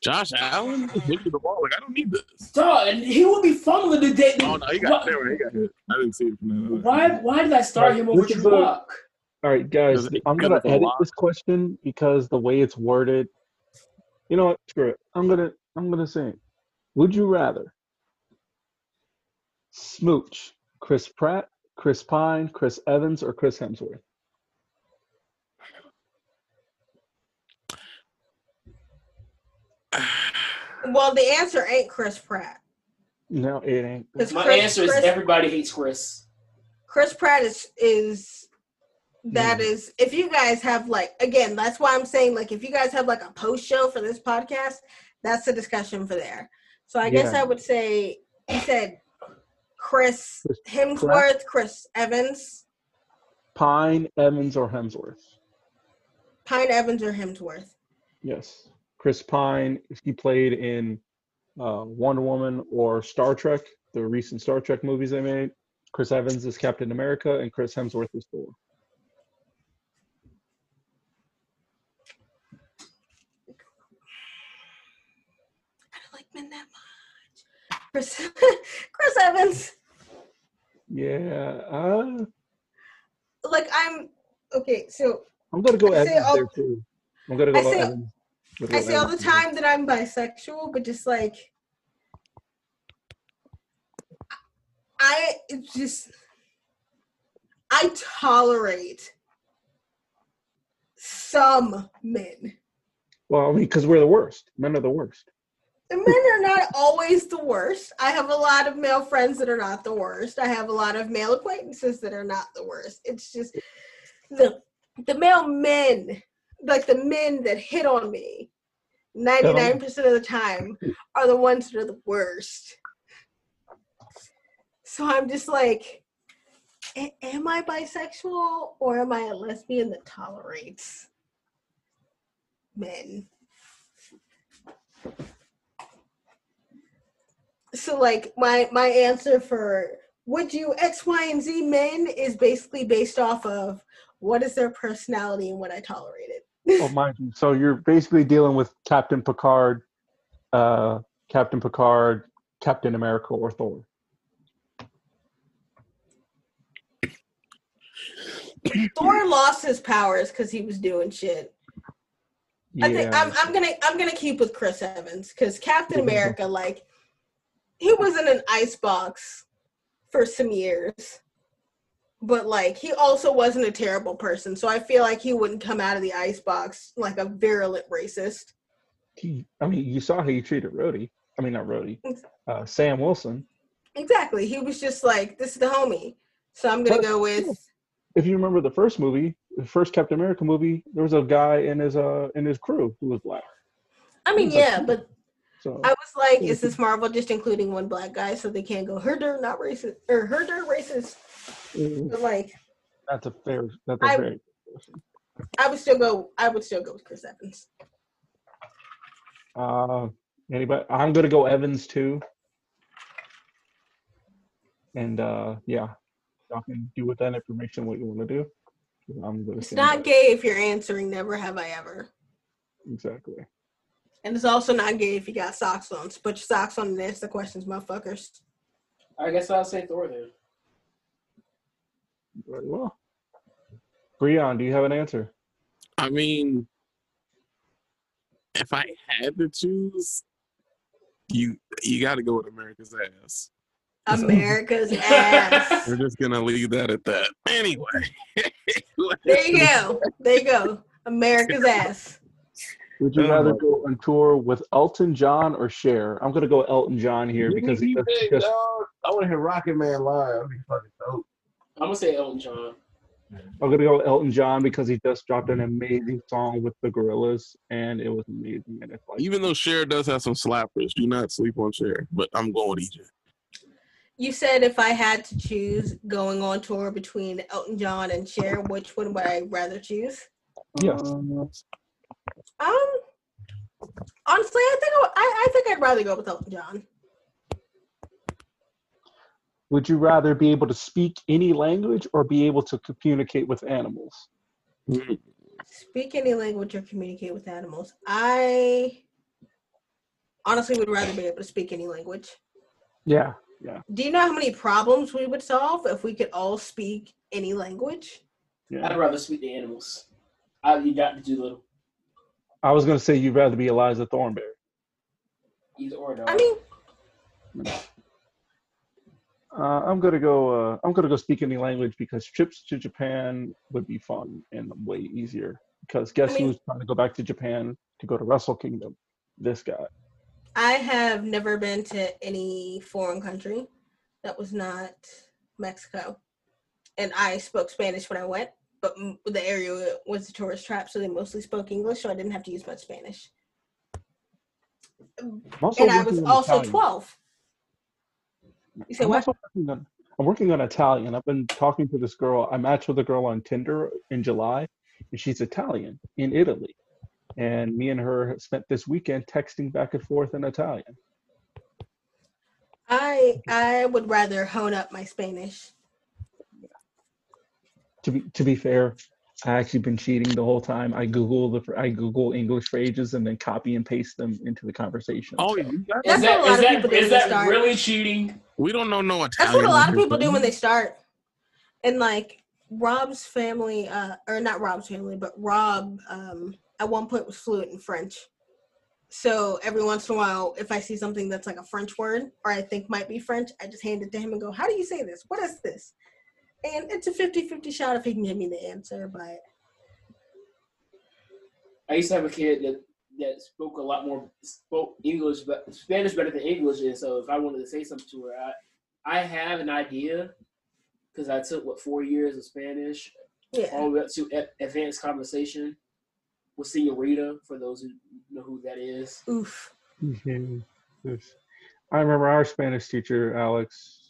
Josh Allen? Just Look at the ball. Like I don't need this. Dog, and he will be fumbling the day. Oh no, he got Why- there. He got hit. I didn't see it from that. Why why did I start him over This is Drew a- Lock? All right, guys, it- I'm gonna edit this question because the way it's worded. You know what? Screw it. I'm gonna I'm gonna say, it. would you rather smooch Chris Pratt, Chris Pine, Chris Evans, or Chris Hemsworth? Well, the answer ain't Chris Pratt. No, it ain't. Because My Chris, answer is Chris, everybody hates Chris. Chris Pratt is is that Yeah. is if you guys have like again, that's why I'm saying like if you guys have like a post show for this podcast, that's the discussion for there. So I guess I would say you said Chris Chris Hemsworth, Chris Evans, Pine, Evans, or Hemsworth? Pine Evans or Hemsworth. Yes. Chris Pine, he played in uh, Wonder Woman or Star Trek, the recent Star Trek movies they made. Chris Evans is Captain America, and Chris Hemsworth is Thor. I don't like men that much. Chris Chris Evans. Yeah, uh, Like I'm okay, so I'm gonna go I Evans all- there too. I'm gonna go I say- Evans. I say all the Evans time that I'm bisexual, but just like I it's just I tolerate some men. Well, I mean, because we're the worst. Men are the worst. Men are not always the worst. I have a lot of male friends that are not the worst. I have a lot of male acquaintances that are not the worst. It's just the the male men, like the men that hit on me, ninety nine percent of the time are the ones that are the worst. So I'm just like, am I bisexual or am I a lesbian that tolerates men? So like my my answer for would you X, Y, and Z men is basically based off of what is their personality and what I tolerated. Oh, mind you. So you're basically dealing with Captain Picard, uh, Captain Picard, Captain America, or Thor. Thor lost his powers because he was doing shit. I think I'm, I'm gonna I'm gonna keep with Chris Evans because Captain America, like, he was in an ice box for some years, but like he also wasn't a terrible person. So I feel like he wouldn't come out of the ice box like a virulent racist. He, I mean, you saw how he treated Rhodey. I mean, not Rhodey. Uh, Sam Wilson. Exactly. He was just like, "This is the homie." So I'm gonna But- go with. If you remember the first movie, the first Captain America movie, there was a guy in his uh in his crew who was black. I mean, yeah, but So I was like, is this Marvel just including one black guy so they can't go herder not racist or herder racist? mm, But like, that's a fair. That's a I- very. I would still go. I would still go with Chris Evans. Uh, anybody? I'm gonna go Evans too. And uh, yeah, y'all can do with that information what you want to do. I'm gonna It's not gay if you're answering "Never have I ever," exactly. And it's also not gay if you got socks on. So put your socks on and answer the questions, motherfuckers. I guess I'll say Thor then. Very well. Breon, do you have an answer? I mean, if I had to choose, you you got to go with America's ass. America's ass. We're just gonna leave that at that. Anyway, There you go. There you go. America's ass. Would you rather my- go on tour with Elton John or Cher? I'm gonna go Elton John here because he He just, big, just- dog. I want to hear Rocket Man live. That'd be fucking dope. I'm gonna say Elton John. I'm gonna go Elton John because he just dropped an amazing song with the Gorillaz and it was amazing. And it's like even though Cher does have some slappers, do not sleep on Cher. But I'm going with EJ. You said if I had to choose going on tour between Elton John and Cher, which one would I rather choose? yes, Um, Um, honestly, I think I, would- I, I think I'd rather go with Elton John. Would you rather be able to speak any language or be able to communicate with animals? Speak any language or communicate with animals. I honestly would rather be able to speak any language. Yeah, yeah, Do you know how many problems we would solve if we could all speak any language? yeah. I'd rather speak to animals. I you got to do little I was gonna say you'd rather be Eliza Thornberry. either or. Dog. I mean, Uh, I'm gonna go. Uh, I'm gonna go speak any language because trips to Japan would be fun and way easier. Because guess I mean- who's trying to go back to Japan to go to Wrestle Kingdom? This guy. I have never been to any foreign country that was not Mexico. And I spoke Spanish when I went, but the area was a tourist trap, so they mostly spoke English, so I didn't have to use much Spanish. And I was also Italian. 12. You say I'm what? working on. I'm working on Italian. I've been talking to this girl. I matched with a girl on Tinder in July, and she's Italian in Italy. And me and her spent this weekend texting back and forth in Italian. I I would rather hone up my Spanish. To be to be fair, I actually been cheating the whole time. I Google the I Google English phrases and then copy and paste them into the conversation. Oh, So, you got That's is that what a lot is of that people do is when they that start. really cheating? We don't know no That's Italian. what a lot of people do when they start. And like Rob's family, uh, or not Rob's family, but Rob um, at one point was fluent in French. So every once in a while, if I see something that's like a French word or I think might be French, I just hand it to him and go, How do you say this? What is this? And it's a 50 50 shot if he can give me the answer. But I used to have a kid that that spoke a lot more spoke English but Spanish better than English, and so if I wanted to say something to her, I I have an idea because I took what four years of Spanish yeah, all the way up to advanced conversation with Senorita for those who know who that is. oof. Mhm. I remember our Spanish teacher, Alex.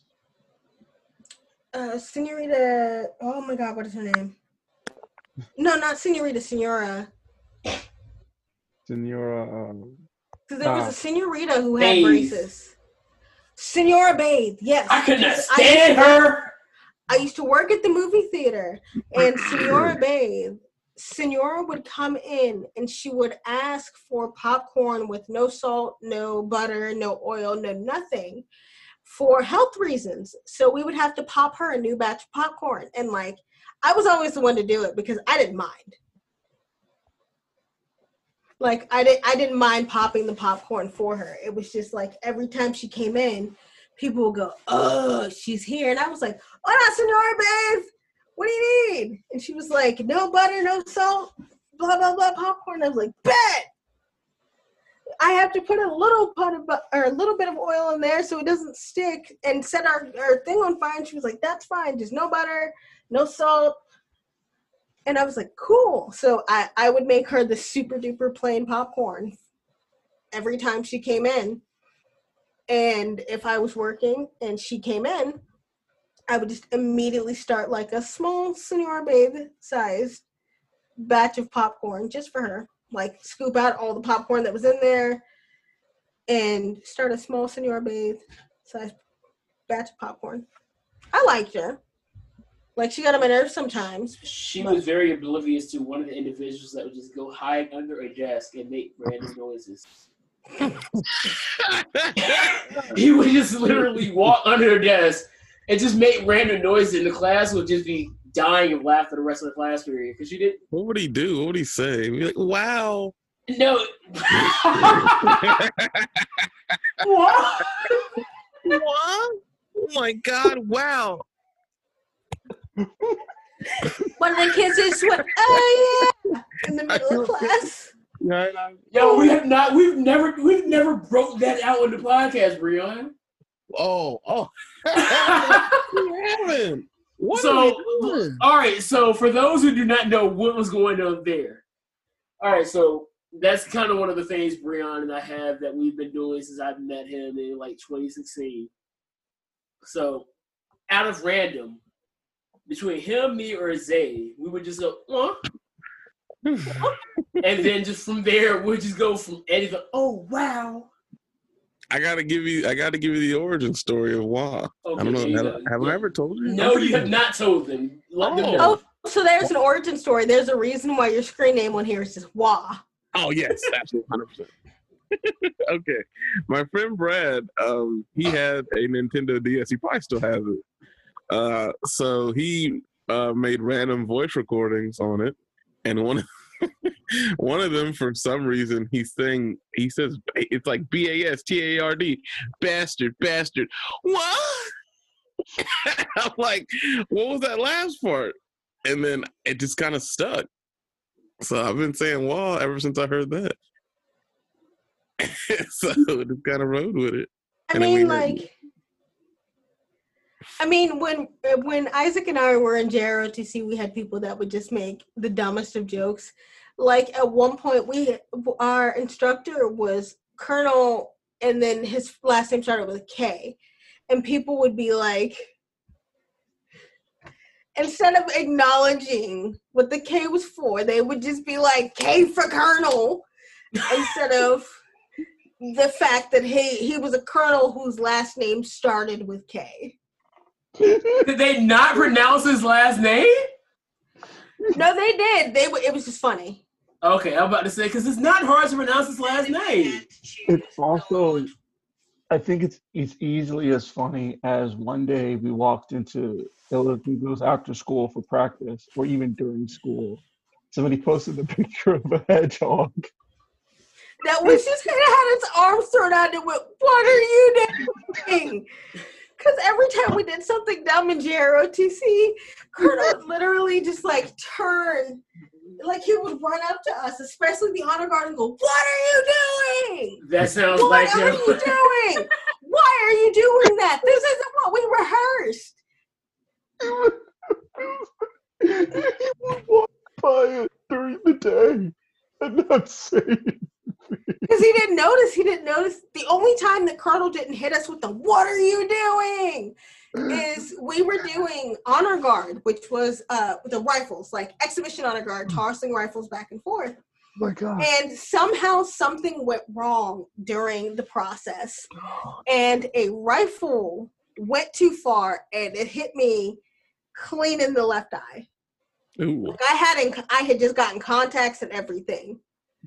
Uh, Senorita, oh my God, what is her name? No, not Senorita, Senora. Senora. Um, Because there was a senorita who had Bathe. braces. Senora Bathe, yes. I could not because I stand used to- her. I used to work at the movie theater, and Senora Bathe, Senora would come in and she would ask for popcorn with no salt, no butter, no oil, no nothing for health reasons. So we would have to pop her a new batch of popcorn. And like, I was always the one to do it because I didn't mind. like I didn't I didn't mind popping the popcorn for her. It was just like every time she came in, people would go, "Oh, she's here," and I was like, "Oh, "Hola, senora, babe. What do you need?" And she was like, "No butter, no salt, blah blah blah popcorn." I was like, "Bet." I have to put a little pot of or a little bit of oil in there so it doesn't stick and set our, our thing on fire. And she was like, "That's fine, just no butter, no salt." And I was like, "Cool." So I I would make her the super duper plain popcorn every time she came in. And if I was working and she came in, I would just immediately start like a small Senora Babe sized batch of popcorn just for her like scoop out all the popcorn that was in there and start a small Senor Bathe size batch of popcorn. I liked her. Like she got on my nerves sometimes. She was very oblivious to one of the individuals that would just go hide under a desk and make random noises. he would just literally walk under a desk and just make random noises, and the class would just be dying of laughter the rest of the class period because she did. What would he do? What would he say? He'd be like, "Wow." No. what? What? Oh my God! Wow. One of the kids just went, oh yeah, in the middle of class. Yeah, Yo, we have not. We've never. We've never broke that out in the podcast, Breon. Oh, oh. we haven't. What So, are we doing? All right. So for those who do not know what was going on there, all right. So that's kind of one of the things Breon and I have that we've been doing since I've met him in like 2016. So out of random, between him, me, or Zay, we would just go, huh? and then just from there, we'd just go from Eddie to, oh wow. I gotta give you. I gotta give you the origin story of why. Okay, I don't know. there you Have, have I ever told you? No, you have not told them. Let them Oh. know. Oh, so there's an origin story. There's a reason why your screen name on here is just Wah. Oh yes, absolutely, hundred percent. Okay, my friend Brad, um, he had a Nintendo DS. He probably still has it. Uh, so he uh, made random voice recordings on it, and one one of them, for some reason, he's saying He says it's like B A S T A R D, bastard, bastard. What? I'm like, what was that last part? And then it just kind of stuck. So I've been saying "wall" ever since I heard that. so just kind of rode with it. I And mean, like, I mean, when when Isaac and I were in JROTC, we had people that would just make the dumbest of jokes. Like at one point, we our instructor was Colonel, and then his last name started with K, and people would be like, instead of acknowledging what the K was for, they would just be like K for Colonel, instead of the fact that he he was a colonel whose last name started with K. Did they not pronounce his last name? No, they did. They it was just funny. Okay, I'm about to say because it's not hard to pronounce his last name. It's also, I think it's it's easily as funny as one day we walked into El Equipos after school for practice, or even during school. Somebody posted a picture of a hedgehog. That was just kind of had its arms thrown out and went, "What are you doing?" Because every time we did something dumb in JROTC, Colonel would literally just like turn, like he would run up to us, especially the honor guard, and go, "What are you doing?" That sounds What like are him. you doing? Why are you doing that? This isn't what we rehearsed. he would walk by it during the day and not say it. Because he didn't notice. He didn't notice. The only time that Colonel didn't hit us with the "What are you doing?" is we were doing honor guard, which was uh the rifles, like exhibition honor guard, tossing rifles back and forth. Oh my God. And somehow something went wrong during the process, and a rifle went too far, and it hit me clean in the left eye. Ooh. Like I hadn't, I had just gotten contacts and everything.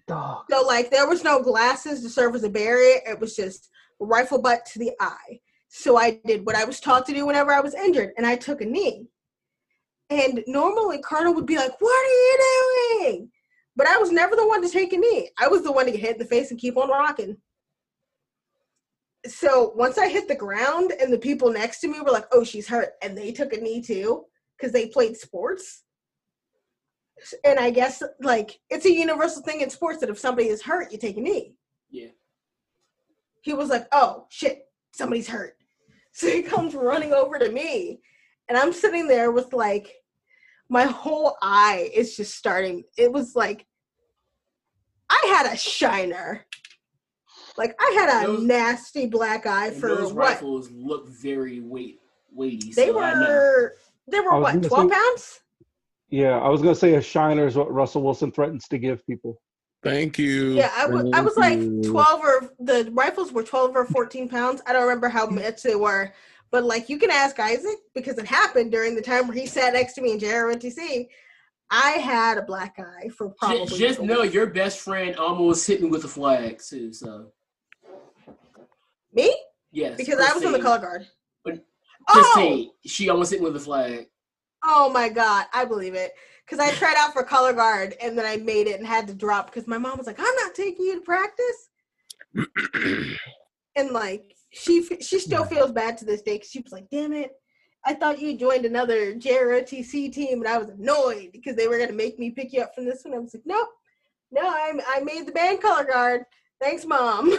Dog. So like there was no glasses to serve as a barrier. It was just rifle butt to the eye. So I did what I was taught to do whenever I was injured, and I took a knee. And normally Colonel would be like, "What are you doing?" but I was never the one to take a knee. I was the one to get hit in the face and keep on rocking. So once I hit the ground and the people next to me were like, "Oh, she's hurt," and they took a knee too because they played sports. And I guess like it's a universal thing in sports that if somebody is hurt, you take a knee. Yeah. He was like, "Oh shit, somebody's hurt." So he comes running over to me, and I'm sitting there with like my whole eye is just starting. It was like I had a shiner. Like I had a Those- nasty black eye for those what? rifles look very weight weighty. They so I were they were what, twelve say- pounds? Yeah, I was gonna say a shiner is what Russell Wilson threatens to give people. Thank you. Yeah, I was I was Thank like twelve or the rifles were twelve or fourteen pounds. I don't remember how hmm. much they were, but like you can ask Isaac because it happened during the time where he sat next to me in JROTC. I had a black eye for probably. Just, just know your best friend almost hit me with a flag too. So me yes, because I was on the color guard. But Oh, Christine, she almost hit me with a flag. Oh my god, I believe it. Because I tried out for color guard and then I made it and had to drop because my mom was like, "I'm not taking you to practice," and like she she still feels bad to this day because she was like, "Damn it." I thought you joined another JROTC team, and I was annoyed because they were gonna make me pick you up from this one. I was like, nope, no, I I made the band color guard. Thanks, mom.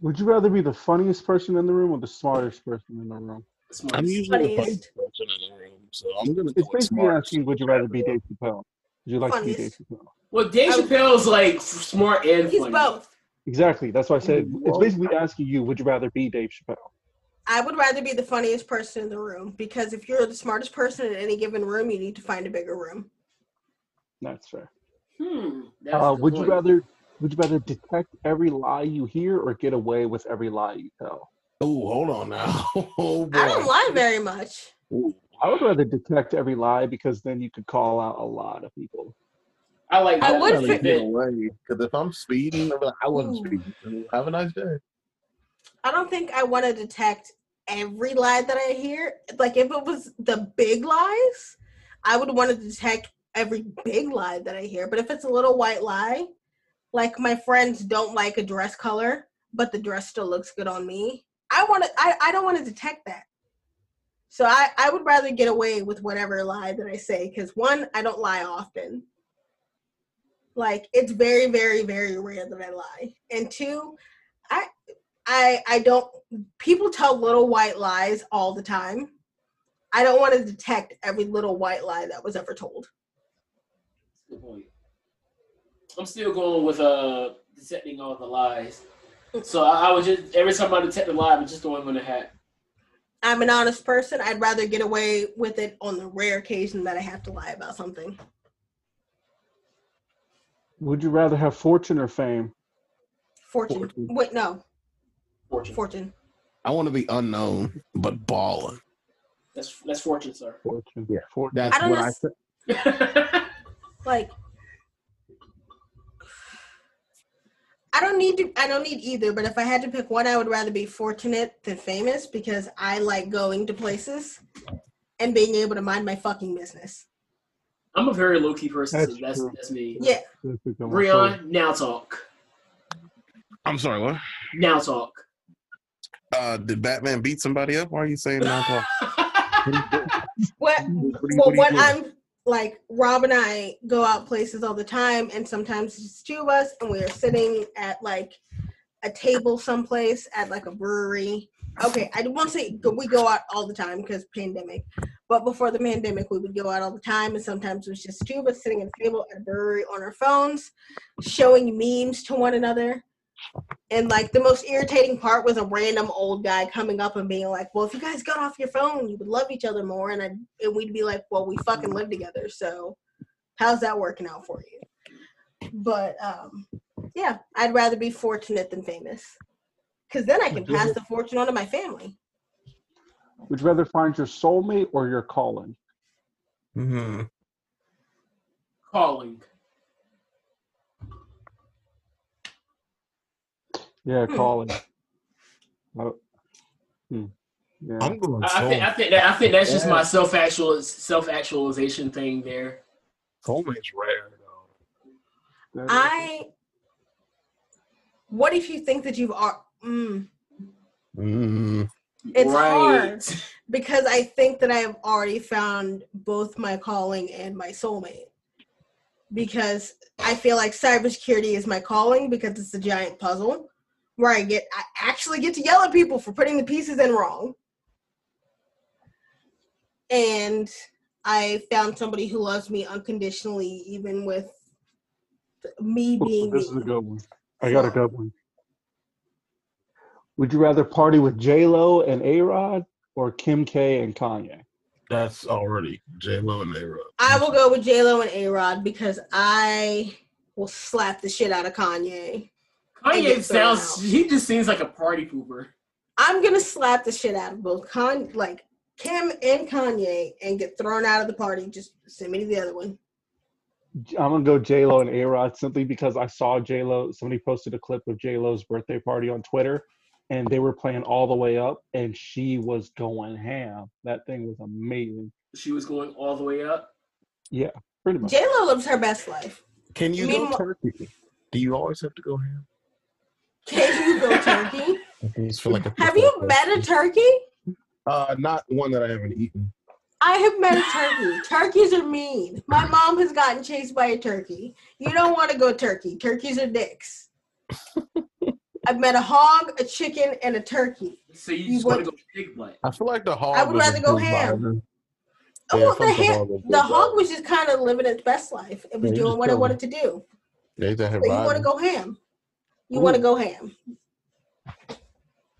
Would you rather be the funniest person in the room or the smartest person in the room? Smart. I'm usually the Funniest. funniest person in the room, so I'm gonna go It's with basically smart. asking, would you rather be Dave Chappelle? Would you like to be Dave Chappelle? Well, Dave I was- Chappelle's like smart and He's funny. both. Exactly. That's why I said it's basically asking you, would you rather be Dave Chappelle? I would rather be the funniest person in the room because if you're the smartest person in any given room, you need to find a bigger room. That's fair. Hmm. that's Uh, good would you rather would you rather detect every lie you hear or get away with every lie you tell? Oh, hold on now. Oh boy. I don't lie very much. I would rather detect every lie because then you could call out a lot of people. I like. I would Really fit- get away because if I'm speeding, I'm like, I wasn't Ooh. speeding. Have a nice day. I don't think I want to detect every lie that I hear. Like if it was the big lies, I would want to detect every big lie that I hear. But if it's a little white lie, like my friends don't like a dress color, but the dress still looks good on me, I want to. I, I don't want to detect that. So I, I would rather get away with whatever lie that I say because one, I don't lie often. Like it's very, very, very rare that I lie. And two, I I I don't people tell little white lies all the time. I don't want to detect every little white lie that was ever told. Good point. I'm still going with uh detecting all the lies. So I, I would just every time I detect a lie, I would just throw him in the hat. I'm an honest person. I'd rather get away with it on the rare occasion that I have to lie about something. Would you rather have fortune or fame? Fortune. Fortune. Wait, no. Fortune. Fortune. I want to be unknown, but balling. That's that's fortune, sir. Fortune. Yeah. Fortune. That's I what know- I said. Like I don't need to I don't need either, but if I had to pick one, I would rather be fortunate than famous because I like going to places and being able to mind my fucking business. I'm a very low key person, so That's that's true. that's me. Yeah. That's a good one. Breon, now talk. I'm sorry, what? Now talk. Uh, did Batman beat somebody up? Why are you saying now talk? What What are you- well what are you when doing? I'm like Rob and I go out places all the time and sometimes it's two of us and we're sitting at like a table someplace at like a brewery. Okay, I won't say we go out all the time because pandemic, but before the pandemic we would go out all the time and sometimes it was just two of us sitting at a table at a brewery on our phones, showing memes to one another. And like the most irritating part was a random old guy coming up and being like, "Well, if you guys got off your phone, you would love each other more." And I and we'd be like, "Well, we fucking live together, so how's that working out for you?" But um, yeah, I'd rather be fortunate than famous, because then I can pass the fortune on to my family. Would you rather find your soulmate or your calling? hmm Calling. Yeah, Hmm. calling. Oh. Hmm. Yeah. I'm going I, I think I think that I think that's just my self actual self actualization thing there. Soulmate's rare though. I. What if you think that you've are? Mm, Mm. it's hard because I think that I have already found both my calling and my soulmate. Because I feel like cybersecurity is my calling because it's a giant puzzle where I get I actually get to yell at people for putting the pieces in wrong. And I found somebody who loves me unconditionally, even with me being This is a good one. I got a good one. Would you rather party with J Lo and A Rod or Kim K and Kanye? That's already J Lo and A Rod. I will go with J Lo and A Rod because I will slap the shit out of Kanye. I Kanye sounds. He just seems like a party pooper. I'm gonna slap the shit out of both Con like Kim and Kanye and get thrown out of the party. Just send me to the other one. I'm gonna go J Lo and A Rod simply because I saw J Lo. Somebody posted a clip of J Lo's birthday party on Twitter, and they were playing all the way up, and she was going ham. That thing was amazing. She was going all the way up. Yeah, pretty much. J Lo lives her best life. Can you Meanwhile- go turkey? Do you always have to go ham? Can you go turkey? I just like a Have you met a turkey? Uh, not one that I haven't eaten. I have met a turkey. Turkeys are mean. My mom has gotten chased by a turkey. You don't want to go turkey. Turkeys are dicks. I've met a hog, a chicken, and a turkey. So you, You just want to go pig butt. I feel like the hog. I would rather go ham. her. Oh, Yeah, well, the, felt the ha- hog was the hog was just kind of living its best life. It was Yeah, doing what it wanted to do. Yeah, he's out here So you want to go ham. You want to go ham.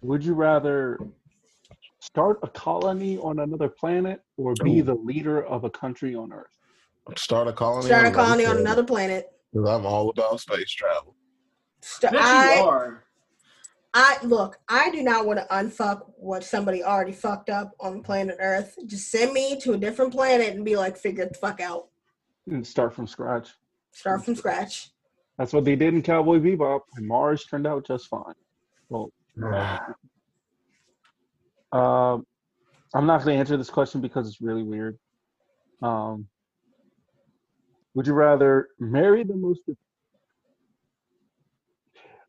Would you rather start a colony on another planet or be Ooh. the leader of a country on Earth? Start a colony. Start a on another colony on planet, another planet. 'cause I'm all about space travel. Sta- Bet I, you are. I look. I do not want to unfuck what somebody already fucked up on planet Earth. Just send me to a different planet and be like, figure the fuck out. And start from scratch. Start from scratch. That's what they did in Cowboy Bebop, and Mars turned out just fine. Well, um, I'm not going to answer this question because it's really weird. Um, would you rather marry the most?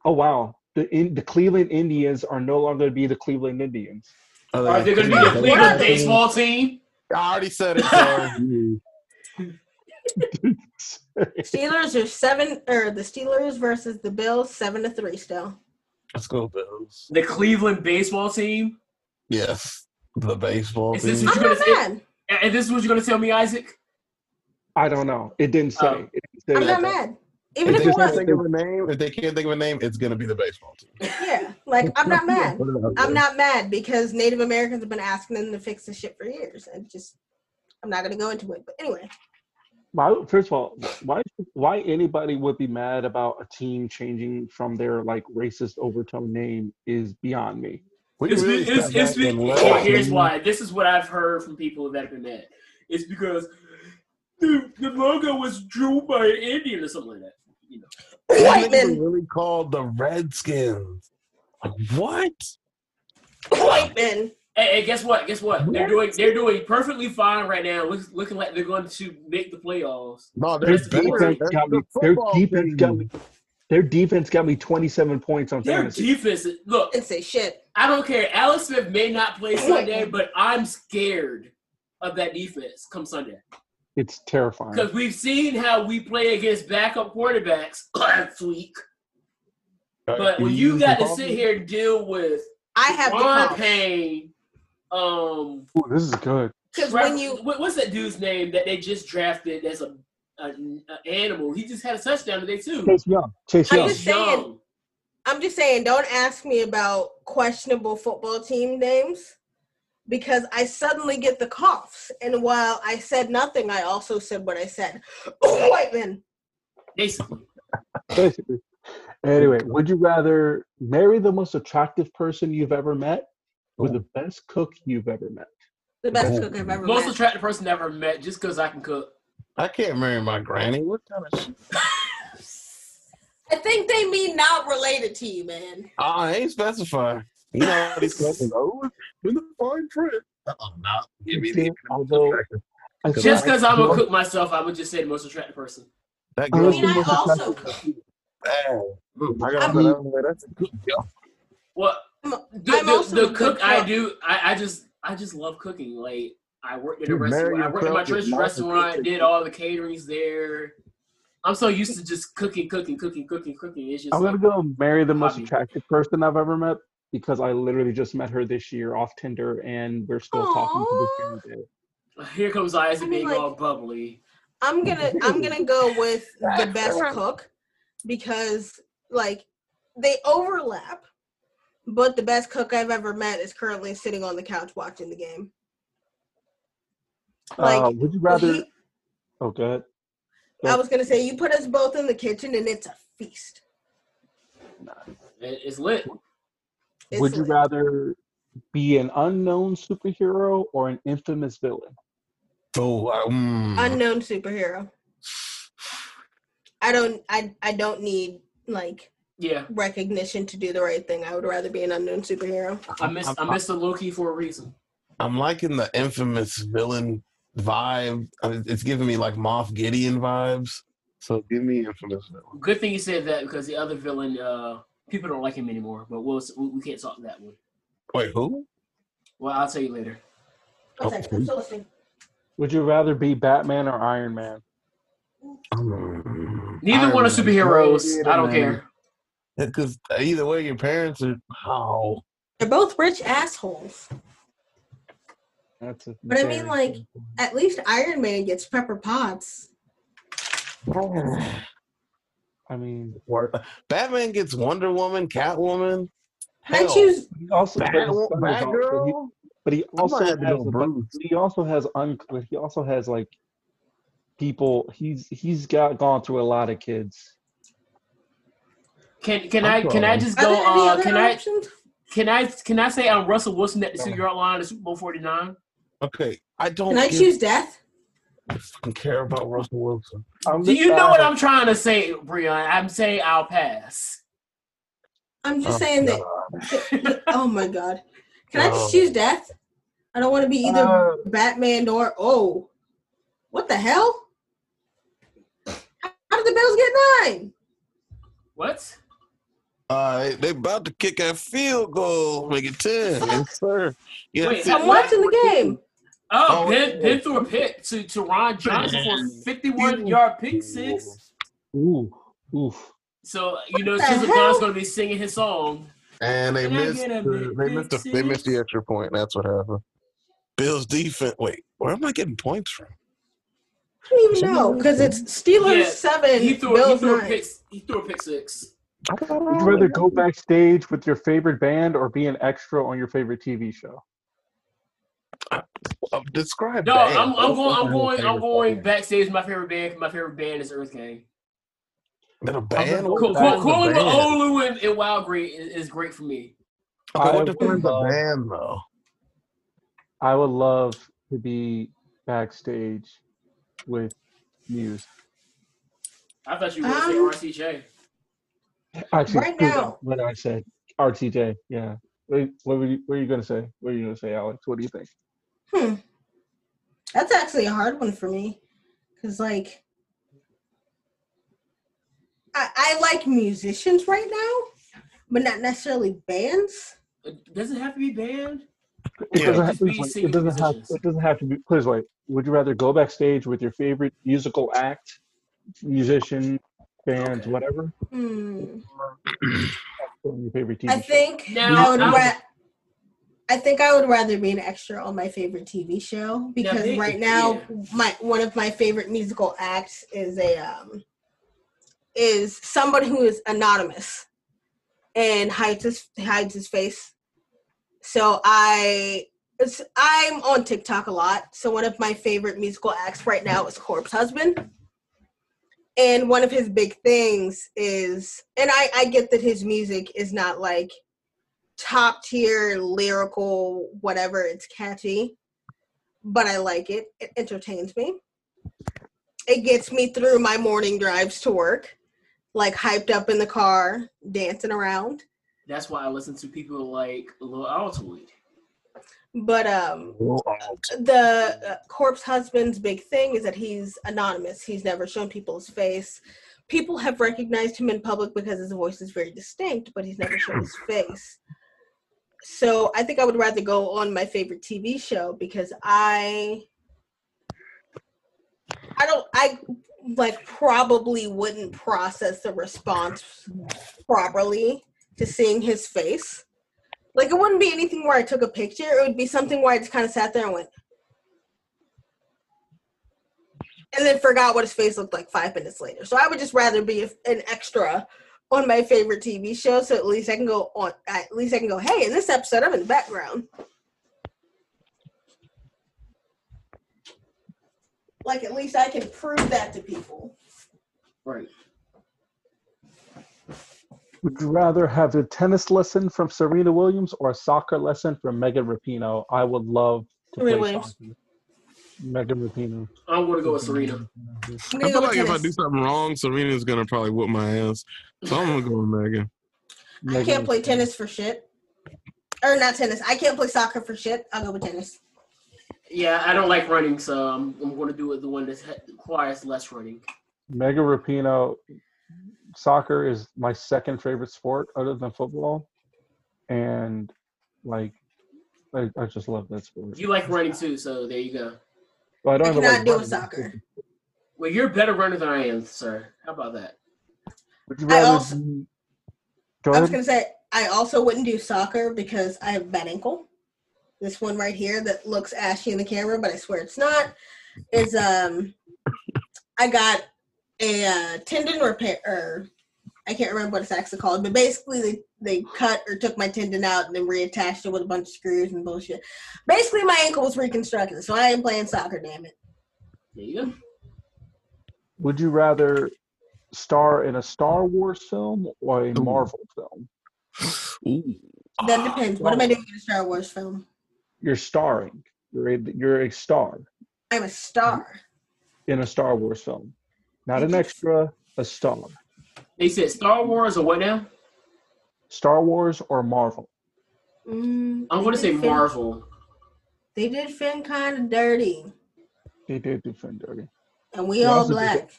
Oh wow, the in, the Cleveland Indians are no longer going to be the Cleveland Indians. Are they going to be the Cleveland baseball team? I already said it. Sorry. Steelers are seven, or the Steelers versus the Bills, seven to three still. Let's go Bills. The Cleveland baseball team. Yes, the baseball Is this team. what I'm you not gonna say- mad. And this is what you're going to tell me, Isaac? I don't know. It didn't say. Oh. It didn't say I'm not that. mad. Even If if they can't think of a name, if they can't think of a name, it's gonna be the baseball team. yeah, like I'm not mad. Put it out I'm not mad because Native Americans have been asking them to fix this shit for years, and just I'm not gonna go into it. But anyway, Why, first of all, why why anybody would be mad about a team changing from their like racist overtone name is beyond me. We It's, really it's, sat it's, back and here- laughed. here's why. This is what I've heard from people that have been mad. It's because the, the logo was drew by an Indian or something like that. You know. white They men, really called the Redskins. Like what? white men. Hey, hey, guess what? Guess what? They're doing they're doing perfectly fine right now. Look, looking like they're going to make the playoffs. No, Their defense got me. Their defense got me. Their defense got me 27 points on Their fantasy. defense. Look, And say shit. I don't care. Alex Smith may not play Sunday, but I'm scared of that defense come Sunday It's terrifying. because we've seen how we play against backup quarterbacks last week. But when you got to sit here and deal with I have the Ron. Payne, um, Ooh, this is good. Because when you what- what's that dude's name that they just drafted as a, a, a animal? He just had a touchdown today too. Chase Young. Chase Young. I'm just saying- I'm just saying, don't ask me about questionable football team names because I suddenly get the coughs. And while I said nothing, I also said what I said. White men. Basically, Basically. Anyway, would you rather marry the most attractive person you've ever met or the best cook you've ever met? The best cook I've ever most met. Most attractive person I've ever met, just because I can cook. I can't marry my granny. What kind of shit? I think they mean not related to you, man. Oh, I ain't specify. You know how these questions. Oh, in the fine print. Uh-uh, nah. Give me the Although I Just because I'm gonna cook myself, I would just say the most attractive person. That I girl. I mean, I Most also attractive. bad. I gotta I'm- that. That's a good girl. Well, I'm, the, I'm the, also the a good cook I do, I, I just I just love cooking. Like I worked at a restaurant. I worked at my yourself church's restaurant. cooking. Did all the caterings there. I'm so used to just cooking, cooking, cooking, cooking, cooking. It's just I'm gonna like, go marry the most hobby. attractive person I've ever met because I literally just met her this year off Tinder and we're still talking to this day. here comes Isaac I mean, being like- all bubbly. I'm gonna I'm gonna go with the best cook because like they overlap, but the best cook I've ever met is currently sitting on the couch watching the game. Like, uh, would you rather? he- oh, go ahead. I was gonna say you put us both in the kitchen and it's a feast. It- It's lit. It's would you rather be an unknown superhero or an infamous villain? Oh, uh, mm. unknown superhero? I don't I I don't need like Yeah, recognition to do the right thing. I would rather be an unknown superhero. I missed I missed the Loki for a reason. I'm liking the infamous villain vibe. It's giving me like Moff Gideon vibes. So give me infamous villain. Good thing you said that because the other villain, uh, people don't like him anymore. But we'll we we can't talk that one. Wait, who? Well, I'll tell you later. One second, I'm still listening. Would you rather be Batman or Iron Man? Um, Neither one of superheroes. I don't care. Because either way, your parents are. Oh, They're both rich assholes. That's a But I mean, like, point. At least Iron Man gets Pepper Potts. I mean, Batman gets Wonder Woman, Catwoman. Can I choose? he also Bad, but his son is Bad al- Girl. But he, but he also has have to go a- Bruce. he also has un, he also has like people. He's he's got gone through a lot of kids. Can can I'm I can I just go? Uh, other can I can I can I say I'm Russell Wilson at the two yard line of Super Bowl forty nine? Okay, I don't Can I give choose death? I don't care about Russell Wilson. I'm Do you know what I'm trying to say, Breon? I'm saying I'll pass. I'm just Oh, saying that. God. Oh my god! Can I Oh. just choose death? I don't want to be either Uh, Batman or oh, what the hell? How did the Bills get nine? What? Uh, they, they about to kick that field goal, make it ten. yes, sir. Yes, Wait. I'm watching the game. Oh, Oh, Ben, yeah. ben threw a pick to, to Ron Johnson for a 51 yard pick six. Ooh, oof. So you know, the Sizzle gonna be singing his song. And they Can missed. a The, they missed. The, they missed the extra point. That's what happened. Bills defense. Wait, where am I getting points from? I don't even know because it's Steelers Yeah, seven, He threw, he Bills threw a pick. He threw a pick six. Would you rather go backstage with your favorite band or be an extra on your favorite TV show? Uh, describe. No, band. I'm, I'm going. I'm going. I'm going band? backstage. with My favorite band. My favorite band is Earth Gang. Then a band. to with band? Olu and, and WowGr8 is, is great for me. Okay, I what would defines a love- band though? I would love to be backstage with Muse. I thought you were going to say Um, RTJ. Actually, Right now- what I said, RTJ. Yeah. Wait, what were you? What are you gonna say? What are you gonna say, Alex? What do you think? Hmm. That's actually a hard one for me because, like, I, I like musicians right now, but not necessarily bands. Does it have to be band? It Yeah. doesn't, Just have, be please wait, singing it doesn't have. It doesn't have to be. Please wait. Would you rather go backstage with your favorite musical act, musician, bands, Okay. whatever, Hmm. your favorite TV I think Now, I would. I'm- Ra- I think I would rather be an extra on my favorite TV show because they- right now yeah. my one of my favorite musical acts is a um is somebody who is anonymous and hides his hides his face. So I it's, I'm on TikTok a lot. So one of my favorite musical acts right now is Corpse Husband. And one of his big things is and I, I get that his music is not like top tier lyrical whatever it's catchy but i like it. It entertains me. It gets me through my morning drives to work like hyped up in the car dancing around. That's why I listen to people like Lil Altoid. But um, the uh, corpse husband's big thing is that he's anonymous. He's never shown people his face. People have recognized him in public because his voice is very distinct, but he's never shown his face. So I think I would rather go on my favorite TV show because I I don't I like probably wouldn't process the response properly to seeing his face. Like it wouldn't be anything where I took a picture. It would be something where I just kind of sat there and went, and then forgot what his face looked like five minutes later. So I would just rather be an extra on my favorite TV show, so at least I can go on. At least I can go, hey, in this episode, I'm in the background. Like at least I can prove that to people. Right. Would you rather have a tennis lesson from Serena Williams or a soccer lesson from Megan Rapinoe? I would love to Serena play Williams. soccer. Megan Rapinoe. I'm gonna go with Serena. I'm I gonna feel go with like if I do something wrong, Serena's gonna probably whoop my ass. So I'm gonna go with Megan. I Megan can't play tennis for shit. Or not tennis. I can't play soccer for shit. I'll go with tennis. Yeah, I don't like running, so I'm, I'm gonna do it the one that requires less running. Megan Rapinoe. Soccer is my second favorite sport other than football, and like, I, I just love that sport. You like running too, so there you go. Well, I don't I even cannot like do running. soccer. Well, you're a better runner than I am, sir. How about that? Would you I also- be- Go I was ahead. gonna say I also wouldn't do soccer because I have a bad ankle. This one right here that looks ashy in the camera, but I swear it's not. Is um, I got a uh, tendon repair. Or I can't remember what it's actually called, but basically they they cut or took my tendon out and then reattached it with a bunch of screws and bullshit. Basically, my ankle was reconstructed, so I am playing soccer. Damn it! There you go. Would you rather star in a Star Wars film or a Ooh. Marvel film? Ooh. That depends. What am I doing in a Star Wars film? You're starring. You're a, you're a star I'm a star. in a Star Wars film, not an extra. A star. They said Star Wars or what now? Star Wars or Marvel? Mm, I'm gonna say Finn- Marvel. They did Finn kind of dirty, They did do Finn dirty. and we They all black.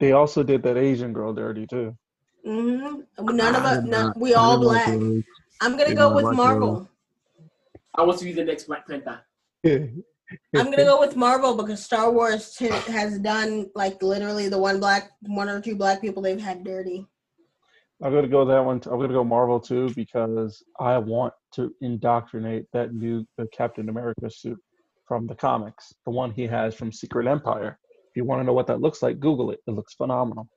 They also did that Asian girl dirty too. Mm-hmm. None of us. did we all didn't like black. those. I'm gonna go with like Marvel. I want to be the next Black Panther. I'm gonna go with Marvel because Star Wars t- has done like literally the one black, one or two black people they've had dirty. I'm gonna go that one. Too. I'm gonna go Marvel too because I want to indoctrinate that new uh, Captain America suit from the comics, the one he has from Secret Empire. If you want to know what that looks like, Google it. It looks phenomenal.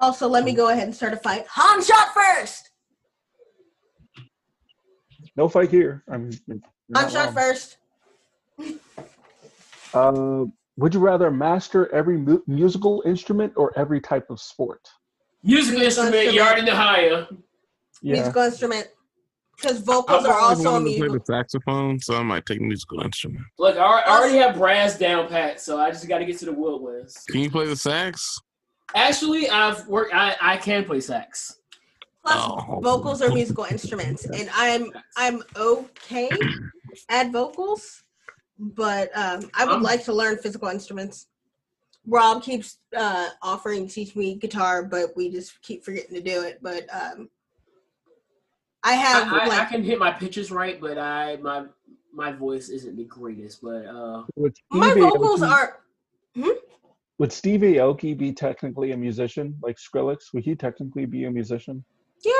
Also, let me go ahead and start a fight. Han shot first. No fight here. I'm. Han shot wrong. first. Uh, would you rather master every mu- musical instrument or every type of sport? Musical Musical instrument, you instrument. already know higher. Yeah. Musical instrument. Because I've vocals are always also a wanted to play musical. the saxophone, so I might take musical instrument. Look, I I already have brass down pat, so I just got to get to the woodwinds. Can you play the sax? Actually, I've worked. I, I can play sax. Plus, Oh. vocals are musical instruments, and I'm I'm okay at vocals, but um, I would Um, like to learn physical instruments. Rob keeps uh, offering to teach me guitar, but we just keep forgetting to do it. But um, I I, have I, I like can hit my pitches right, but I my my voice isn't the greatest. But uh, Would my vocals Aoki- are Would Steve Aoki be technically a musician like Skrillex? Would he technically be a musician? yeah,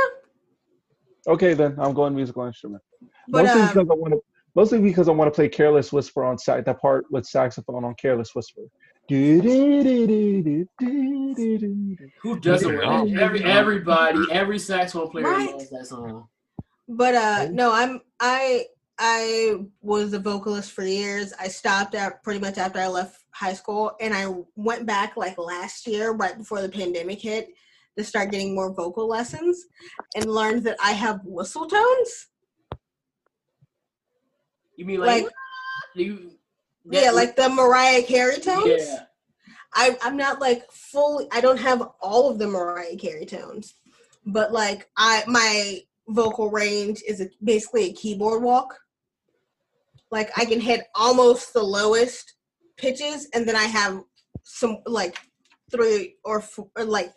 Okay, then I'm going musical instrument. but mostly um, because I want to. Mostly because I want to play "Careless Whisper" on sax. That part with saxophone on "Careless Whisper." Who doesn't? Yeah. Every everybody, every saxophone player Right. knows that song. But uh no, I'm I I was a vocalist for years. I stopped at pretty much after I left high school and I went back like last year right before the pandemic hit to start getting more vocal lessons and learned that I have whistle tones. You mean like, Like you? yeah, like the Mariah Carey tones. yeah. I I'm not like fully I don't have all of the Mariah Carey tones. But like I my vocal range is a, basically a keyboard walk. Like I can hit almost the lowest pitches, and then I have some like three or, four, or like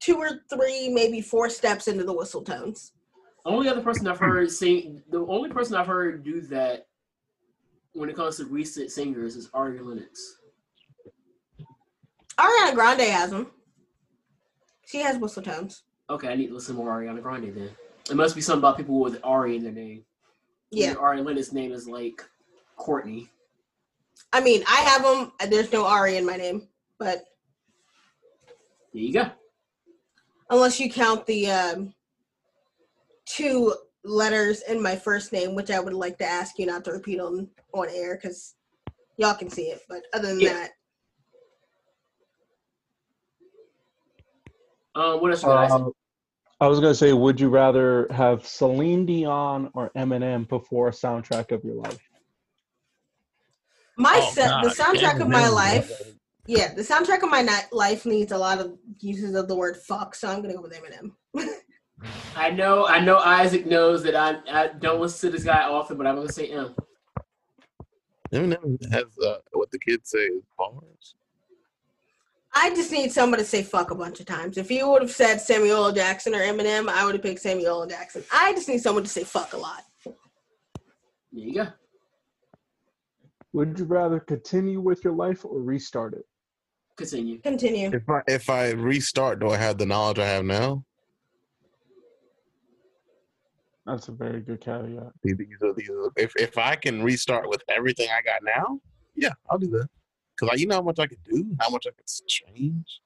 two or three, maybe four steps into the whistle tones. Only other person I've heard sing the only person I've heard do that when it comes to recent singers is Ari Lennox. Ariana Grande has them. She has whistle tones. Okay, I need to listen more Ariana Grande then. It must be something about people with Ari in their name. Yeah. Ari Lennox's name is like Courtney. I mean, I have them. There's no Ari in my name, but there you go. Unless you count the um, two letters in my first name, which I would like to ask you not to repeat on on air because y'all can see it. But other than yeah. that, um, what else? Um, I was gonna say, would you rather have Celine Dion or Eminem before a soundtrack of your life? My oh, set, the soundtrack Eminem. of my life. Yeah, the soundtrack of my life needs a lot of uses of the word "fuck," so I'm gonna go with Eminem. I know, I know. Isaac knows that I, I don't listen to this guy often, but I'm gonna say M. Eminem has uh, what the kids say is bars. I just need someone to say fuck a bunch of times. If you would have said Samuel L. Jackson or Eminem, I would have picked Samuel L. Jackson. I just need someone to say fuck a lot. There you go. Would you rather continue with your life or restart it? Continue. Continue. If I if I restart, do I have the knowledge I have now? That's a very good caveat. These are, these are, if if I can restart with everything I got now, yeah, I'll do that. Because I, you know how much I can do, how much I can change.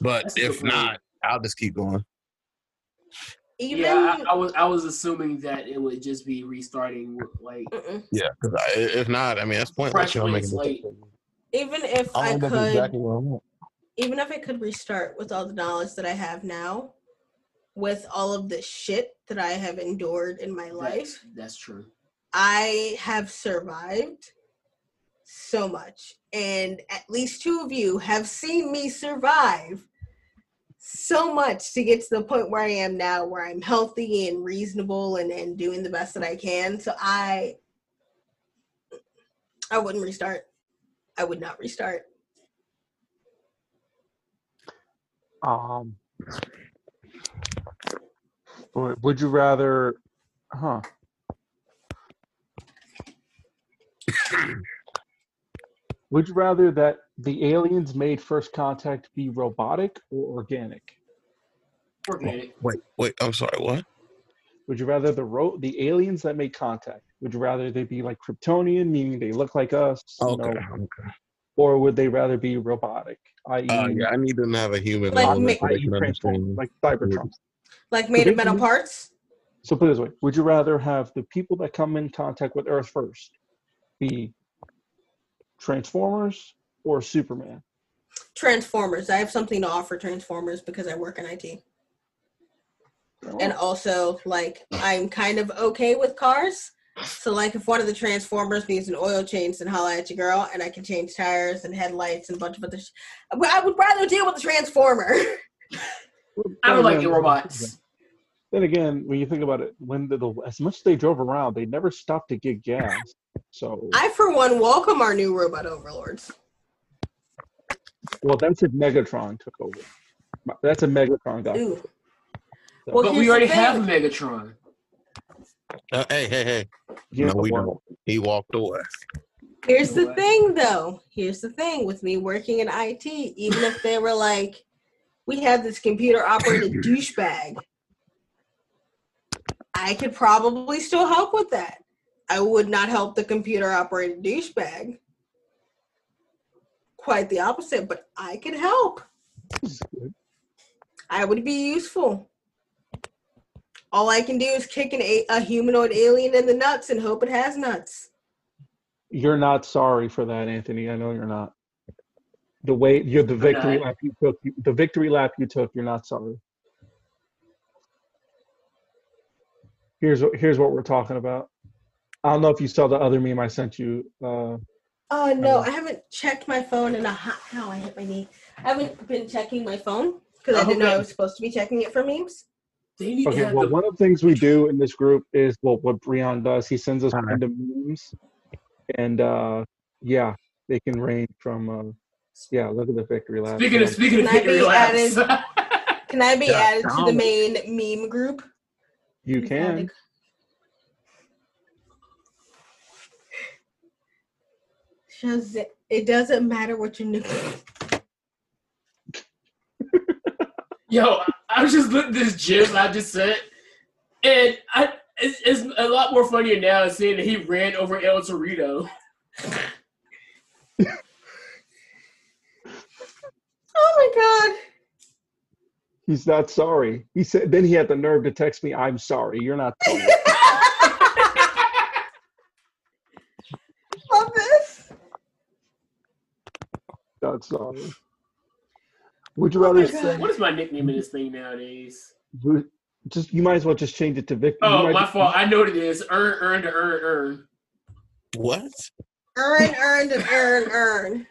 But That's if not, I'll just keep going. Even yeah, I, I, was I was assuming that it would just be restarting, like yeah. Because if not, I mean that's pointless. You know, even if I, I could, exactly even if I could restart with all the knowledge that I have now, with all of the shit that I have endured in my life, that's, that's true. I have survived so much, and at least two of you have seen me survive so much to get to the point where I am now, where I'm healthy and reasonable and, and doing the best that I can. So I I wouldn't restart. I would not restart. Um, would you rather, huh? would you rather that the aliens made first contact be robotic or organic? Organic. Wait, wait. I'm sorry. What? Would you rather the ro- the aliens that made contact? Would you rather they be like Kryptonian, meaning they look like us? Okay. You know, okay. Or would they rather be robotic? I.e., uh, yeah, I need them to have a human like, ma- like Cybertron. Like made of metal parts. So put it this way: Would you rather have the people that come in contact with Earth first be Transformers or Superman? Transformers. I have something to offer Transformers because I work in IT. And also, like, I'm kind of okay with cars. So, like, if one of the Transformers needs an oil change, then holla at your girl, and I can change tires and headlights and a bunch of other. Sh- I would rather deal with the Transformer. I don't like the robots. Then again, when you think about it, when the, the as much as they drove around, they never stopped to get gas. So I, for one, welcome our new robot overlords. Well, that's if Megatron took over. That's a Megatron guy. Ooh. Well, but we already have Megatron. Uh, hey, hey, hey. Yeah, no, we don't. He walked away. Here's the thing, though. Here's the thing with me working in IT, even if they were like, we have this computer operated douchebag, I could probably still help with that. I would not help the computer operated douchebag. Quite the opposite, but I could help. I would be useful. All I can do is kick an a, a humanoid alien in the nuts and hope it has nuts. You're not sorry for that, Anthony. I know you're not. The way you're the victory lap you took, the victory lap you took, you're not sorry. Here's what here's what we're talking about. I don't know if you saw the other meme I sent you. Uh, oh no, I haven't checked my phone in a hot. How I hit my knee. I haven't been checking my phone because I didn't know I was supposed to be checking it for memes. They need Okay, have well, the one of the things we do in this group is well, what Breon does. He sends us random memes, and uh, yeah, they can range from uh, yeah. Look at the victory lap. speaking of speaking of Can I victory be laps. Can I be Yeah, added to the main meme group? you can. Shows it, it doesn't matter what your new. Yo, I was just looking at this gif I just said, and I it's, it's a lot more funnier now seeing that he ran over El Torito. Oh my god! He's not sorry. He said. Then he had the nerve to text me, "I'm sorry. You're not sorry." Love this. not sorry. Oh Would you Oh rather God. say? What is my nickname in this thing nowadays? Just you might as well just change it to Victor. Oh, my fault. I know what it is. Earn, earn to earn, earn. What? Earn, earn, and earn, earn.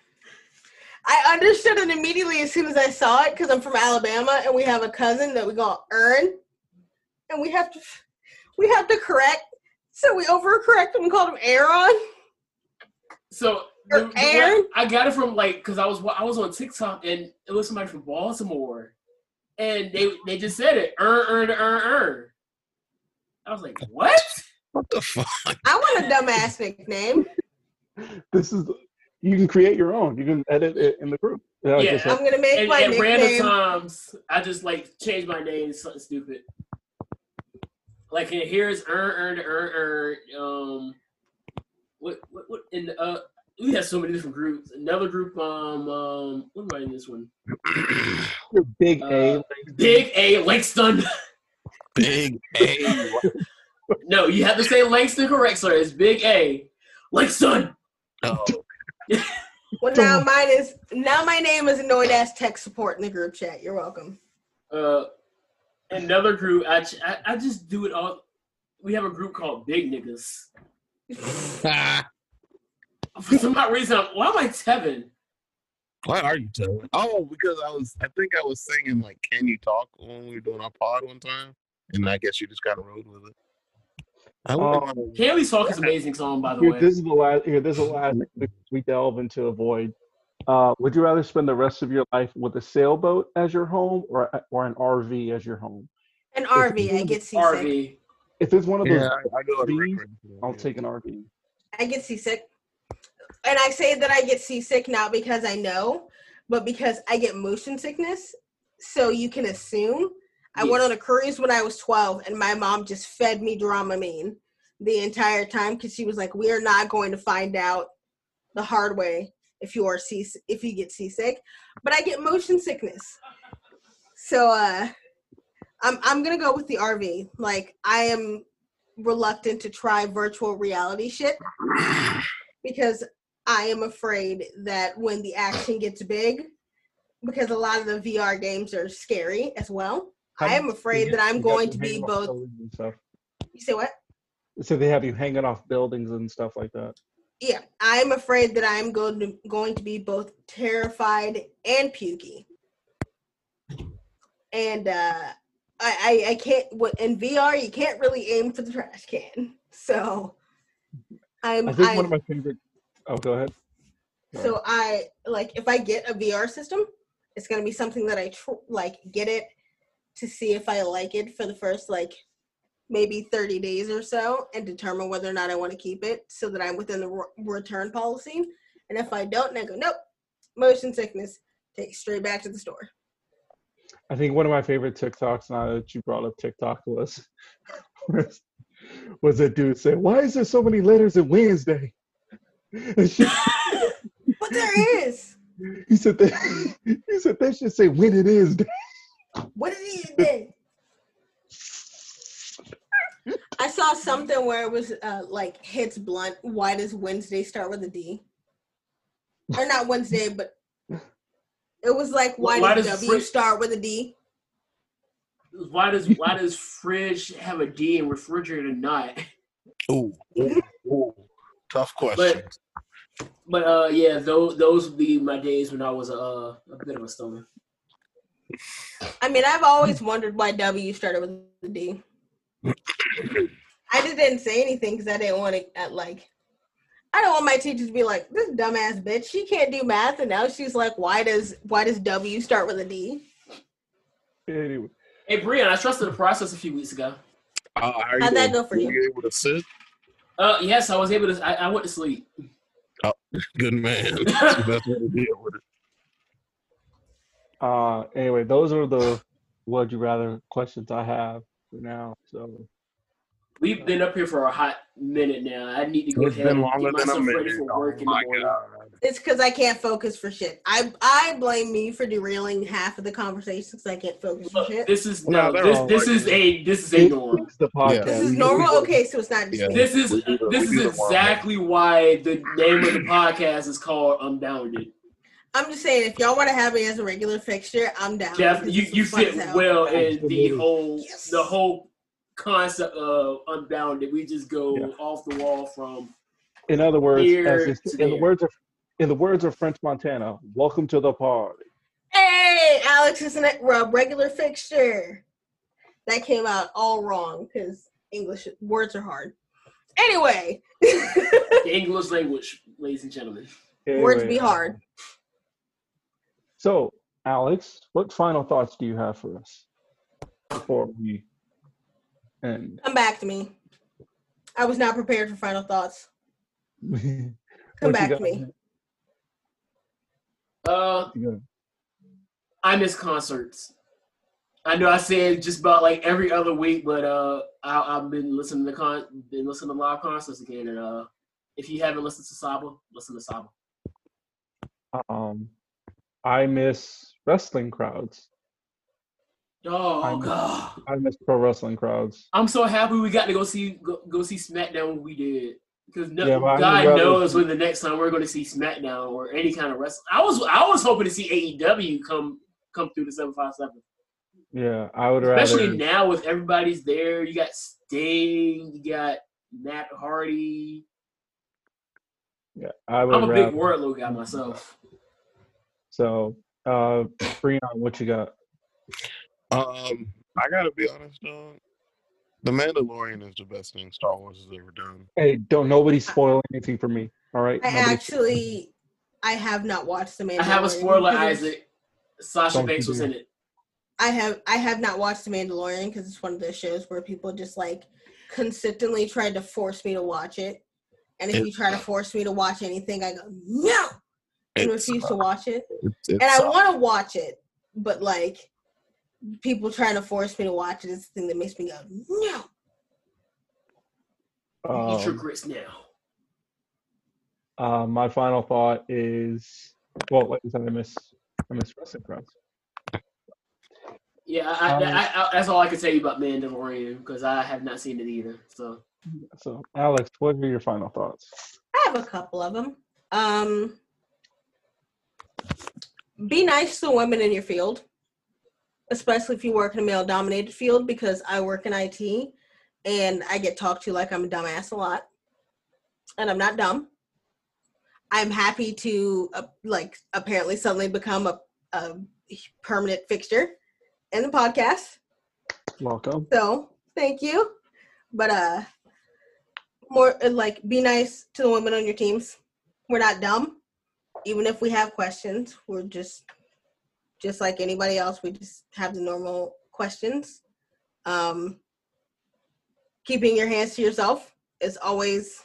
I understood it immediately as soon as I saw it because I'm from Alabama and we have a cousin that we call Earn, and we have to we have to correct. So we overcorrect him and called him Aaron. So Or the- the- Aaron? I got it from like because I was I was on TikTok and it was somebody from Baltimore, and they they just said it earn earn earn earn. I was like, what? What the fuck? I want a dumbass nickname. This is. You can create your own. You can edit it in the group. Yeah, Yeah, just I'm gonna make And my at random times, I just like change my name to something stupid. Like and here's earn earn earn earn. Um, what what what? In the, uh, we have so many different groups. Another group. Um, um, what am I in this one? your big A. Uh, Big A Langston. Big A. No, you have to say Langston correct, sir. It's Big A. Langston. Oh, Well, now mine is now my name is annoyed ass tech support in the group chat. You're welcome. Uh, another group. I, ch- I I just do it all. We have a group called Big Niggas. For some odd reason, I'm- why am I Tevin? Why are you telling? Oh, because I was. I think I was singing like "Can You Talk" when we were doing our pod one time, and I guess you just kind of rode with it. I wouldn't Um, Haley's Talk is an amazing song, by the Here, way. this is the last. Here, this is the last we delve into a void. Uh, would you rather spend the rest of your life with a sailboat as your home, or or an RV as your home? An RV, I get seasick. RV. If it's one of those, yeah, I, I go with RVs, Rick. I'll take an RV. I get seasick. And I say that I get seasick not because I know, but because I get motion sickness. So you can assume. I went on a cruise when I was 12 and my mom just fed me Dramamine the entire time because she was like, "We are not going to find out the hard way if you are sea if you get seasick." But I get motion sickness. So uh I'm I'm going to go with the RV. Like I am reluctant to try virtual reality shit because I am afraid that when the action gets big, because a lot of the VR games are scary as well. I am afraid that I'm going to be both. stuff. You say what? So they have you hanging off buildings and stuff like that. Yeah, I'm afraid that I'm going to going to be both terrified and pukey. And uh, I, I I can't. What in VR you can't really aim for the trash can. So I'm. I think I'm one of my favorite. Oh, go ahead. So I like if I get a VR system, it's gonna be something that I tr- like get it to see if I like it for the first like maybe 30 days or so and determine whether or not I want to keep it so that I'm within the re- return policy. And if I don't, then I go, nope, motion sickness, take straight back to the store. I think one of my favorite TikToks now that you brought up TikTok was was, was that dude say, "Why is there so many letters in Wednesday?" She, But there is. he said that he said they should say when it is. day." What is he then? I saw something where it was uh, like hits blunt. Why does Wednesday start with a D? Or not Wednesday, but it was like why, Why does, does W Fri- start with a D? Why does why does fridge have a D and refrigerator not? Ooh, ooh, ooh. tough question. But uh, yeah, those those would be my days when I was uh, a bit of a stoner. I mean, I've always wondered why W started with the D. I just didn't say anything because I didn't want to uh, like. I don't want my teachers to be like this dumbass bitch. She can't do math, and now she's like, why does why does W start with a D? Anyway, Hey, Brian, I trusted the process a few weeks ago. Uh, how are How'd that go for Were you? able to sit? Uh, yes, I was able to. I, I went to sleep. Good man. That's the best way to deal with it. Uh, anyway, those are the would you rather questions I have for now. So We've been up here for a hot minute now. I need to go It's ahead been and get than a myself ready for work Oh in the morning. god. It's because I can't focus for shit. I I blame me for derailing half of the conversation because I can't focus for shit. this is No, no, this this is a this is a norm. it's the podcast. This is normal. Okay, so it's not Yeah. This is We do the- this is do the warm-up. exactly why the name of the podcast is called Unbounded. I'm just saying, if y'all want to have me as a regular fixture, I'm down. Jeff, you, you is fun as fit well in the whole Yes. the whole concept of Unbounded. We just go Yeah. off the wall from in other words, Here as they- to in the words of in the words of French Montana, welcome to the party. Hey, Alex is a regular fixture. That came out all wrong because English words are hard. Anyway, the English language, ladies and gentlemen. words be hard. So, Alex, what final thoughts do you have for us before we end? Come back to me. I was not prepared for final thoughts. Come back to me. Uh, I miss concerts. I know I said just about like every other week, but uh, I, I've been listening to con, been listening to live concerts again. And uh, if you haven't listened to Saba, listen to Saba. Um, I miss wrestling crowds. Oh I'm- god, I miss pro wrestling crowds. I'm so happy we got to go see go, go see SmackDown when we did. Because no, Yeah, I God knows when the next time we're going to see SmackDown or any kind of wrestling. I was I was hoping to see AEW come come through the seven five seven. Yeah, I would Especially rather. now with everybody's there. You got Sting, you got Matt Hardy. Yeah, I would I'm a rather. big Wardlow guy myself. So, uh, Breon, what you got? Um, I gotta be honest, dog. The Mandalorian is the best thing Star Wars has ever done. Hey, don't nobody spoil anything for me. All right. I Nobody- actually, I have not watched the Mandalorian. I have a spoiler, Isaac. Sasha Don't Banks was in it. I have I have not watched the Mandalorian because it's one of those shows where people just like consistently tried to force me to watch it. And if you try to force me to watch anything, I go no and It's, refuse to watch it. it's, it's and I want to watch it, but like people trying to force me to watch it is the thing that makes me go no. Eat your Um, grits now. uh, my final thought is, well, like I said, I miss, I miss wrestling crowds. Yeah, I, I, um, I, I, that's all I can tell you about Mandalorian because I have not seen it either. So So, Alex, what are your final thoughts? I have a couple of them. Um, be nice to women in your field, especially if you work in a male dominated field, because I work in IT and I get talked to like I'm a dumbass a lot. And I'm not dumb. I'm happy to, uh, like, apparently suddenly become a, a permanent fixture in the podcast. Welcome. So thank you. But uh more like be nice to the women on your teams. We're not dumb. Even if we have questions, we're just just like anybody else. We just have the normal questions. Um keeping your hands to yourself is always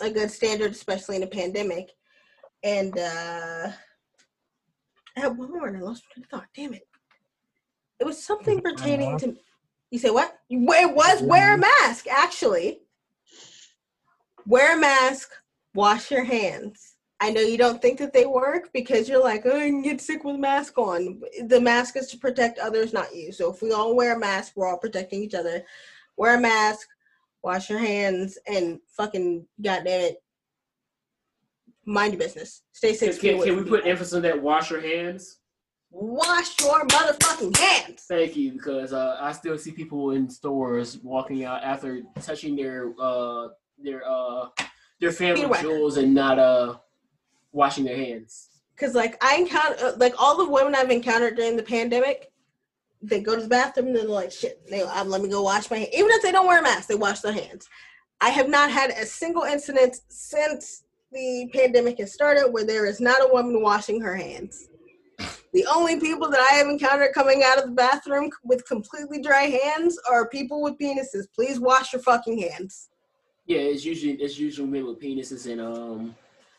a good standard, especially in a pandemic. And uh I had one more and I lost my thought. Damn it. It was something pertaining to you say what? It was wear a mask, actually. Wear a mask, wash your hands. I know you don't think that they work because you're like, oh, I can get sick with a mask on. The mask is to protect others, not you. So if we all wear a mask, we're all protecting each other. Wear a mask, wash your hands, and fucking goddamn it, mind your business. Stay feet can, can we put people. emphasis on that? Wash your hands. Wash your motherfucking hands. Thank you, because uh, I still see people in stores walking out after touching their uh their uh their family jewels and not uh washing their hands. Cause like I encounter uh, like all the women I've encountered during the pandemic, they go to the bathroom and they're like, shit, they, um, let me go wash my hands. Even if they don't wear a mask, they wash their hands. I have not had a single incident since the pandemic has started where there is not a woman washing her hands. The only people that I have encountered coming out of the bathroom with completely dry hands are people with penises. Please wash your fucking hands. Yeah, it's usually it's usually men with penises, and um,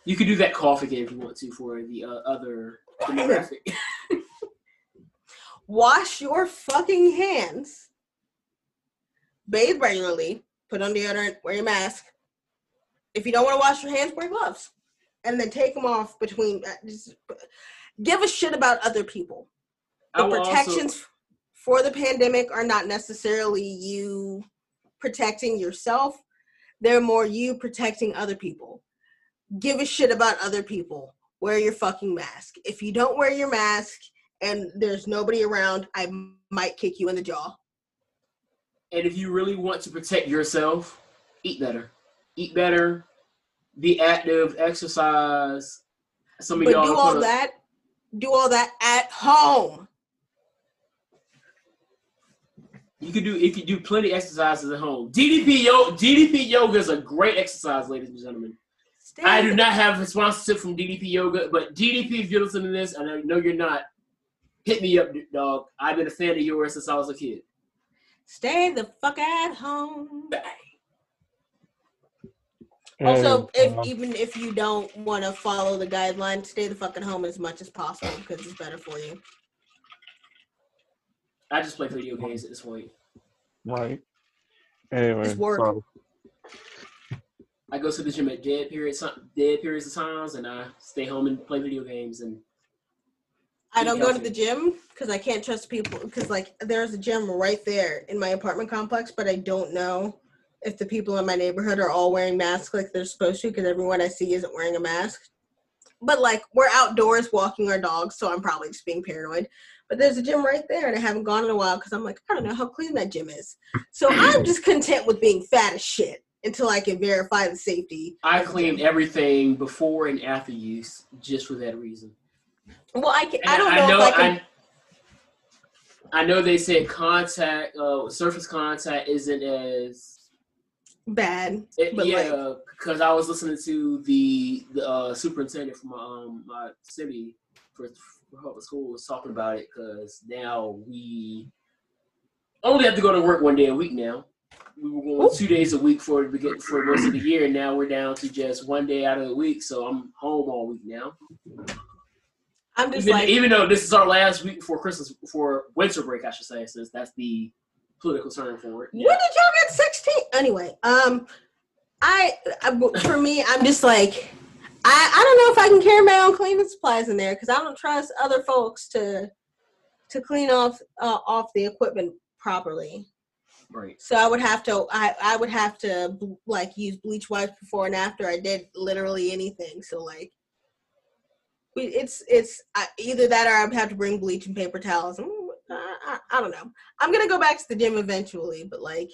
you could do that cough again if you want to for the uh, other demographic. wash your fucking hands. Bathe regularly. Put on deodorant. Wear your mask. If you don't want to wash your hands, wear gloves, and then take them off between. Uh, just, give a shit about other people. The protections also... for the pandemic are not necessarily you protecting yourself. They're more you protecting other people. Give a shit about other people. Wear your fucking mask. If you don't wear your mask and there's nobody around, I might kick you in the jaw. And if you really want to protect yourself, eat better. Eat better. Be active. Exercise. Some of but y'all do all that. Do all that at home. You can do if you do plenty exercises at home. DDP yoga, DDP yoga is a great exercise, ladies and gentlemen. Stay I do not have a sponsorship from DDP yoga, but DDP, if you're listening to this, and I know you're not, hit me up, dog. I've been a fan of yours since I was a kid. Stay the fuck at home. Also, if uh, even if you don't want to follow the guidelines, stay the fuck at home as much as possible because it's better for you. I just play video games at this point. Right. Anyway, work. So. I go to the gym at dead periods, dead periods of times, and I stay home and play video games. And I don't go to the gym because I can't trust people. Because like there's a gym right there in my apartment complex, but I don't know if the people in my neighborhood are all wearing masks like they're supposed to. Because everyone I see isn't wearing a mask. But like we're outdoors walking our dogs, so I'm probably just being paranoid. But there's a gym right there, and I haven't gone in a while because I'm like, I don't know how clean that gym is. So I'm just content with being fat as shit until I can verify the safety. I cleaned everything before and after use just for that reason. Well, I can. I don't know, I know, if I can. I, I know they said contact, uh, surface contact isn't as bad. It, yeah, because like, I was listening to the the uh, superintendent from um, my city for public school was talking about it because now we only have to go to work one day a week now. We were going Ooh. two days a week for the for most of the year, and now we're down to just one day out of the week. So I'm home all week now. I'm just even, like, even though this is our last week before Christmas, for winter break, I should say, since that's the political term for it. When did y'all get 16? Anyway, um, I, I for me, I'm just like I, I don't know if I can carry my own cleaning supplies in there because I don't trust other folks to to clean off uh, off the equipment properly. Right. So I would have to I, I would have to like use bleach wipes before and after I did literally anything. So like it's it's either that or I'd have to bring bleach and paper towels. Mm, I, I, I don't know. I'm gonna go back to the gym eventually, but like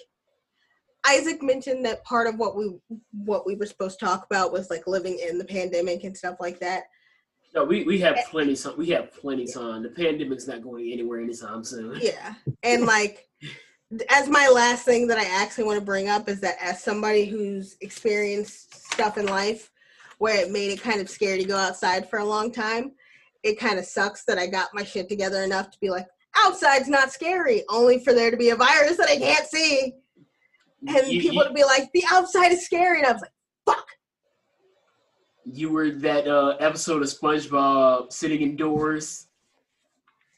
Isaac mentioned that part of what we what we were supposed to talk about was like living in the pandemic and stuff like that. No, we, we have plenty time. We have plenty time. The pandemic's not going anywhere anytime soon. Yeah, and like as my last thing that I actually want to bring up is that as somebody who's experienced stuff in life where it made it kind of scary to go outside for a long time, it kind of sucks that I got my shit together enough to be like, outside's not scary, only for there to be a virus that I can't see and you, people you, to be like, the outside is scary, and I was like, fuck. You were that uh, episode of SpongeBob sitting indoors.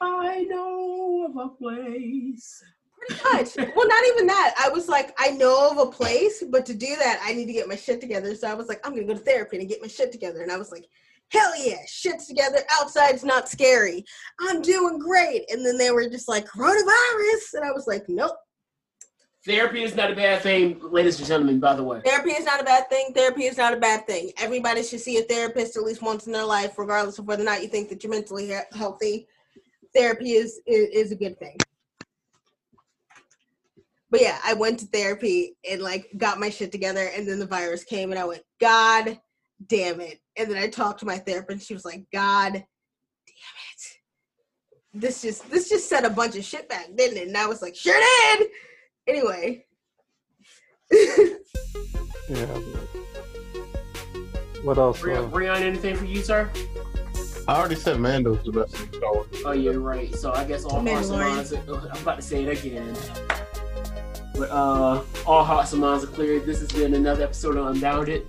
I know of a place. Much. well, not even that. I was like, I know of a place, but to do that, I need to get my shit together. So I was like, I'm gonna go to therapy and get my shit together. And I was like, hell yeah, shit's together. Outside's not scary. I'm doing great. And then they were just like, coronavirus. And I was like, nope, Therapy is not a bad thing, ladies and gentlemen, by the way. Therapy is not a bad thing. Therapy is not a bad thing. Everybody should see a therapist at least once in their life, regardless of whether or not you think that you're mentally healthy. Therapy is, is, is a good thing. But yeah, I went to therapy and like got my shit together, and then the virus came, and I went, God damn it. And then I talked to my therapist, and she was like, God damn it. this just this just set a bunch of shit back, didn't it? And I was like, sure did. Anyway. Yeah. What else? Breon, uh, Breon, anything for you, sir? I already said Mando's the best thing in Star Wars. Oh, yeah, right. So I guess all hearts and Mandalorian. minds. Are, I'm about to say it again. But uh, all hearts and minds are clear. This has been another episode of Unbounded.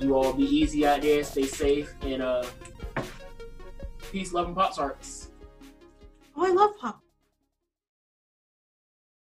You all be easy out there, stay safe, and uh, peace, love, and pop tarts. Oh, I love Pop